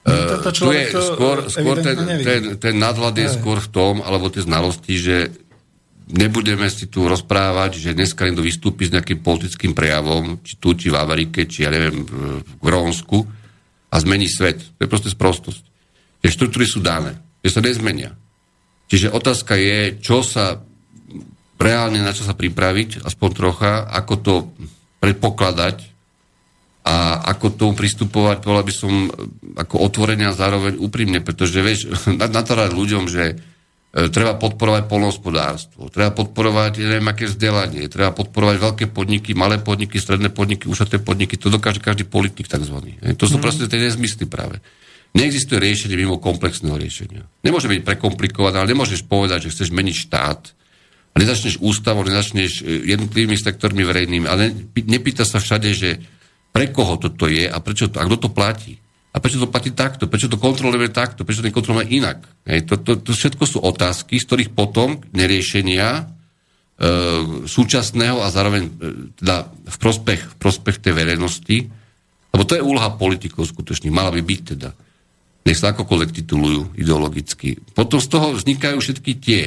Speaker 2: Uh, tu je skôr, skôr ten, ten, ten nadhľad je skôr v tom, alebo tie znalosti, že nebudeme si tu rozprávať, že dneska niekto vystúpi s nejakým politickým prejavom, či tu, či v Amerike, či ja neviem, v Grónsku a zmení svet. To je proste sprostosť. Tie štruktúry sú dané, tie sa nezmenia. Čiže otázka je, čo sa reálne na čo sa pripraviť, aspoň trocha, ako to predpokladať a ako tomu pristupovať, povedal by som, ako otvorene a zároveň úprimne, pretože vieš, na, na to ľuďom, že treba podporovať polnohospodárstvo, treba podporovať, neviem, aké vzdelanie, treba podporovať veľké podniky, malé podniky, stredné podniky, ušaté podniky, to dokáže každý politik takzvaný. To sú mm. proste tie nezmysly práve. Neexistuje riešenie mimo komplexného riešenia. Nemôže byť prekomplikované, ale nemôžeš povedať, že chceš meniť štát a nezačneš ústavou, nezačneš e, jednotlivými sektormi verejnými, ale nepýta sa všade, že pre koho toto je a prečo to, a kto to platí. A prečo to platí takto? Prečo to kontrolujeme takto? Prečo to nekontrolujeme inak? Hej, to, to, to všetko sú otázky, z ktorých potom neriešenia e, súčasného a zároveň e, teda v prospech, v prospech tej verejnosti, lebo to je úloha politikov skutočne, mala by byť teda. Nech sa akokoľvek titulujú ideologicky. Potom z toho vznikajú všetky tie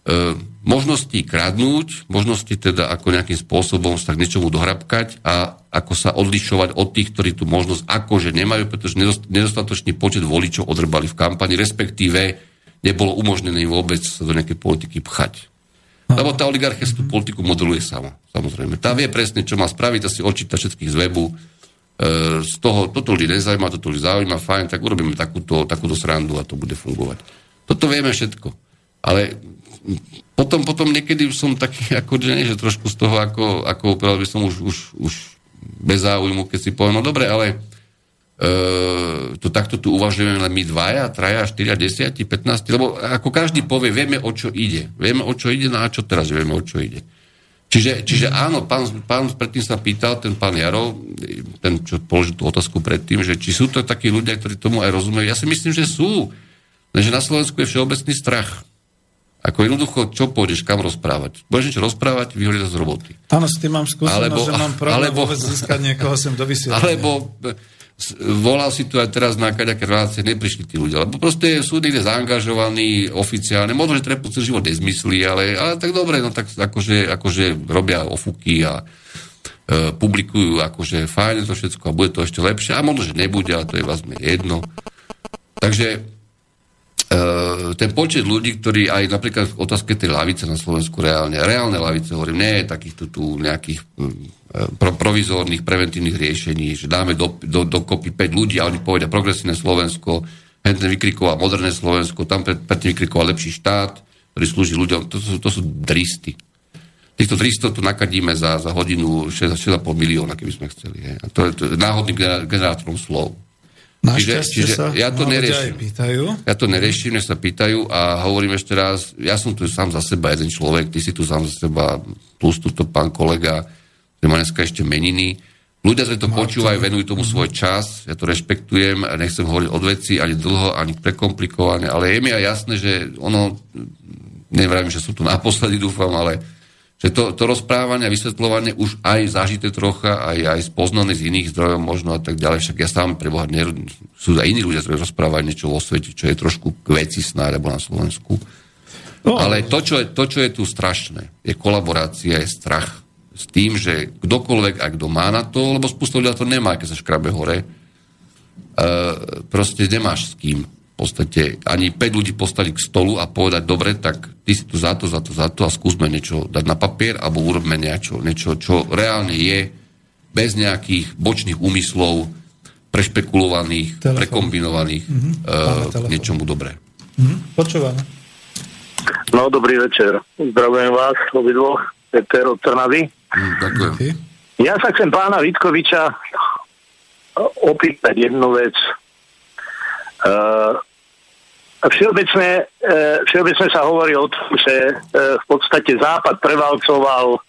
Speaker 2: E, možnosti kradnúť, možnosti teda ako nejakým spôsobom sa k niečomu dohrabkať a ako sa odlišovať od tých, ktorí tú možnosť akože nemajú, pretože nedostatočný počet voličov odrbali v kampani, respektíve nebolo umožnené vôbec sa do nejakej politiky pchať. Lebo tá oligarchia tú politiku modeluje sama, samozrejme. Tá vie presne, čo má spraviť, asi odčíta všetkých z webu, e, z toho, toto ľudí nezaujíma, toto ľudí zaujíma, fajn, tak urobíme takúto, takúto srandu a to bude fungovať. Toto vieme všetko. Ale potom, potom niekedy som taký, ako, že nie, že trošku z toho, ako, ako by som už, už, už bez záujmu, keď si poviem, no dobre, ale to takto tu uvažujeme len my dvaja, traja, štyria, desiati, 15, lebo ako každý povie, vieme o čo ide. Vieme o čo ide, no a čo teraz vieme o čo ide. Čiže, čiže áno, pán, pán predtým sa pýtal, ten pán Jarov, ten, čo položil tú otázku predtým, že či sú to takí ľudia, ktorí tomu aj rozumejú. Ja si myslím, že sú. Lenže na Slovensku je všeobecný strach. Ako jednoducho, čo pôjdeš, kam rozprávať? Budeš niečo rozprávať, vyhodí z roboty.
Speaker 1: Áno, s tým mám skúsenosť, alebo, že mám problém alebo, vôbec získať niekoho sem do vysielania.
Speaker 2: Alebo volal si tu aj teraz na kaďaké relácie, neprišli tí ľudia, lebo proste sú niekde zaangažovaní oficiálne, možno, že treba celý život nezmyslí, ale, ale tak dobre, no tak akože, akože robia ofuky a e, publikujú akože fajn to všetko a bude to ešte lepšie a možno, že nebude, ale to je vlastne jedno. Takže ten počet ľudí, ktorí aj napríklad v otázke tej lavice na Slovensku reálne, reálne lavice, hovorím, nie je takýchto tu nejakých um, pro, provizórnych preventívnych riešení, že dáme do, do, dokopy 5 ľudí a oni povedia progresívne Slovensko, hentne vykrikoval moderné Slovensko, tam pred, predtým vykrikoval lepší štát, ktorý slúži ľuďom. To, sú, to sú dristy. Týchto 300 tu nakadíme za, za hodinu 6,5 milióna, keby sme chceli. He. A to je, to je náhodný generátorom slov. Čiže, čiže
Speaker 1: sa
Speaker 2: ja to neriešim. Ja to neriešim, než sa pýtajú a hovorím ešte raz, ja som tu sám za seba jeden človek, ty si tu sám za seba, plus tuto pán kolega, že má dneska ešte meniny. Ľudia, ktorí to počúvajú, venujú tomu svoj čas, ja to rešpektujem, nechcem hovoriť od veci ani dlho, ani prekomplikovane, ale je mi aj jasné, že ono, neviem, že sú tu naposledy, dúfam, ale že to, to rozprávanie a vysvetľovanie už aj zažité trocha, aj, aj spoznané z iných zdrojov možno a tak ďalej. Však ja sám preboha, sú aj iní ľudia, ktorí rozprávajú niečo vo svete, čo je trošku k veci snáď, alebo na Slovensku. No. Ale to čo, je, to, čo je tu strašné, je kolaborácia, je strach s tým, že kdokoľvek, ak kto má na to, lebo spústa ľudia to nemá, keď sa škrabe hore, uh, proste nemáš s kým podstate ani 5 ľudí postaviť k stolu a povedať, dobre, tak ty si tu za to, za to, za to a skúsme niečo dať na papier alebo urobme niečo, niečo čo reálne je, bez nejakých bočných úmyslov, prešpekulovaných, telefón. prekombinovaných mm-hmm. uh, k niečomu dobré.
Speaker 1: Mm-hmm. Počúvame.
Speaker 4: No, dobrý večer. Zdravujem vás, obidvoch, Peter od Trnavy.
Speaker 2: Mm, ďakujem. Okay.
Speaker 4: Ja sa chcem pána Vitkoviča opýtať jednu vec. Uh, Všeobecne, e, všeobecne sa hovorí o tom, že e, v podstate Západ prevalcoval e,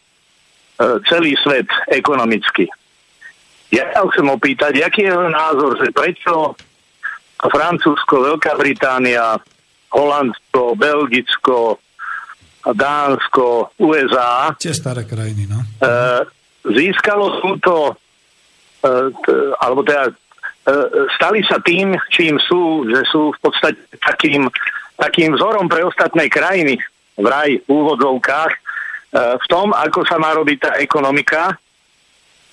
Speaker 4: celý svet ekonomicky. Ja sa chcem opýtať, aký je jeho názor, že prečo Francúzsko, Veľká Británia, Holandsko, Belgicko, Dánsko, USA.
Speaker 1: Tie staré krajiny, no.
Speaker 4: Získalo túto, alebo teda E, stali sa tým, čím sú, že sú v podstate takým, takým vzorom pre ostatné krajiny. V raj v úvodzovkách. E, v tom, ako sa má robiť tá ekonomika,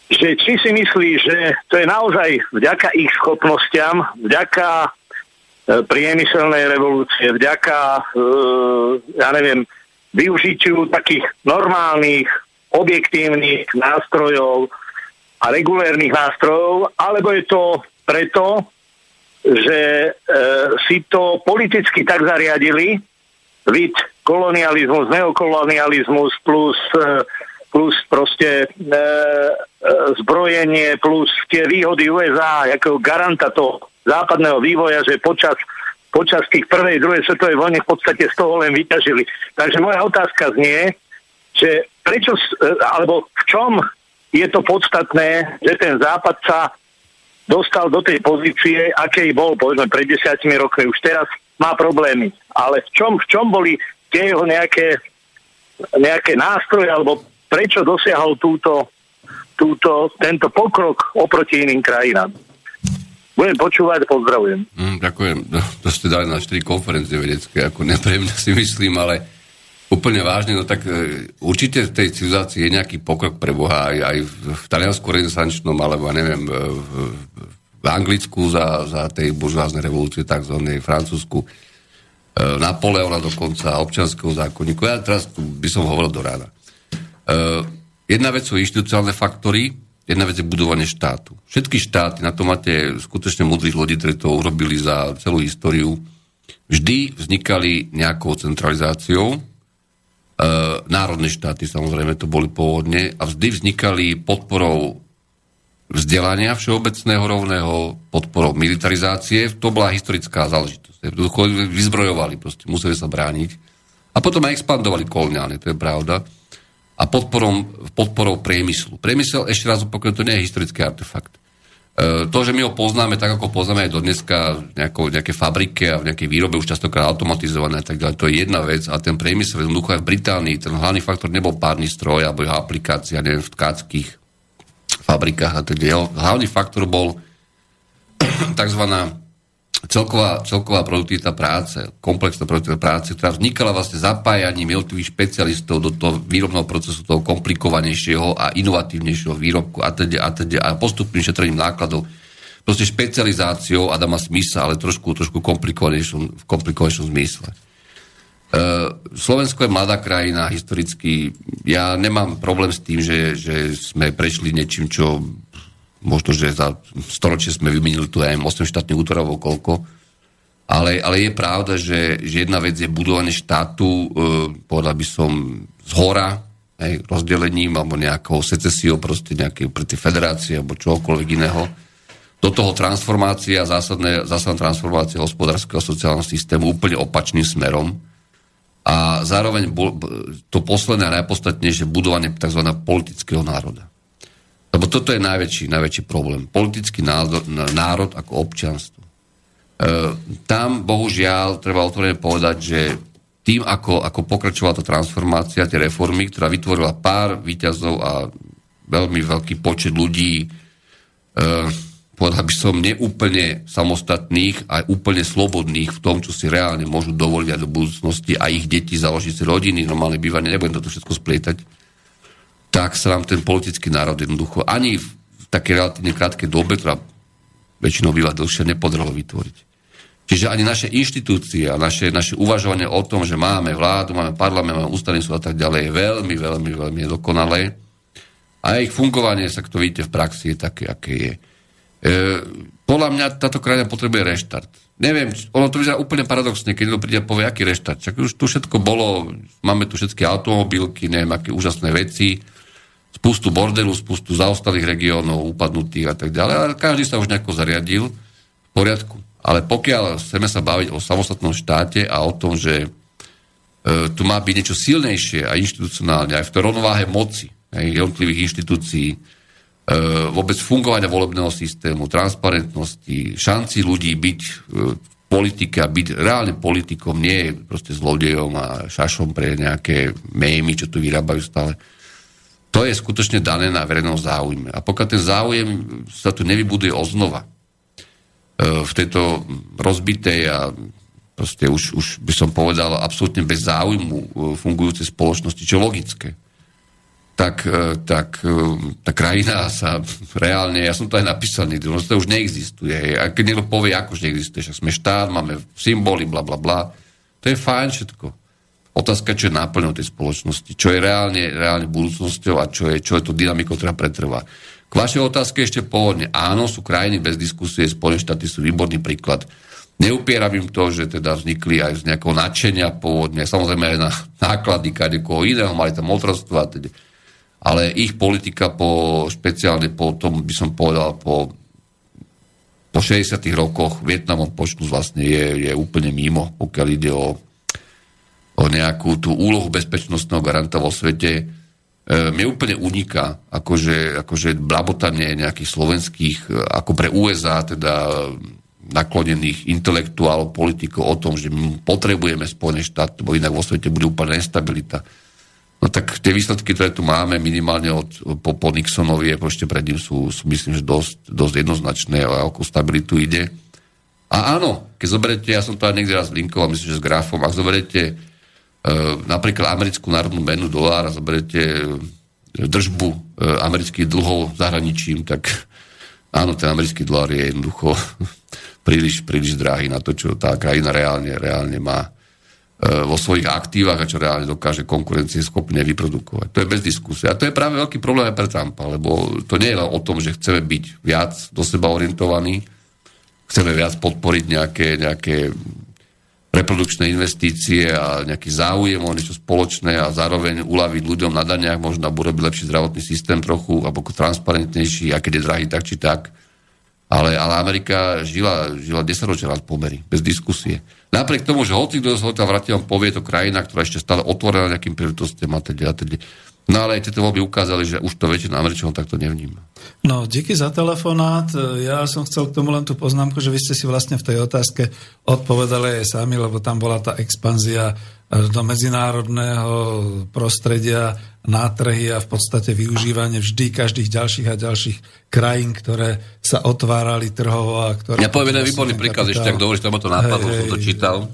Speaker 4: že či si myslí, že to je naozaj vďaka ich schopnostiam, vďaka e, priemyselnej revolúcie, vďaka, ja neviem, využitiu takých normálnych, objektívnych nástrojov a regulérnych nástrojov, alebo je to preto, že e, si to politicky tak zariadili, vid kolonializmus, neokolonializmus plus, e, plus proste e, e, zbrojenie plus tie výhody USA ako garanta toho západného vývoja, že počas, počas tých prvej, druhej svetovej vojny v podstate z toho len vyťažili. Takže moja otázka znie, že prečo, e, alebo v čom je to podstatné, že ten západ sa dostal do tej pozície, akej bol, povedzme, pred desiatimi rokmi. Už teraz má problémy. Ale v čom, v čom boli tie jeho nejaké, nejaké nástroje, alebo prečo dosiahol túto, túto, tento pokrok oproti iným krajinám? Budem počúvať, pozdravujem.
Speaker 2: Mm, ďakujem. To ste dali na 4 konferencie vedecké, ako nepríjemne si myslím, ale úplne vážne, no tak e, určite v tej civilizácii je nejaký pokrok pre Boha aj, aj v taliansku renesančnom, alebo neviem, v, v Anglicku za, za tej buržoáznej revolúcie, tzv. Francúzsku, e, Napoleona dokonca, občanského zákonníku. Ja teraz by som hovoril do rána. E, jedna vec sú inštitucionálne faktory, jedna vec je budovanie štátu. Všetky štáty, na to máte skutočne mudrých ľudí, ktorí to urobili za celú históriu, vždy vznikali nejakou centralizáciou, E, národné štáty samozrejme to boli pôvodne a vždy vznikali podporou vzdelania všeobecného rovného, podporou militarizácie. To bola historická záležitosť. Vyzbrojovali, proste, museli sa brániť. A potom aj expandovali koloniálne, to je pravda. A podporou, podporou priemyslu. Priemysel, ešte raz opakujem, to nie je historický artefakt. E, to, že my ho poznáme tak, ako poznáme aj do dneska v nejaké fabrike a v nejakej výrobe už častokrát automatizované a tak ďalej, to je jedna vec. A ten priemysel jednoducho aj v Británii, ten hlavný faktor nebol párny stroj alebo jeho aplikácia, neviem, v tkáckých fabrikách a tak ďalej. Hlavný faktor bol tzv. Celková, celková produktivita práce, komplexná produktivita práce, ktorá vznikala vlastne zapájaním jednotlivých špecialistov do toho výrobného procesu, toho komplikovanejšieho a inovatívnejšieho výrobku a teda a teda a postupným šetrením nákladov. Proste špecializáciou a dá má smysl, ale trošku, trošku komplikovanejšom, v komplikovanejšom zmysle. Uh, Slovensko je mladá krajina historicky. Ja nemám problém s tým, že, že sme prešli niečím, čo možno, že za storočie sme vymenili tu aj 8 štátnych útvorov koľko. Ale, ale je pravda, že, že jedna vec je budovanie štátu, uh, povedal by som, z hora, aj, rozdelením alebo nejakou secesiou proste nejakej pre tie federácie alebo čokoľvek iného. Do toho transformácia, zásadná, zásadná transformácia hospodárskeho sociálneho systému úplne opačným smerom a zároveň to posledné a najpodstatnejšie budovanie tzv. politického národa. Lebo toto je najväčší, najväčší problém. Politický národ, národ ako občianstvo. E, tam, bohužiaľ, treba otvorene povedať, že tým, ako, ako pokračovala tá transformácia, tie reformy, ktorá vytvorila pár výťazov a veľmi veľký počet ľudí, e, povedal by som, neúplne samostatných a úplne slobodných v tom, čo si reálne môžu dovoliť do budúcnosti a ich deti založiť si rodiny, normálne bývanie, nebudem toto všetko splietať, tak sa nám ten politický národ jednoducho ani v takej relatívne krátkej dobe, ktorá väčšinou býva dlhšie, nepodarilo vytvoriť. Čiže ani naše inštitúcie a naše, naše uvažovanie o tom, že máme vládu, máme parlament, máme ústavný súd a tak ďalej, je veľmi, veľmi, veľmi nedokonalé. A ich fungovanie, sa kto vidíte v praxi, je také, aké je. E, podľa mňa táto krajina potrebuje reštart. Neviem, ono to vyzerá úplne paradoxne, keď to príde a povie, aký reštart. Čak už tu všetko bolo, máme tu všetky automobilky, neviem, aké úžasné veci, spustu bordelu, spustu zaostalých regiónov, upadnutých a tak ďalej, ale každý sa už nejako zariadil v poriadku. Ale pokiaľ chceme sa baviť o samostatnom štáte a o tom, že e, tu má byť niečo silnejšie a inštitucionálne, aj v tej rovnováhe moci, jednotlivých inštitúcií, E, vôbec fungovania volebného systému, transparentnosti, šanci ľudí byť e, politika, byť reálne politikom, nie proste zlodejom a šašom pre nejaké mémy, čo tu vyrábajú stále. To je skutočne dané na verejnom záujme. A pokiaľ ten záujem sa tu nevybuduje oznova, e, v tejto rozbitej a proste už, už by som povedal absolútne bez záujmu fungujúcej spoločnosti, čo logické tak, e, tak e, tá krajina sa reálne, ja som to aj napísal niekde, no to už neexistuje. A keď niekto povie, ako už neexistuje, že sme štát, máme symboly, bla bla bla, to je fajn všetko. Otázka, čo je náplňou tej spoločnosti, čo je reálne, reálne budúcnosťou a čo je, čo je to dynamikou, ktorá pretrvá. K vašej otázke ešte pôvodne. Áno, sú krajiny bez diskusie, Spojené štáty sú výborný príklad. Neupieram im to, že teda vznikli aj z nejakého nadšenia pôvodne, samozrejme aj na náklady kadekoho iného, mali tam otroctvo a teda ale ich politika po, špeciálne po tom, by som povedal, po, po 60 rokoch Vietnamom počnú vlastne je, je úplne mimo, pokiaľ ide o, o nejakú tú úlohu bezpečnostného garanta vo svete. E, mne úplne uniká, akože, akože blabotanie nejakých slovenských, e, ako pre USA, teda naklonených intelektuálov, politikov o tom, že my potrebujeme Spojené štáty, bo inak vo svete bude úplne nestabilita No tak tie výsledky, ktoré tu máme, minimálne od, po, po Nixonovi ešte pred ním sú, sú myslím, že dosť, dosť jednoznačné, o akú stabilitu ide. A áno, keď zoberete, ja som to aj niekde raz linkoval, myslím, že s grafom, ak zoberete e, napríklad americkú národnú menu dolár a zoberete e, držbu e, amerických dlhov zahraničím, tak áno, ten americký dolár je jednoducho príliš, príliš drahý na to, čo tá krajina reálne, reálne má. E, vo svojich aktívach a čo reálne dokáže konkurencie schopne vyprodukovať. To je bez diskusie. A to je práve veľký problém aj pre Trumpa, lebo to nie je len o tom, že chceme byť viac do seba orientovaní, chceme viac podporiť nejaké, nejaké reprodukčné investície a nejaký záujem o niečo spoločné a zároveň uľaviť ľuďom na daniach, možno urobiť lepší zdravotný systém trochu, alebo transparentnejší, a keď je drahý tak či tak. Ale, ale Amerika žila, žila 10 ročia nad pomery, bez diskusie. Napriek tomu, že hoci kto sa vrátil, povie to krajina, ktorá ešte stále otvorená nejakým príležitostiam a teda, teda. No ale aj tieto voľby ukázali, že už to väčšina Američanov takto nevníma.
Speaker 1: No, díky za telefonát. Ja som chcel k tomu len tú poznámku, že vy ste si vlastne v tej otázke odpovedali aj sami, lebo tam bola tá expanzia do medzinárodného prostredia, nátrhy a v podstate využívanie vždy každých ďalších a ďalších krajín, ktoré sa otvárali trhovo a ktoré...
Speaker 2: Ja poviem jeden výborný príklad, ešte ak dovolíš, to ma to napadlo, som to čítal.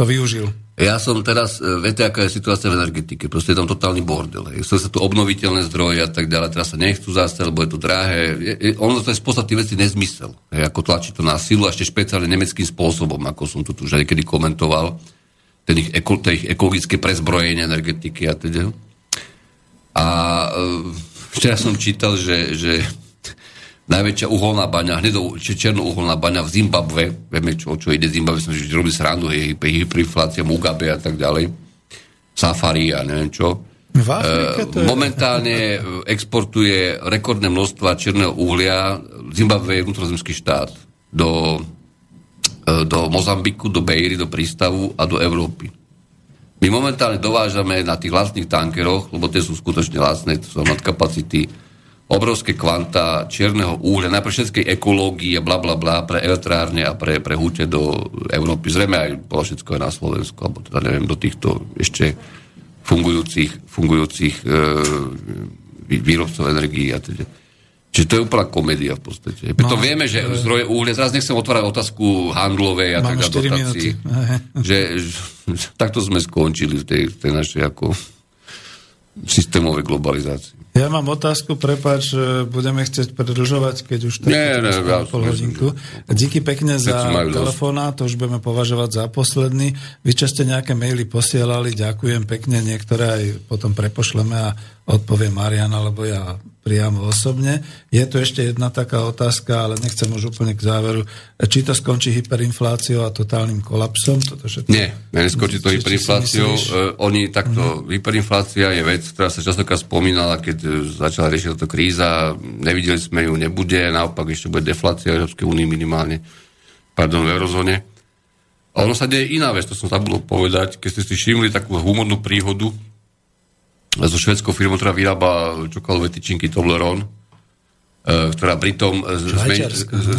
Speaker 1: To využil.
Speaker 2: Ja som teraz, e, viete, aká je situácia v energetike, proste je tam totálny bordel. Sú sa tu obnoviteľné zdroje a tak ďalej, teraz sa nechcú zase, lebo je to drahé. Je, je, ono to je z podstaty veci nezmysel. Je, ako tlačí to na silu, a ešte špeciálne nemeckým spôsobom, ako som tu už niekedy komentoval, ten ich, eko, ich ekologické prezbrojenie energetiky a teda. A e, včera som čítal, že, že najväčšia uholná baňa, hneď černú uholná baňa v Zimbabve, vieme, čo, čo ide Zimbabve, som že robí srandu, je hyperinflácia, Mugabe a tak ďalej, Safari a neviem čo.
Speaker 1: V Afrike
Speaker 2: to je... Momentálne exportuje rekordné množstva černého uhlia, Zimbabve je vnútrozemský štát, do, e, do Mozambiku, do Bejry, do prístavu a do Európy. My momentálne dovážame na tých lacných tankeroch, lebo tie sú skutočne lacné, to sú kapacity, obrovské kvanta čierneho uhlia, najprv všetkej ekológie, bla bla bla, pre elektrárne a pre, pre húte do Európy. Zrejme aj bolo všetko aj na Slovensku, alebo teda neviem, do týchto ešte fungujúcich, fungujúcich e, výrobcov energií a teda. Čiže to je úplná komédia v podstate. Preto no, vieme, že e... zdroje uhlia, teraz nechcem otvárať otázku handlovej a tak dotácií, že, že takto sme skončili v tej, v tej našej ako systémovej globalizácii.
Speaker 1: Ja mám otázku, prepáč, budeme chcieť predlžovať, keď už tak
Speaker 2: nie, nie, ja,
Speaker 1: pol hodinku. Díky pekne za telefóna, to už budeme považovať za posledný. Vy, čo ste nejaké maily posielali, ďakujem pekne, niektoré aj potom prepošleme a odpovie Marian alebo ja priamo osobne. Je tu ešte jedna taká otázka, ale nechcem už úplne k záveru. Či to skončí hyperinfláciou a totálnym kolapsom? Toto
Speaker 2: všetko... Nie, neskončí to hyperinfláciou. Uh, oni takto, uh-huh. hyperinflácia je vec, ktorá sa častokrát spomínala, keď e, začala riešiť táto kríza. Nevideli sme ju, nebude, naopak ešte bude deflácia v Európskej únii minimálne, pardon, v eurozóne. A ono sa deje iná vec, to som zabudol povedať, keď ste si všimli takú humornú príhodu, so švedskou firmou, ktorá vyrába čokoľvek tyčinky Toblerone, ktorá pritom zmen,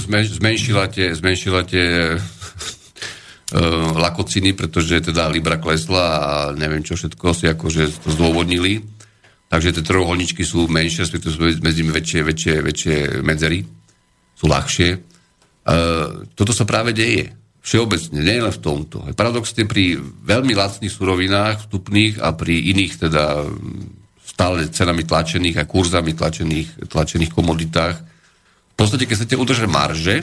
Speaker 2: zmen, zmenšila tie, zmenšila tie uh, lakociny, pretože teda Libra klesla a neviem čo všetko si akože to zdôvodnili. Takže tie trojuholničky sú menšie, sú medzi nimi väčšie, väčšie, väčšie medzery, sú ľahšie. Toto sa práve deje všeobecne, nielen v tomto. Paradoxne pri veľmi lacných surovinách vstupných a pri iných teda stále cenami tlačených a kurzami tlačených, tlačených komoditách. V podstate, keď chcete udržať marže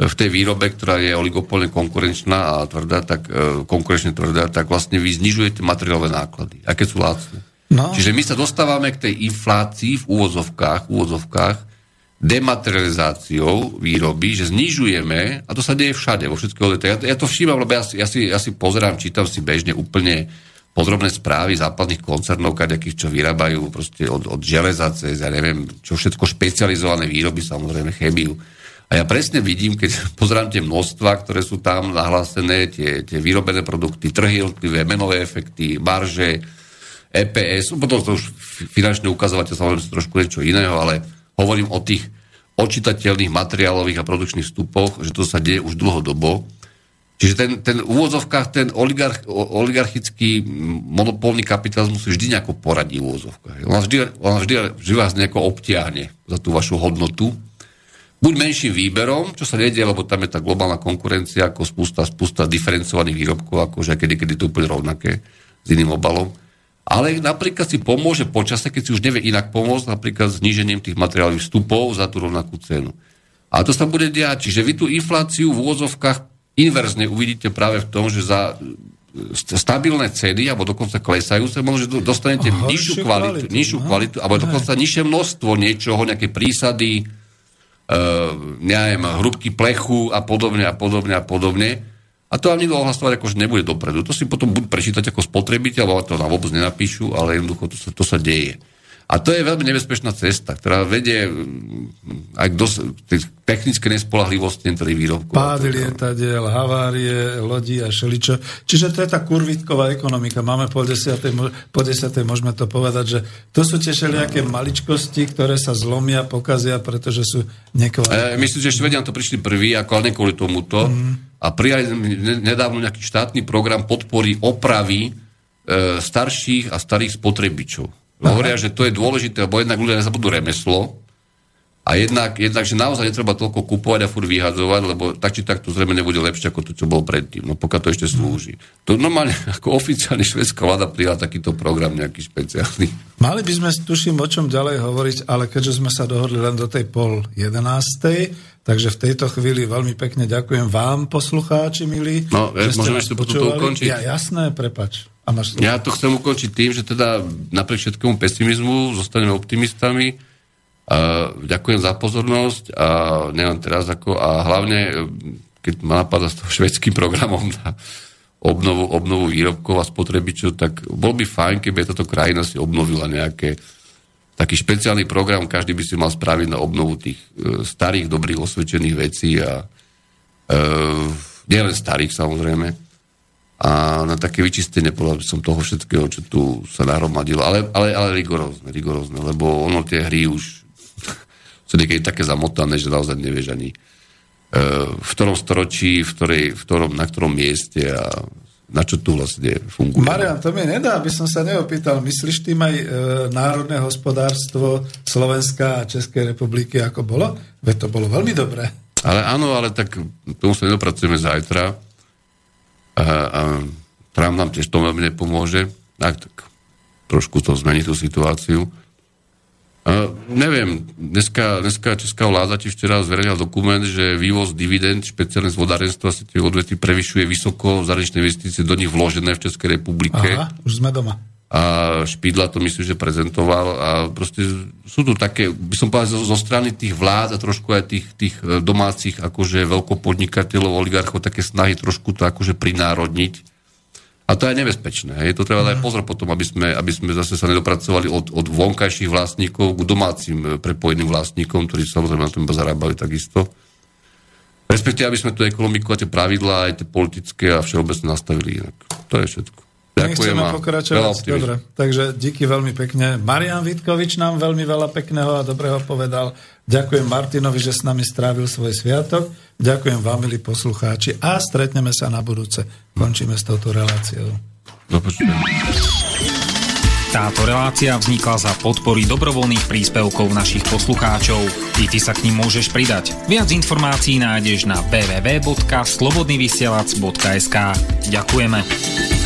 Speaker 2: v tej výrobe, ktorá je oligopolne konkurenčná a tvrdá, tak, e, konkurenčne tvrdá, tak vlastne vy znižujete materiálové náklady, aké sú lacné. No. Čiže my sa dostávame k tej inflácii v úvozovkách, úvozovkách dematerializáciou výroby, že znižujeme, a to sa deje všade, vo všetkých odvetviach. Ja, ja to všímam, lebo ja, ja, si, ja si pozerám, čítam si bežne úplne podrobné správy západných koncernov, kadejakých, čo vyrábajú proste od, od železa cez, ja neviem, čo všetko špecializované výroby, samozrejme chemiu. A ja presne vidím, keď pozerám tie množstva, ktoré sú tam nahlásené, tie, tie vyrobené produkty, trhy, menové efekty, marže, EPS, potom to už finančné ukazovateľ samozrejme trošku niečo iného, ale Hovorím o tých očitateľných materiálových a produkčných vstupoch, že to sa deje už dlhodobo. Čiže ten, ten v úvozovkách, ten oligarch, oligarchický monopolný kapitalizmus vždy nejako poradí v úvozovkách. On vždy, on vždy, vždy vás nejako obtiahne za tú vašu hodnotu. Buď menším výberom, čo sa nedie, lebo tam je tá globálna konkurencia, ako spústa, spústa diferencovaných výrobkov, akože kedy, kedy to úplne rovnaké s iným obalom ale napríklad si pomôže počase, keď si už nevie inak pomôcť, napríklad znížením tých materiálových vstupov za tú rovnakú cenu. A to sa bude diať. Čiže vy tú infláciu v úvozovkách inverzne uvidíte práve v tom, že za e, stabilné ceny, alebo dokonca klesajúce, možno, dostanete Aha, nižšiu kvalitu, kvalitu, nižšiu kvalitu, alebo dokonca nižšie množstvo niečoho, nejaké prísady, uh, neviem, hrubky plechu a podobne a podobne a podobne. A to vám nikto ohlasovať akože nebude dopredu. To si potom buď prečítať ako spotrebiteľ, alebo to nám vôbec nenapíšu, ale jednoducho to sa, to sa deje. A to je veľmi nebezpečná cesta, ktorá vedie mm, aj k dos- technické nespolahlivosti niektorých výrobkov.
Speaker 1: Pády lietadiel, havárie, lodi a šeličo. Čiže to je tá kurvitková ekonomika. Máme po desiatej, po desiatej môžeme to povedať, že to sú tie všelijaké maličkosti, ktoré sa zlomia, pokazia, pretože sú nekvalitné.
Speaker 2: E, myslím, že Švedian to prišli prvý, ako ale kvôli tomuto. Mm. A prijali nedávno nejaký štátny program podpory opravy e, starších a starých spotrebičov. Hovoria, že to je dôležité, lebo jednak ľudia nezabudú remeslo a jednak, jednak, že naozaj netreba toľko kupovať a furt vyhadzovať, lebo tak či tak to zrejme nebude lepšie ako to, čo bol predtým, no pokiaľ to ešte slúži. To normálne ako oficiálne švedská vláda prijala takýto program nejaký špeciálny.
Speaker 1: Mali by sme, tuším, o čom ďalej hovoriť, ale keďže sme sa dohodli len do tej pol jedenástej, takže v tejto chvíli veľmi pekne ďakujem vám, poslucháči, milí.
Speaker 2: No, že môžeme ešte to ukončiť.
Speaker 1: Ja, jasné, prepač.
Speaker 2: A máš ja to chcem ukončiť tým, že teda napriek všetkému pesimizmu zostaneme optimistami. A ďakujem za pozornosť a neviem teraz ako, a hlavne, keď ma napadá s toho švedským programom na obnovu, obnovu výrobkov a spotrebičov, tak bol by fajn, keby táto krajina si obnovila nejaké taký špeciálny program, každý by si mal spraviť na obnovu tých e, starých, dobrých, osvedčených vecí a e, nielen starých samozrejme, a na také vyčistenie by som toho všetkého, čo tu sa nahromadilo, ale, ale, ale rigorózne, rigorózne, lebo ono tie hry už sú niekedy také zamotané, že naozaj nevieš ani e, v ktorom storočí, v ktorej, v ktorom, na ktorom mieste a na čo tu vlastne funguje.
Speaker 1: Marian, to mi nedá, aby som sa neopýtal. Myslíš tým aj e, národné hospodárstvo Slovenska a Českej republiky, ako bolo? Veď to bolo veľmi dobré.
Speaker 2: Ale áno, ale tak tomu sa nedopracujeme zajtra a, a Trump nám tiež to veľmi nepomôže, tak, tak trošku to zmení tú situáciu. Neviem, dneska, dneska česká vláda tiež včera zverejnila dokument, že vývoz dividend, špeciálne z vodárenstva sa tie odvety prevyšuje vysoko zahraničné investície do nich vložené v Českej republike.
Speaker 1: Aha, už sme doma
Speaker 2: a Špidla to myslím, že prezentoval a proste sú tu také, by som povedal, zo, zo strany tých vlád a trošku aj tých, tých e, domácich akože veľkopodnikateľov, oligarchov, také snahy trošku to akože prinárodniť. A to je nebezpečné. Je to treba dať pozor potom, aby sme, aby sme zase sa nedopracovali od, od vonkajších vlastníkov k domácim e, prepojeným vlastníkom, ktorí samozrejme na tom iba zarábali takisto. Respektíve, aby sme tú ekonomiku a tie pravidlá, aj tie politické a všeobecne nastavili inak. To je všetko.
Speaker 1: Ďakujem Nechceme pokračovať. Dobre, takže díky veľmi pekne. Marian Vitkovič nám veľmi veľa pekného a dobrého povedal. Ďakujem Martinovi, že s nami strávil svoj sviatok. Ďakujem vám, milí poslucháči. A stretneme sa na budúce. Končíme s touto reláciou.
Speaker 5: Táto relácia vznikla za podpory dobrovoľných príspevkov našich poslucháčov. I ty sa k ním môžeš pridať. Viac informácií nájdeš na www.slobodnyvysielac.sk Ďakujeme.